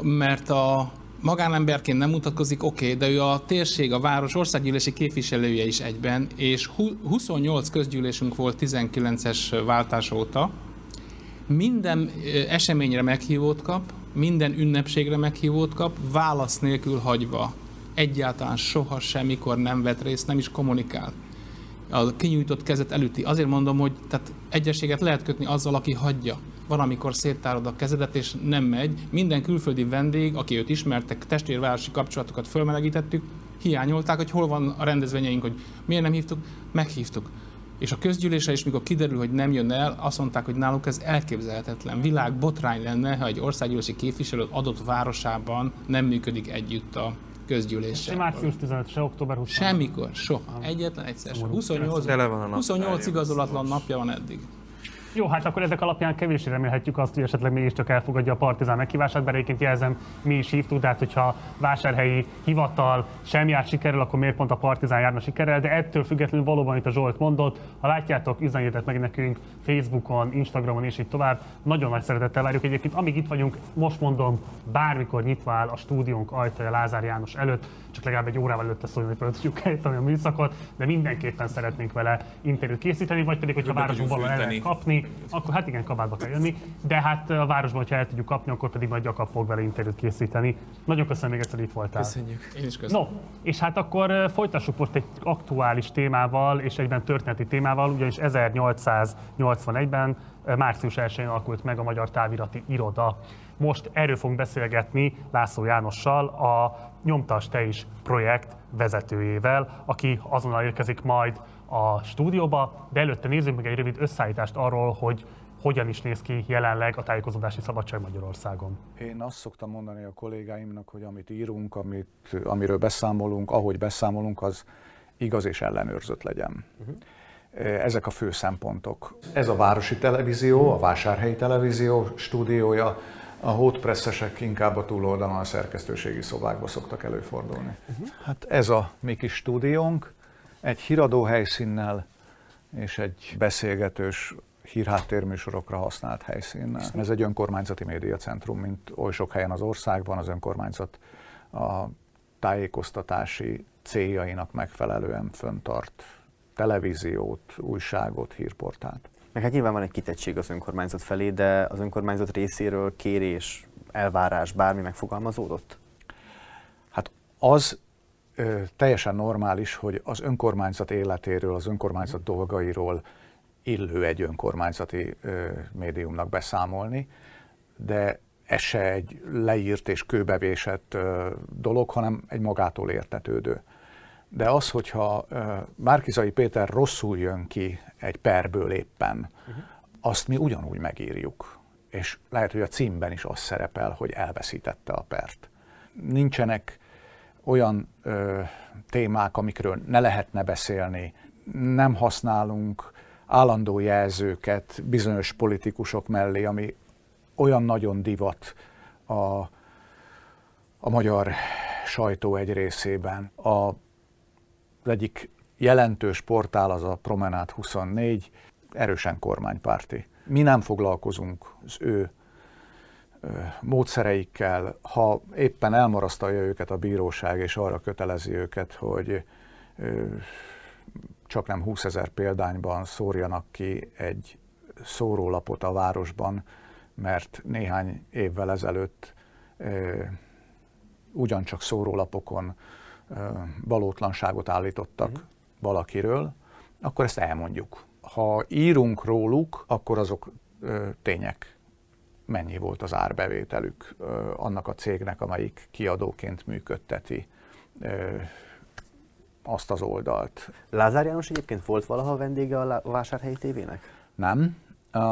mert a magánemberként nem mutatkozik, oké, okay, de ő a térség, a város országgyűlési képviselője is egyben, és hu- 28 közgyűlésünk volt 19-es váltás óta. Minden eseményre meghívót kap, minden ünnepségre meghívót kap, válasz nélkül hagyva. Egyáltalán soha semmikor nem vett részt, nem is kommunikál a kinyújtott kezet elüti. Azért mondom, hogy tehát egyességet lehet kötni azzal, aki hagyja. Van, amikor széttárod a kezedet, és nem megy. Minden külföldi vendég, aki őt ismertek, testvérvárosi kapcsolatokat fölmelegítettük, hiányolták, hogy hol van a rendezvényeink, hogy miért nem hívtuk, meghívtuk. És a közgyűlésre is, mikor kiderül, hogy nem jön el, azt mondták, hogy náluk ez elképzelhetetlen. Világ botrány lenne, ha egy országgyűlési képviselő adott városában nem működik együtt a Se közgyűléssel. március 15, se október 20. Semmikor, soha. Egyetlen egyszer sem. 28, Tele van a naptárja. 28 igazolatlan napja van eddig. Jó, hát akkor ezek alapján kevéssé remélhetjük azt, hogy esetleg mégiscsak elfogadja a Partizán meghívását, bár egyébként jelzem, mi is hívtuk, de hát hogyha vásárhelyi hivatal sem jár sikerrel, akkor miért pont a Partizán járna sikerrel, de ettől függetlenül valóban itt a Zsolt mondott, ha látjátok, üzenjétek meg nekünk Facebookon, Instagramon és így tovább. Nagyon nagy szeretettel várjuk egyébként, amíg itt vagyunk, most mondom, bármikor nyitva áll a stúdiónk ajtaja Lázár János előtt, csak legalább egy órával előtte szólni, hogy fel tudjuk állítani a műszakot, de mindenképpen szeretnénk vele interjút készíteni, vagy pedig, hogyha tudjuk valahol el akkor hát igen, kabátba kell jönni, de hát a városban, hogyha el tudjuk kapni, akkor pedig majd Jakab fog vele interjút készíteni. Nagyon köszönöm még egyszer, hogy itt voltál. Köszönjük. Én is köszönöm. No, és hát akkor folytassuk most egy aktuális témával és egyben történeti témával, ugyanis 1881-ben, ö, március 1-én alakult meg a Magyar Távirati Iroda. Most erről fogunk beszélgetni László Jánossal, a Nyomtas Te is projekt vezetőjével, aki azonnal érkezik majd a stúdióba, de előtte nézzünk meg egy rövid összeállítást arról, hogy hogyan is néz ki jelenleg a tájékozódási szabadság Magyarországon. Én azt szoktam mondani a kollégáimnak, hogy amit írunk, amit, amiről beszámolunk, ahogy beszámolunk, az igaz és ellenőrzött legyen. Ezek a fő szempontok. Ez a Városi Televízió, a Vásárhelyi Televízió stúdiója, a hótpresszesek inkább a túloldalon a szerkesztőségi szobákba szoktak előfordulni. Hát ez a mi kis stúdiónk, egy híradó helyszínnel és egy beszélgetős hírháttérműsorokra használt helyszínnel. Ez egy önkormányzati médiacentrum, mint oly sok helyen az országban, az önkormányzat a tájékoztatási céljainak megfelelően föntart televíziót, újságot, hírportált. Meg hát nyilván van egy kitettség az önkormányzat felé, de az önkormányzat részéről kérés, elvárás, bármi megfogalmazódott? Hát az ö, teljesen normális, hogy az önkormányzat életéről, az önkormányzat dolgairól illő egy önkormányzati ö, médiumnak beszámolni, de ez se egy leírt és kőbevésett ö, dolog, hanem egy magától értetődő. De az, hogyha ö, Márkizai Péter rosszul jön ki egy perből éppen, azt mi ugyanúgy megírjuk. És lehet, hogy a címben is az szerepel, hogy elveszítette a pert. Nincsenek olyan ö, témák, amikről ne lehetne beszélni, nem használunk állandó jelzőket bizonyos politikusok mellé, ami olyan nagyon divat a, a magyar sajtó egy részében. A, az egyik jelentős portál az a Promenát 24, erősen kormánypárti. Mi nem foglalkozunk az ő módszereikkel, ha éppen elmarasztalja őket a bíróság, és arra kötelezi őket, hogy csak nem 20 ezer példányban szórjanak ki egy szórólapot a városban, mert néhány évvel ezelőtt ugyancsak szórólapokon ö, valótlanságot állítottak uh-huh. valakiről, akkor ezt elmondjuk. Ha írunk róluk, akkor azok tények. Mennyi volt az árbevételük ö, annak a cégnek, amelyik kiadóként működteti ö, azt az oldalt. Lázár János egyébként volt valaha vendége a Vásárhelyi tévének? Nem. Uh,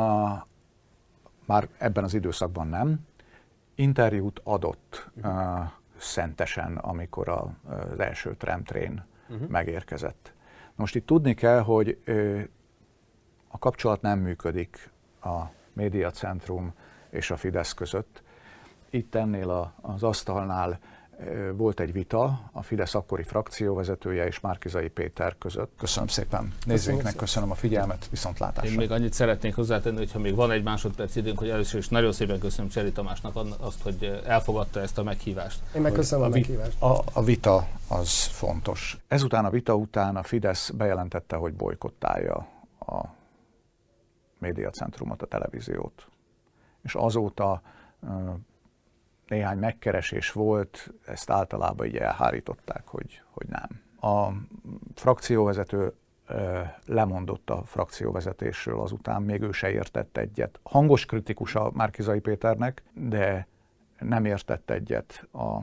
már ebben az időszakban nem. Interjút adott uh, szentesen, amikor a, az első tramtrain uh-huh. megérkezett. Most itt tudni kell, hogy uh, a kapcsolat nem működik a médiacentrum és a Fidesz között. Itt ennél a, az asztalnál volt egy vita a Fidesz akkori frakcióvezetője és Márkizai Péter között. Köszönöm szépen nézőinknek, köszönöm a figyelmet, viszontlátásra. Én még annyit szeretnék hozzátenni, hogy ha még van egy másodperc időnk, hogy először is nagyon szépen köszönöm Cseri Tamásnak azt, hogy elfogadta ezt a meghívást. Én meg köszönöm a, a meghívást. A, a vita az fontos. Ezután a vita után a Fidesz bejelentette, hogy bolykottálja a médiacentrumot, a televíziót. És azóta néhány megkeresés volt, ezt általában így elhárították, hogy, hogy nem. A frakcióvezető lemondott a frakcióvezetésről azután, még ő se értett egyet. Hangos kritikus a Márkizai Péternek, de nem értett egyet a,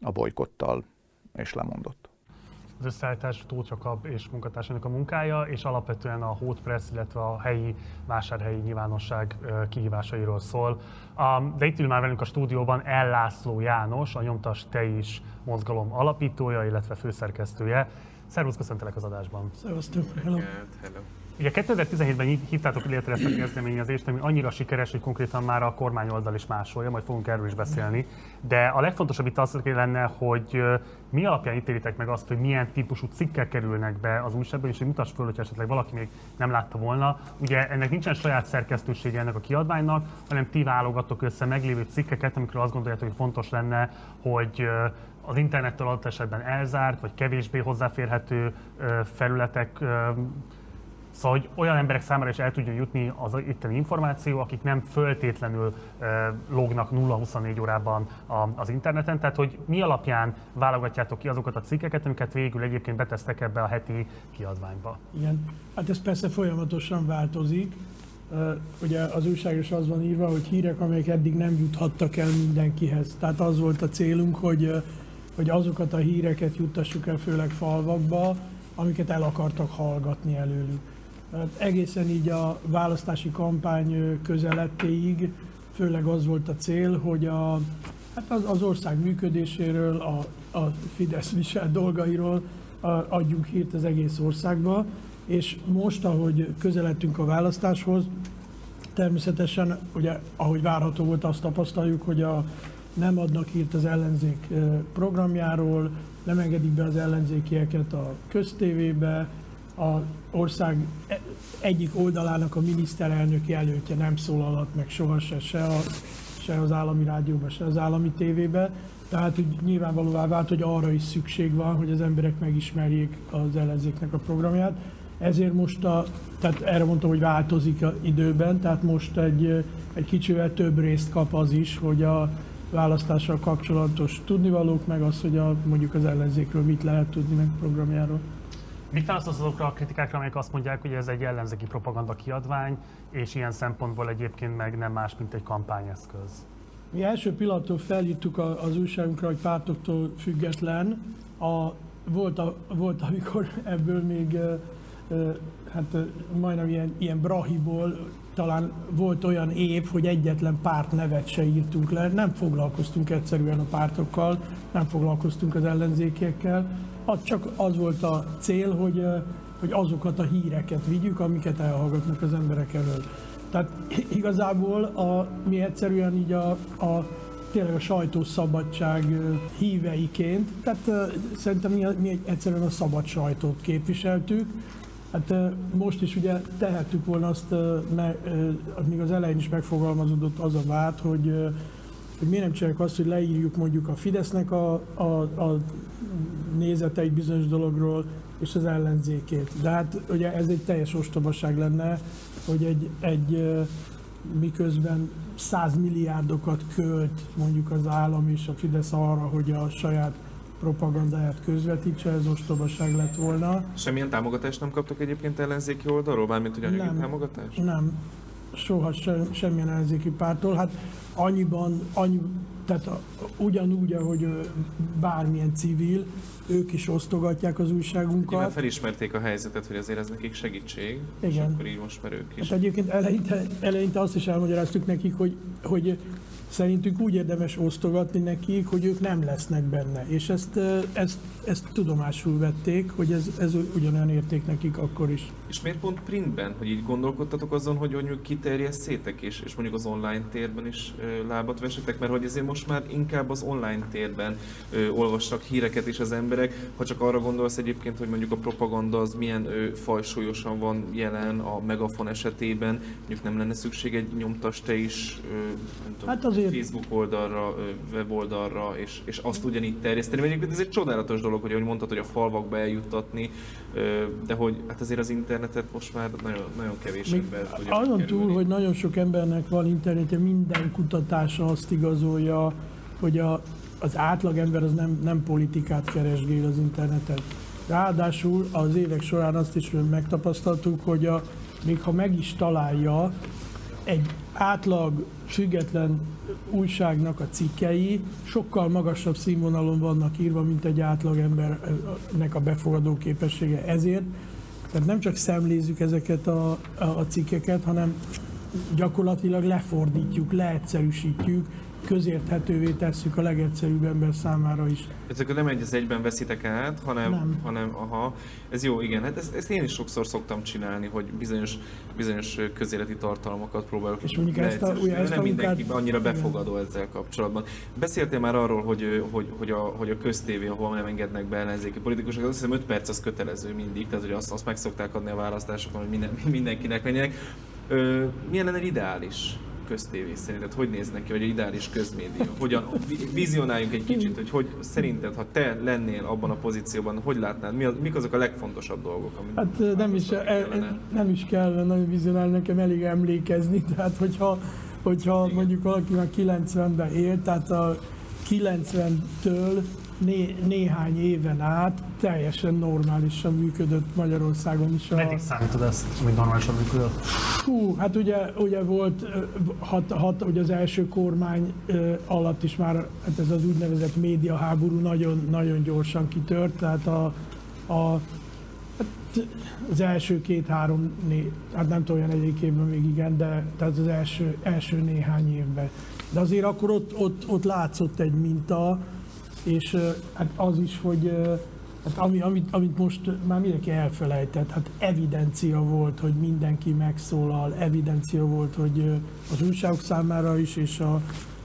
a bolykottal, és lemondott az összeállítás Tóth Jakab és munkatársának a munkája, és alapvetően a Hot Press, illetve a helyi vásárhelyi nyilvánosság kihívásairól szól. De itt ül már velünk a stúdióban Ellászló János, a Nyomtas Te is mozgalom alapítója, illetve főszerkesztője. Szervusz, köszöntelek az adásban. Szervusztok, hello. hello. Ugye 2017-ben hívtátok létre ezt a kezdeményezést, ami annyira sikeres, hogy konkrétan már a kormány oldal is másolja, majd fogunk erről is beszélni. De a legfontosabb itt az lenne, hogy mi alapján ítélitek meg azt, hogy milyen típusú cikkek kerülnek be az újságban, és hogy mutass föl, hogyha esetleg valaki még nem látta volna. Ugye ennek nincsen saját szerkesztősége ennek a kiadványnak, hanem ti válogatok össze meglévő cikkeket, amikről azt gondoljátok, hogy fontos lenne, hogy az internettől adott esetben elzárt, vagy kevésbé hozzáférhető felületek Szóval, hogy olyan emberek számára is el tudjon jutni az itteni információ, akik nem föltétlenül uh, lognak 0-24 órában az interneten. Tehát, hogy mi alapján válogatjátok ki azokat a cikkeket, amiket végül egyébként betesztek ebbe a heti kiadványba? Igen, hát ez persze folyamatosan változik. Uh, ugye az újságos az van írva, hogy hírek, amelyek eddig nem juthattak el mindenkihez. Tehát az volt a célunk, hogy, hogy azokat a híreket juttassuk el főleg falvakba, amiket el akartak hallgatni előlük. Hát egészen így a választási kampány közelettéig főleg az volt a cél, hogy a, hát az, az ország működéséről, a, a Fidesz visel dolgairól a, adjunk hírt az egész országba, és most, ahogy közeledtünk a választáshoz, természetesen, ugye, ahogy várható volt, azt tapasztaljuk, hogy a, nem adnak hírt az ellenzék programjáról, nem engedik be az ellenzékieket a köztévébe, a ország egyik oldalának a miniszterelnök jelöltje nem szólalhat meg soha se, se, a, se az állami rádióban, se az állami tévében. Tehát úgy nyilvánvalóvá vált, hogy arra is szükség van, hogy az emberek megismerjék az ellenzéknek a programját. Ezért most, a, tehát erre mondtam, hogy változik a időben, tehát most egy, egy kicsivel több részt kap az is, hogy a választással kapcsolatos tudnivalók, meg az, hogy a, mondjuk az ellenzékről mit lehet tudni meg programjáról. Mit választasz azokra a kritikákra, amelyek azt mondják, hogy ez egy ellenzéki propaganda kiadvány, és ilyen szempontból egyébként meg nem más, mint egy kampányeszköz? Mi első pillanattól felírtuk az újságunkra, hogy pártoktól független. A, volt, a, volt, amikor ebből még hát majdnem ilyen, ilyen brahiból talán volt olyan év, hogy egyetlen párt nevet se írtunk le, nem foglalkoztunk egyszerűen a pártokkal, nem foglalkoztunk az ellenzékiekkel, az csak az volt a cél, hogy, hogy azokat a híreket vigyük, amiket elhallgatnak az emberek elől. Tehát igazából a, mi egyszerűen így a, a tényleg a sajtószabadság híveiként, tehát szerintem mi, mi egyszerűen a szabad sajtót képviseltük, Hát most is ugye tehettük volna azt, mert még az elején is megfogalmazódott az a vád, hogy, hogy miért nem csináljuk azt, hogy leírjuk mondjuk a Fidesznek a, a, a nézeteit bizonyos dologról, és az ellenzékét. De hát ugye ez egy teljes ostobaság lenne, hogy egy, egy miközben 100 milliárdokat költ mondjuk az állam és a Fidesz arra, hogy a saját propagandáját közvetítse, ez ostobaság lett volna. Semmilyen támogatást nem kaptok egyébként ellenzéki oldalról, bármint hogy anyagi nem, támogatást? Nem, soha sem, semmilyen ellenzéki pártól. Hát annyiban, annyi, tehát ugyanúgy, ahogy bármilyen civil, ők is osztogatják az újságunkat. felismerték a helyzetet, hogy azért ez nekik segítség, és Igen. akkor így most már ők is. Hát egyébként eleinte, eleinte azt is elmagyaráztuk nekik, hogy, hogy szerintünk úgy érdemes osztogatni nekik, hogy ők nem lesznek benne. És ezt, ezt, ezt tudomásul vették, hogy ez, ez ugyanolyan érték nekik akkor is. És miért pont printben, hogy így gondolkodtatok azon, hogy mondjuk kiterjesszétek, és, és mondjuk az online térben is ö, lábat vesetek, mert hogy azért most már inkább az online térben ö, olvasnak híreket is az emberek, ha csak arra gondolsz egyébként, hogy mondjuk a propaganda az milyen ö, fajsúlyosan van jelen a megafon esetében, mondjuk nem lenne szükség egy nyomtas te is, ö, nem tudom, Hát azért- Facebook oldalra, weboldalra, és, és azt ugyanígy terjeszteni. Egyébként ez egy csodálatos dolog, hogy ahogy mondtad, hogy a falvakba eljuttatni, de hogy hát azért az internetet most már nagyon, nagyon kevés Még ember tudja azon túl, hogy nagyon sok embernek van internetje, minden kutatása azt igazolja, hogy a, az átlagember az nem, nem politikát keresgél az interneten. Ráadásul az évek során azt is megtapasztaltuk, hogy a, még ha meg is találja, egy átlag független újságnak a cikkei sokkal magasabb színvonalon vannak írva, mint egy átlagembernek a befogadó képessége. Ezért tehát nem csak szemlézzük ezeket a, a, a cikkeket, hanem gyakorlatilag lefordítjuk, leegyszerűsítjük, közérthetővé tesszük a legegyszerűbb ember számára is. Ezek nem egy az egyben veszitek át, hanem, Nem. hanem aha, ez jó, igen, hát ezt, ezt én is sokszor szoktam csinálni, hogy bizonyos, bizonyos közéleti tartalmakat próbálok És mondjuk ezt a- ugye ezt nem a munkát- mindenki annyira igen. befogadó ezzel kapcsolatban. Beszéltél már arról, hogy, hogy, hogy, a, hogy a köztévé, ahol nem engednek be ellenzéki politikusokat, azt hiszem 5 perc az kötelező mindig, tehát hogy azt, azt meg szokták adni a választásokon, hogy minden, mindenkinek legyenek. Ö, milyen lenne ideális köztévé szerinted? Hogy néznek ki, vagy egy ideális közmédia? Hogyan vi- vizionáljunk egy kicsit, hogy, hogy szerinted, ha te lennél abban a pozícióban, hogy látnád, mi az, mik azok a legfontosabb dolgok, amit Hát nem is, e, e, nem is kell nagyon vizionálni, nekem elég emlékezni, tehát hogyha, hogyha mondjuk valaki már 90-ben élt, tehát a 90-től né, néhány éven át teljesen normálisan működött Magyarországon is. A, Meddig számítod ezt, hogy normálisan működött? Hú, hát ugye, ugye volt, hat, hat, ugye az első kormány alatt is már hát ez az úgynevezett médiaháború nagyon, nagyon gyorsan kitört, tehát a, a hát az első két-három, né, hát nem tudom, olyan egyik évben még igen, de tehát az első, első néhány évben. De azért akkor ott, ott, ott látszott egy minta, és hát az is, hogy Hát ami, amit, amit most már mindenki elfelejtett, hát evidencia volt, hogy mindenki megszólal, evidencia volt, hogy az újságok számára is, és a,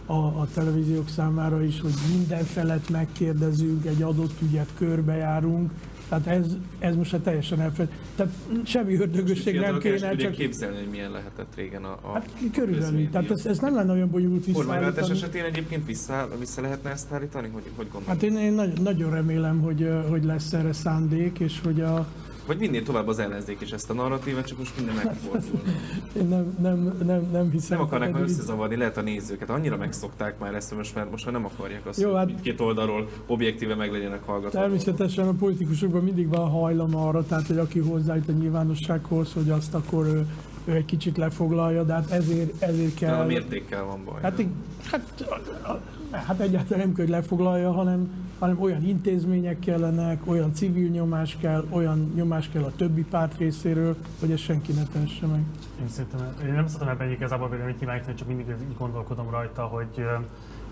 a, a televíziók számára is, hogy minden felett megkérdezünk, egy adott ügyet körbejárunk, tehát ez, ez most már teljesen elfelejtett. Tehát semmi ördögösség nem kéne, csak képzelni, hogy milyen lehetett régen a, a hát körülbelül. Tehát ez, ez nem lenne olyan bonyolult Kormányváltás visszaállítani. esetén egyébként vissza, vissza lehetne ezt állítani? Hogy, hogy gondolod? Hát én, én nagyon, nagyon remélem, hogy, hogy lesz erre szándék, és hogy a, Vagy vinnél tovább az ellenzék is ezt a narratívát, csak most minden megfordul. Én nem, nem, nem, nem hiszem. Nem akarnak már összezavarni, lehet a nézőket. Annyira megszokták már ezt, most már, most már nem akarják azt, Jó, hogy hát- mindkét oldalról objektíve meg legyenek hallgatva. Természetesen a politikusokban mindig van hajlam arra, tehát hogy aki hozzájut a nyilvánossághoz, hogy azt akkor ő, ő egy kicsit lefoglalja, de hát ezért, ezért Kell. A kell... mértékkel van baj. Hát, hát, a- a- hát egyáltalán nem kell, hogy lefoglalja, hanem, hanem olyan intézmények kellenek, olyan civil nyomás kell, olyan nyomás kell a többi párt részéről, hogy ez senki ne tesse meg. Én szerintem, én nem szoktam ebben igazából véleményt nyilvánítani, csak mindig így gondolkodom rajta, hogy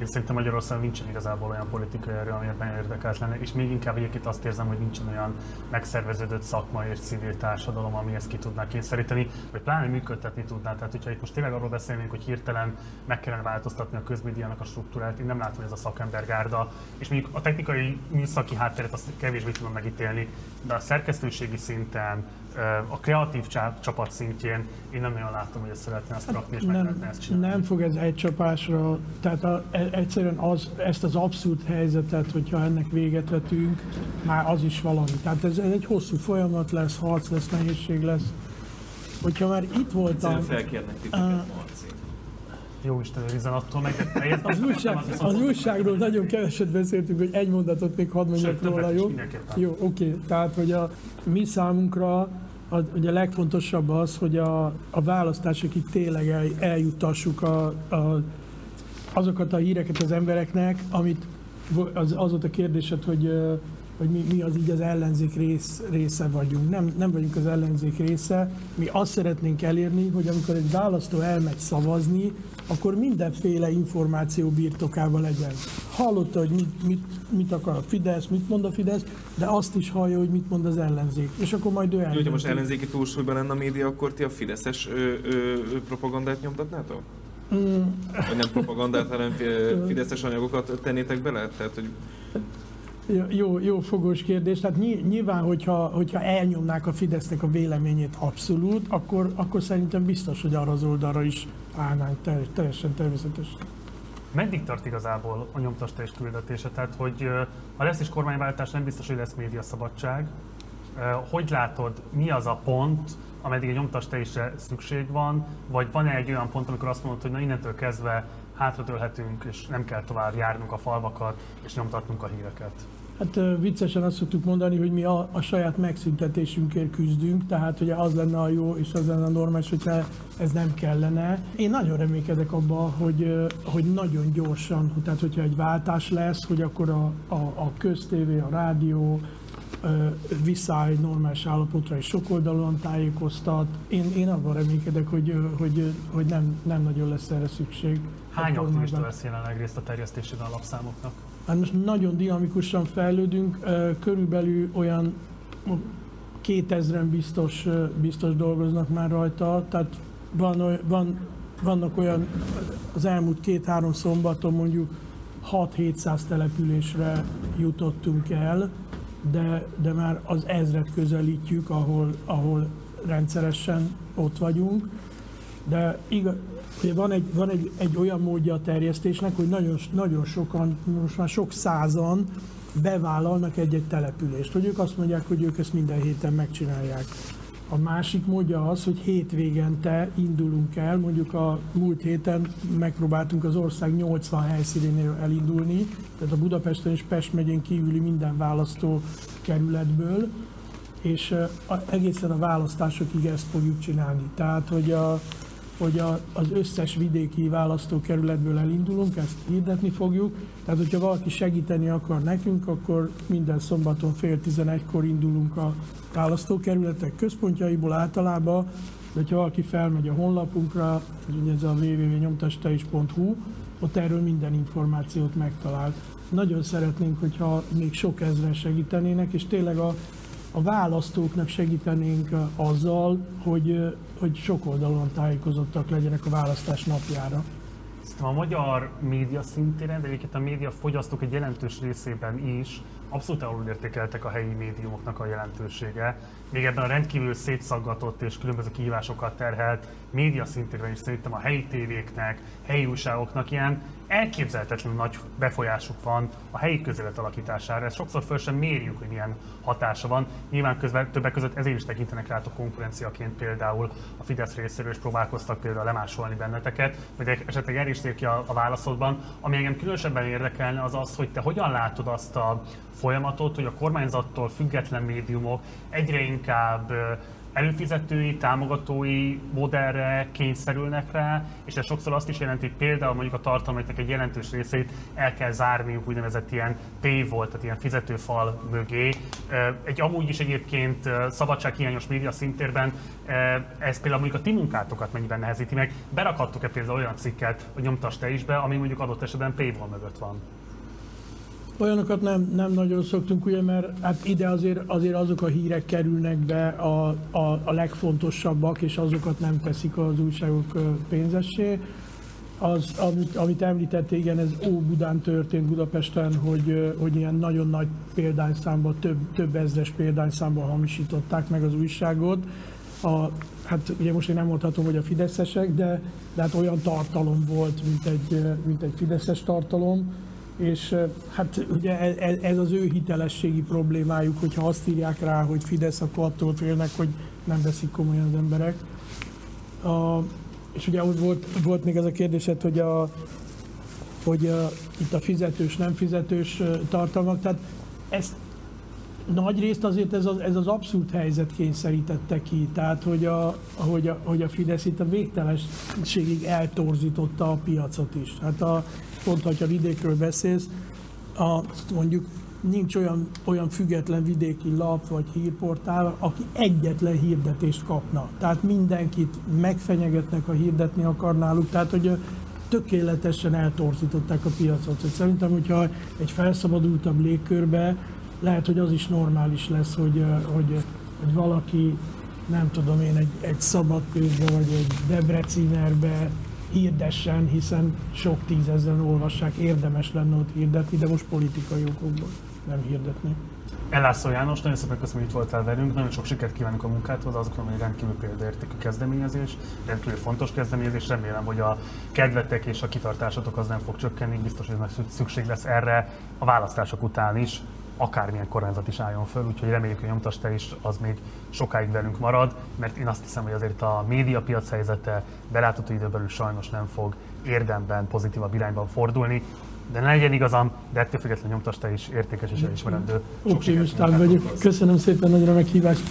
én szerintem Magyarországon nincsen igazából olyan politikai erő, ami ebben érdekelt lenne, és még inkább egyébként azt érzem, hogy nincsen olyan megszerveződött szakma és civil társadalom, ami ezt ki tudná kényszeríteni, vagy pláne működtetni tudná. Tehát, hogyha itt most tényleg arról beszélnénk, hogy hirtelen meg kellene változtatni a közmédiának a struktúrát, én nem látom, hogy ez a szakembergárda, és mondjuk a technikai műszaki hátteret azt kevésbé tudom megítélni, de a szerkesztőségi szinten, a kreatív csapat szintjén én nem nagyon látom, hogy ezt szeretné azt rakni, és meg lehetne nem, ezt csinálni. nem fog ez egy csapásra, tehát a, e- egyszerűen az, ezt az abszurd helyzetet, hogyha ennek véget vetünk, már az is valami. Tehát ez, ez egy hosszú folyamat lesz, harc lesz, nehézség lesz. Hogyha már itt voltam... Egyszerűen felkérnek titeket. Jó Isten őrizzen attól meg, Az, újság, az újságról nagyon keveset beszéltünk, hogy egy mondatot még hadd mondjak róla, jó? Jó, oké. Tehát, hogy a mi számunkra a, ugye a legfontosabb az, hogy a, a választásokig tényleg el, eljutassuk a, a, azokat a híreket az embereknek, amit az, az volt a kérdésed, hogy, hogy mi, mi az így az ellenzék rész, része vagyunk. Nem, nem vagyunk az ellenzék része. Mi azt szeretnénk elérni, hogy amikor egy választó elmegy szavazni, akkor mindenféle információ birtokában legyen. Hallotta, hogy mit, mit, mit akar a Fidesz, mit mond a Fidesz, de azt is hallja, hogy mit mond az ellenzék. És akkor majd ő Jó, hogyha most eldönti. ellenzéki túlsúlyban lenne a média, akkor ti a fideszes ö, ö, propagandát nyomtatnátok? Mm, Vagy nem propagandát, hanem fideszes anyagokat tennétek bele? Tehát, hogy Jó- Jó, fogós kérdés. Tehát ny- nyilván, hogyha, hogyha elnyomnák a Fidesznek a véleményét abszolút, akkor, akkor szerintem biztos, hogy arra az oldalra is állnánk tel- teljesen természetes. Meddig tart igazából a nyomtastés küldetése? Tehát, hogy ha lesz is kormányváltás, nem biztos, hogy lesz médiaszabadság. Hogy látod, mi az a pont, ameddig a nyomtastésre szükség van, vagy van-e egy olyan pont, amikor azt mondod, hogy na innentől kezdve hátradőlhetünk, és nem kell tovább járnunk a falvakat, és nyomtatnunk a híreket? Hát viccesen azt szoktuk mondani, hogy mi a, a saját megszüntetésünkért küzdünk, tehát ugye az lenne a jó, és az lenne a normális, hogyha ez nem kellene. Én nagyon reménykedek abba, hogy, hogy nagyon gyorsan, tehát hogyha egy váltás lesz, hogy akkor a, a, a köztévé, a rádió, visszaáll egy normális állapotra és sokoldalúan tájékoztat. Én, én abban reménykedek, hogy, hogy, hogy nem, nem nagyon lesz erre szükség. Hány aktivista vesz jelenleg részt a terjesztésében a lapszámoknak? Hát most nagyon dinamikusan fejlődünk, körülbelül olyan 2000-en biztos, biztos dolgoznak már rajta, tehát van, van, vannak olyan, az elmúlt két-három szombaton mondjuk 6-700 településre jutottunk el, de, de már az ezret közelítjük, ahol, ahol rendszeresen ott vagyunk. De igaz, ugye van, egy, van egy, egy olyan módja a terjesztésnek, hogy nagyon, nagyon sokan, most már sok százan bevállalnak egy-egy települést, hogy ők azt mondják, hogy ők ezt minden héten megcsinálják. A másik módja az, hogy hétvégente indulunk el, mondjuk a múlt héten megpróbáltunk az ország 80 helyszínénél elindulni, tehát a Budapesten és Pest megyén kívüli minden választó kerületből, és egészen a választásokig ezt fogjuk csinálni. Tehát, hogy, a, hogy a, az összes vidéki választókerületből elindulunk, ezt hirdetni fogjuk. Tehát, hogyha valaki segíteni akar nekünk, akkor minden szombaton fél tizenegykor indulunk a választókerületek központjaiból általában, de hogyha valaki felmegy a honlapunkra, ugye ez a www.nyomtasteis.hu, ott erről minden információt megtalál. Nagyon szeretnénk, hogyha még sok ezren segítenének, és tényleg a, a választóknak segítenénk azzal, hogy, hogy sok oldalon tájékozottak legyenek a választás napjára. Szerintem a magyar média szintéren, de egyébként a média fogyasztók egy jelentős részében is abszolút alulértékeltek a helyi médiumoknak a jelentősége. Még ebben a rendkívül szétszaggatott és különböző kihívásokat terhelt média szintéren is szerintem a helyi tévéknek, helyi újságoknak ilyen elképzelhetetlenül nagy befolyásuk van a helyi közélet alakítására. Ezt sokszor föl sem mérjük, hogy milyen hatása van. Nyilván közben, többek között ezért is tekintenek rátok konkurenciaként például a Fidesz részéről is próbálkoztak például lemásolni benneteket, vagy esetleg tér ki a, a válaszodban. Ami engem különösebben érdekelne az az, hogy te hogyan látod azt a folyamatot, hogy a kormányzattól független médiumok egyre inkább előfizetői, támogatói modellre kényszerülnek rá, és ez sokszor azt is jelenti, hogy például mondjuk a tartalmaiknak egy jelentős részét el kell zárniuk úgynevezett ilyen paywall, tehát ilyen fizetőfal mögé. Egy amúgy is egyébként szabadsághiányos média szintérben ez például mondjuk a ti munkátokat mennyiben nehezíti meg. Berakhattok-e például olyan cikket, hogy nyomtas te is be, ami mondjuk adott esetben paywall mögött van? Olyanokat nem, nem nagyon szoktunk, ugye, mert hát ide azért, azért azok a hírek kerülnek be a, a, a legfontosabbak, és azokat nem teszik az újságok pénzessé. Az, amit, amit említett, igen, ez Óbudán történt Budapesten, hogy, hogy ilyen nagyon nagy példányszámban, több, több ezres példányszámban hamisították meg az újságot. A, hát ugye most én nem mondhatom, hogy a fideszesek, de, de hát olyan tartalom volt, mint egy, mint egy fideszes tartalom, és hát ugye e- e- ez az ő hitelességi problémájuk, hogyha azt írják rá, hogy Fidesz, akkor attól félnek, hogy nem veszik komolyan az emberek. A, és ugye ott volt, volt még ez a kérdésed, hogy, a, hogy a, itt a fizetős, nem fizetős tartalmak, tehát ezt nagy részt azért ez az, ez az abszurd helyzet kényszerítette ki, tehát hogy a, hogy a, hogy a Fidesz itt a végtelenségig eltorzította a piacot is. Hát a, pont, hogyha vidékről beszélsz, a, mondjuk nincs olyan, olyan független vidéki lap vagy hírportál, aki egyetlen hirdetést kapna. Tehát mindenkit megfenyegetnek, ha hirdetni akar náluk. Tehát, hogy tökéletesen eltorzították a piacot. Hogy szerintem, hogyha egy felszabadultabb légkörbe, lehet, hogy az is normális lesz, hogy, hogy, hogy valaki, nem tudom én, egy, egy szabadkőzbe vagy egy Debrecinerbe hirdessen, hiszen sok tízezren olvassák, érdemes lenne ott hirdetni, de most politikai okokból nem hirdetni. Ellászó János, nagyon szépen köszönöm, hogy itt voltál velünk, nagyon sok sikert kívánunk a munkádhoz, azt gondolom, hogy rendkívül példaértékű kezdeményezés, rendkívül fontos kezdeményezés, remélem, hogy a kedvetek és a kitartásotok az nem fog csökkenni, biztos, hogy nagy szükség lesz erre a választások után is, akármilyen kormányzat is álljon föl, úgyhogy reméljük, hogy nyomtas te is az még sokáig velünk marad, mert én azt hiszem, hogy azért a médiapiac helyzete belátható időn belül sajnos nem fog érdemben, pozitívabb irányban fordulni, de ne legyen igazam, de ettől függetlenül nyomtas te is értékes és elismerendő. Munkádhoz. vagyok. Köszönöm szépen nagyra a meghívást.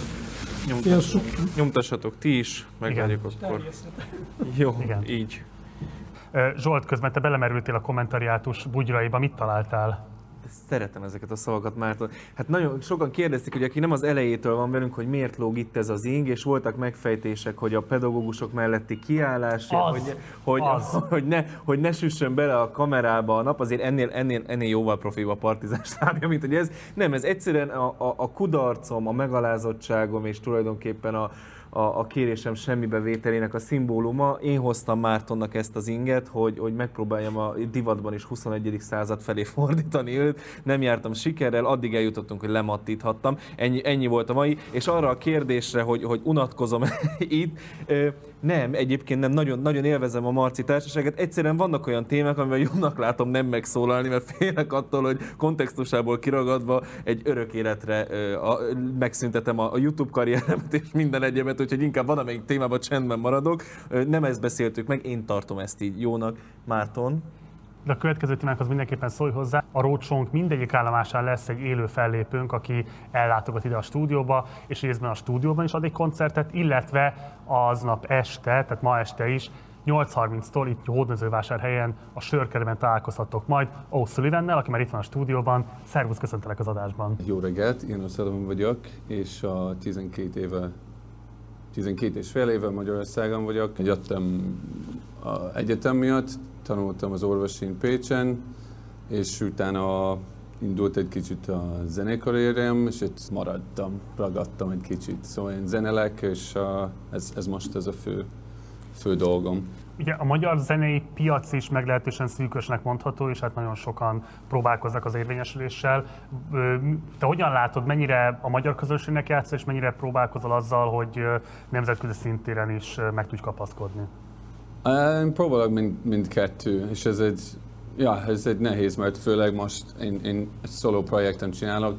Sziasztok. Nyomtassatok ti is, meg Igen. vagyok akkor. Jó, Igen. így. Zsolt, közben te belemerültél a kommentariátus bugyraiba, mit találtál? Szeretem ezeket a szavakat, Márton. Hát nagyon sokan kérdezték, hogy aki nem az elejétől van velünk, hogy miért lóg itt ez az ing, és voltak megfejtések, hogy a pedagógusok melletti kiállás, Az, hogy, hogy, az. hogy, ne, hogy ne süssön bele a kamerába a nap, azért ennél, ennél, ennél jóval profibb a partizán stábja, mint hogy ez. Nem, ez egyszerűen a, a, a kudarcom, a megalázottságom, és tulajdonképpen a, a, a kérésem semmibevételének a szimbóluma. Én hoztam Mártonnak ezt az inget, hogy, hogy megpróbáljam a divatban is 21. század felé fordítani őt. Nem jártam sikerrel, addig eljutottunk, hogy lemattíthattam. Ennyi, ennyi volt a mai. És arra a kérdésre, hogy, hogy unatkozom itt, nem, egyébként nem, nagyon, nagyon élvezem a Marci társaságot. Egyszerűen vannak olyan témák, amivel jónak látom nem megszólalni, mert félek attól, hogy kontextusából kiragadva egy örök életre ö, a, megszüntetem a, a YouTube karrieremet és minden egyebet, úgyhogy inkább van, amelyik témában csendben maradok. Nem ezt beszéltük meg, én tartom ezt így jónak. Márton? De a következő témánkhoz mindenképpen szólj hozzá. A rócsónk mindegyik állomásán lesz egy élő fellépőnk, aki ellátogat ide a stúdióba, és részben a stúdióban is ad egy koncertet, illetve aznap este, tehát ma este is, 8.30-tól itt Hódmezővásárhelyen a sörkerben találkozhatok majd O'Sullivannel, aki már itt van a stúdióban. Szervusz, köszöntelek az adásban. Jó reggelt, én Oszalom vagyok, és a 12 éve, 12 és fél éve Magyarországon vagyok. Jöttem a egyetem miatt, tanultam az orvosin Pécsen, és utána indult egy kicsit a zenekarrierem, és itt maradtam, ragadtam egy kicsit. Szóval én zenelek, és ez, ez most ez a fő, fő dolgom. Ugye a magyar zenei piac is meglehetősen szűkösnek mondható, és hát nagyon sokan próbálkoznak az érvényesüléssel. Te hogyan látod, mennyire a magyar közönségnek játsz, és mennyire próbálkozol azzal, hogy nemzetközi szintéren is meg tudj kapaszkodni? Én próbálok mind, mindkettő, és ez egy, ja, ez egy nehéz, mert főleg most én, én egy szóló projekten csinálok.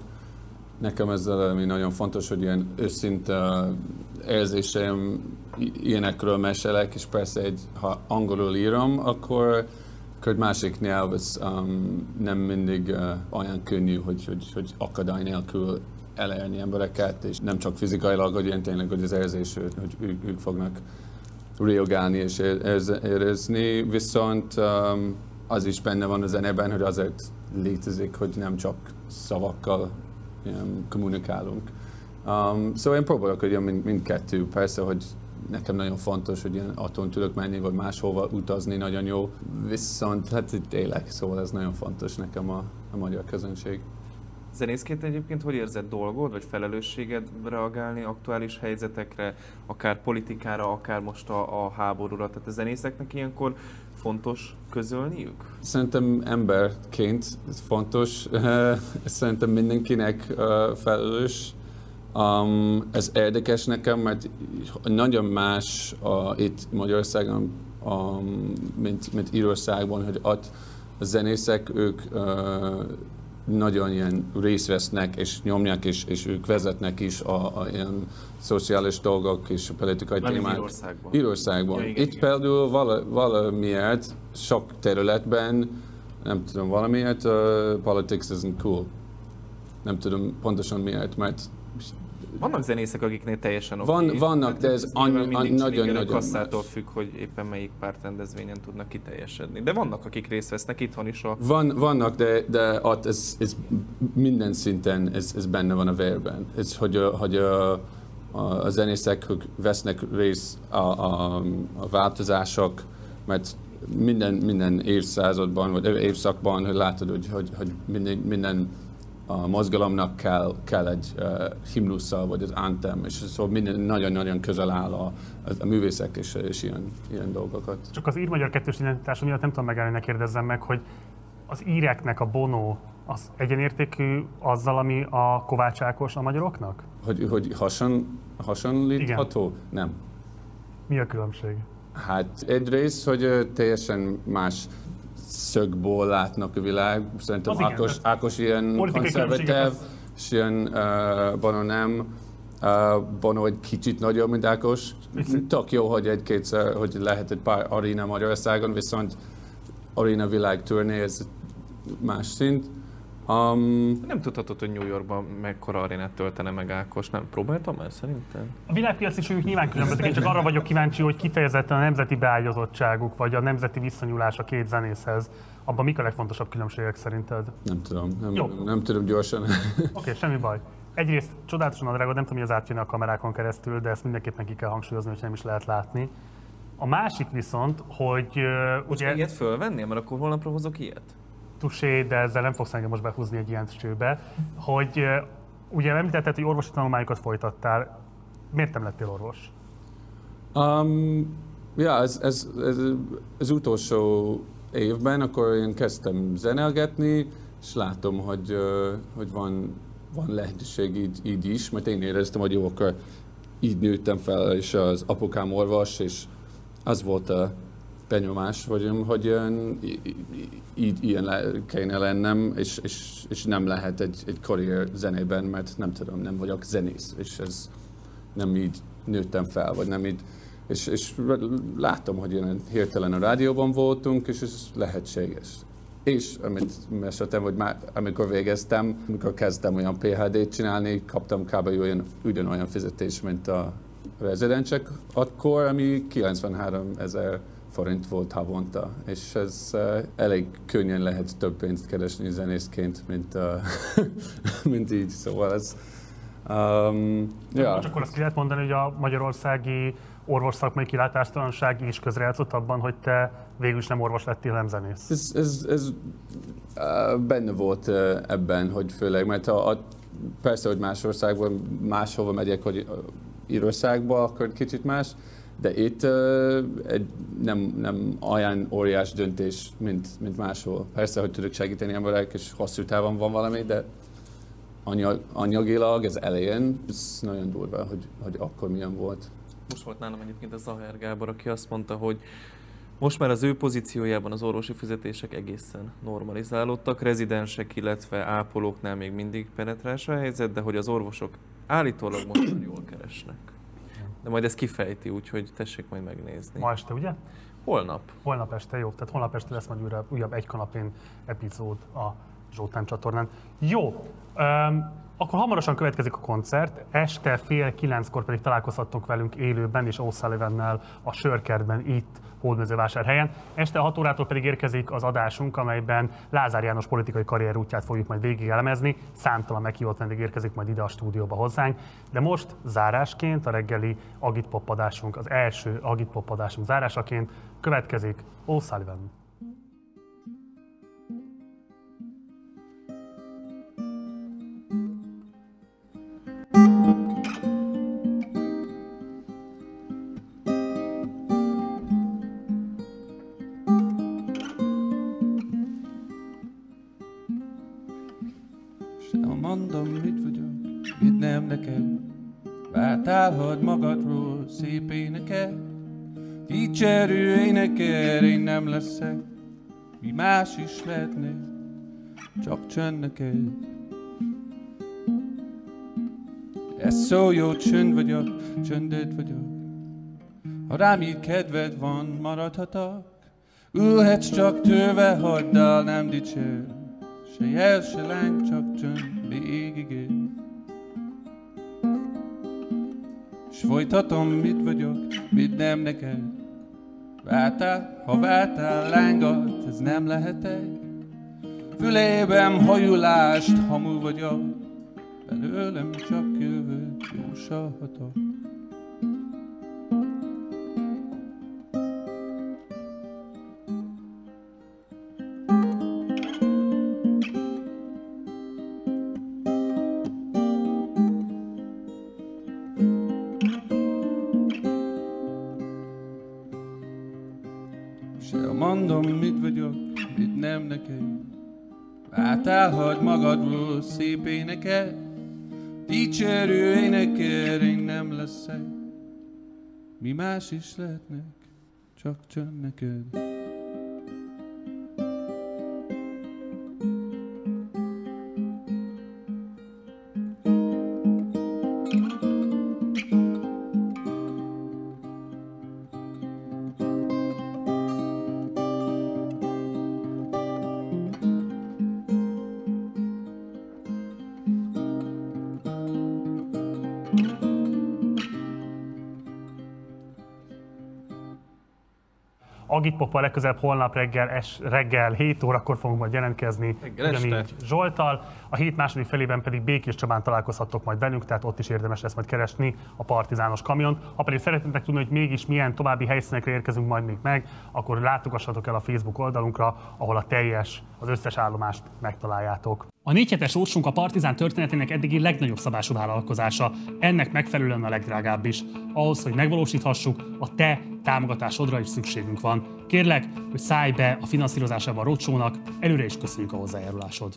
Nekem ez ami nagyon fontos, hogy ilyen őszinte érzéseim ilyenekről mesélek, és persze egy, ha angolul írom, akkor, akkor egy másik nyelv az um, nem mindig uh, olyan könnyű, hogy, hogy, hogy akadály nélkül elérni embereket, és nem csak fizikailag, hogy ilyen tényleg, hogy az érzés, hogy ők, ők fognak reagálni és érezni, viszont um, az is benne van a zenében, hogy azért létezik, hogy nem csak szavakkal um, kommunikálunk. Um, szóval én próbálok, hogy mind, mindkettő. Persze, hogy nekem nagyon fontos, hogy ilyen attól tudok menni, vagy máshova utazni, nagyon jó. Viszont hát itt élek, szóval ez nagyon fontos nekem a, a magyar közönség. Zenészként egyébként hogy érzed dolgod, vagy felelősséged reagálni aktuális helyzetekre, akár politikára, akár most a, a háborúra? Tehát a zenészeknek ilyenkor fontos közölniük? Szerintem emberként fontos, szerintem mindenkinek felelős. Um, ez érdekes nekem, mert nagyon más uh, itt Magyarországon, um, mint, mint Írországban, hogy ott a zenészek, ők uh, nagyon ilyen részt vesznek, és nyomják, és, és ők vezetnek is a, a ilyen szociális dolgok és a politikai Mármint témák. Írországban. Írországban. Ja, igen, Itt igen. például vala, valamiért sok területben, nem tudom, valamiért uh, politics isn't cool. Nem tudom pontosan miért, mert Vannak zenészek, akiknél teljesen oké. Van, vannak, de ez nyilván annyi, mindig annyi, csak nagyon, igen, nagyon kasszától függ, hogy éppen melyik pártrendezvényen tudnak kiteljesedni. De vannak, akik részt vesznek itthon is a... Van, vannak, de, de ott ez, ez minden szinten ez, ez benne van a vérben. Ez, hogy, a- hogy a, a, zenészek hogy vesznek részt a, a, a változások, mert minden, minden évszázadban, vagy évszakban, hogy látod, hogy, hogy, hogy minden, minden a mozgalomnak kell, kell egy uh, himnusza, vagy az anthem, és szóval minden nagyon-nagyon közel áll a, a, a művészek és, és ilyen, ilyen dolgokat. Csak az ír-magyar kettős identitása miatt nem tudom megállni, ne kérdezzem meg, hogy az íreknek a Bono az egyenértékű azzal, ami a Kovács Ákos a magyaroknak? Hogy, hogy hason, hasonlítható? Nem. Mi a különbség? Hát egyrészt, hogy teljesen más szögből látnak a világ. Szerintem Az igen, Ákos, tehát Ákos ilyen politikai konzervatív, és ilyen uh, Bono nem. Uh, Bono egy kicsit nagyobb, mint Ákos. Tök jó, hogy egy-kétszer, hogy lehet egy pár aréna Magyarországon, viszont aréna világ turné, ez más szint. Um, Nem tudhatod, hogy New Yorkban mekkora arénát töltene meg Ákos, nem? Próbáltam el szerintem? A világpiaci súlyuk nyilván különbözik, én csak arra vagyok kíváncsi, hogy kifejezetten a nemzeti beágyazottságuk, vagy a nemzeti viszonyulás a két zenészhez, abban mik a legfontosabb különbségek szerinted? nem tudom, nem, Jó. nem tudom gyorsan. Oké, okay, semmi baj. Egyrészt csodálatosan a drága, nem tudom, hogy az átjön a kamerákon keresztül, de ezt mindenképpen ki kell hangsúlyozni, hogy nem is lehet látni. A másik viszont, hogy uh, ugye... Ilyet fölvenni, mert akkor holnapra hozok ilyet. Tusé, de ezzel nem fogsz engem most behúzni egy ilyen csőbe, hogy ugye említetted, hogy orvosi tanulmányokat folytattál. Miért nem lettél orvos? Um, ja, ez, ez, ez, az utolsó évben akkor én kezdtem zenelgetni, és látom, hogy, hogy van, van lehetőség így, így is, mert én éreztem, hogy jó, akkor így nőttem fel, és az apukám orvos, és az volt a benyomás, hogy, hogy így, ilyen le, kéne lennem, és, és, és nem lehet egy, egy karrier zenében, mert nem tudom, nem vagyok zenész, és ez nem így nőttem fel, vagy nem így, és, és láttam, hogy ilyen hirtelen a rádióban voltunk, és ez lehetséges. És amit meséltem, hogy már amikor végeztem, amikor kezdtem olyan PhD-t csinálni, kaptam kb. olyan, ugyanolyan fizetés, mint a rezidensek akkor, ami 93 ezer forint volt havonta, és ez uh, elég könnyen lehet több pénzt keresni zenészként, mint, uh, mint így, szóval ez... Um, Ja. Csak akkor azt ki lehet mondani, hogy a magyarországi orvos szakmai kilátástalanság is közrejátszott abban, hogy te végül is nem orvos lettél, nem zenész. Ez, ez, ez uh, benne volt uh, ebben, hogy főleg, mert a, a, persze, hogy más országban, máshova megyek, hogy Írországba, akkor kicsit más, de itt egy, nem, nem olyan óriás döntés, mint, mint máshol. Persze, hogy tudok segíteni emberek, és hosszú távon van valami, de anyag, anyagilag ez elején, ez nagyon durva, hogy, hogy akkor milyen volt. Most volt nálam egyébként a Zahár Gábor, aki azt mondta, hogy most már az ő pozíciójában az orvosi fizetések egészen normalizálódtak, rezidensek, illetve ápolóknál még mindig penetráns a helyzet, de hogy az orvosok állítólag most jól keresnek. De majd ezt kifejti, úgyhogy tessék majd megnézni. Ma este, ugye? Holnap. Holnap este, jó. Tehát holnap este lesz majd újra, újabb egy kanapén epizód a Zsoltán csatornán. Jó, um, akkor hamarosan következik a koncert, este fél kilenckor pedig találkozhattok velünk élőben és O'Sullivannel a Sörkertben itt Hódmezővásárhelyen. Este 6 órától pedig érkezik az adásunk, amelyben Lázár János politikai karrierútját fogjuk majd végig elemezni. Számtalan meghívott vendég érkezik majd ide a stúdióba hozzánk. De most zárásként a reggeli Agitpop adásunk, az első Agitpop adásunk zárásaként következik O'Sullivan. Leszek, mi más is lehetne, csak csönd neked. Ez szó jó, csönd vagyok, csöndet vagyok. Ha rám így kedved van, maradhatok. Ülhetsz csak tőve, hagyd el, nem dicsér. Se jel, se láng, csak csönd, végig él. S folytatom, mit vagyok, mit nem neked. Váltál, ha váltál lángat, ez nem lehet egy. Fülében hajulást, hamu vagyok, belőlem csak jósolhatok. Se dicsérő énekel, én nem leszek. Mi más is lehetnek, csak csönd neked. Agitpoppa legközelebb holnap reggel, es, reggel 7 órakor fogunk majd jelentkezni. Ugyanígy Zsoltal. A hét második felében pedig Békés Csabán találkozhattok majd velünk, tehát ott is érdemes lesz majd keresni a partizános kamiont. Ha pedig szeretnétek tudni, hogy mégis milyen további helyszínekre érkezünk majd még meg, akkor látogassatok el a Facebook oldalunkra, ahol a teljes, az összes állomást megtaláljátok. A négy hetes ócsunk a Partizán történetének eddigi legnagyobb szabású vállalkozása, ennek megfelelően a legdrágább is. Ahhoz, hogy megvalósíthassuk, a te támogatásodra is szükségünk van. Kérlek, hogy szállj be a finanszírozásába a rocsónak, előre is köszönjük a hozzájárulásod.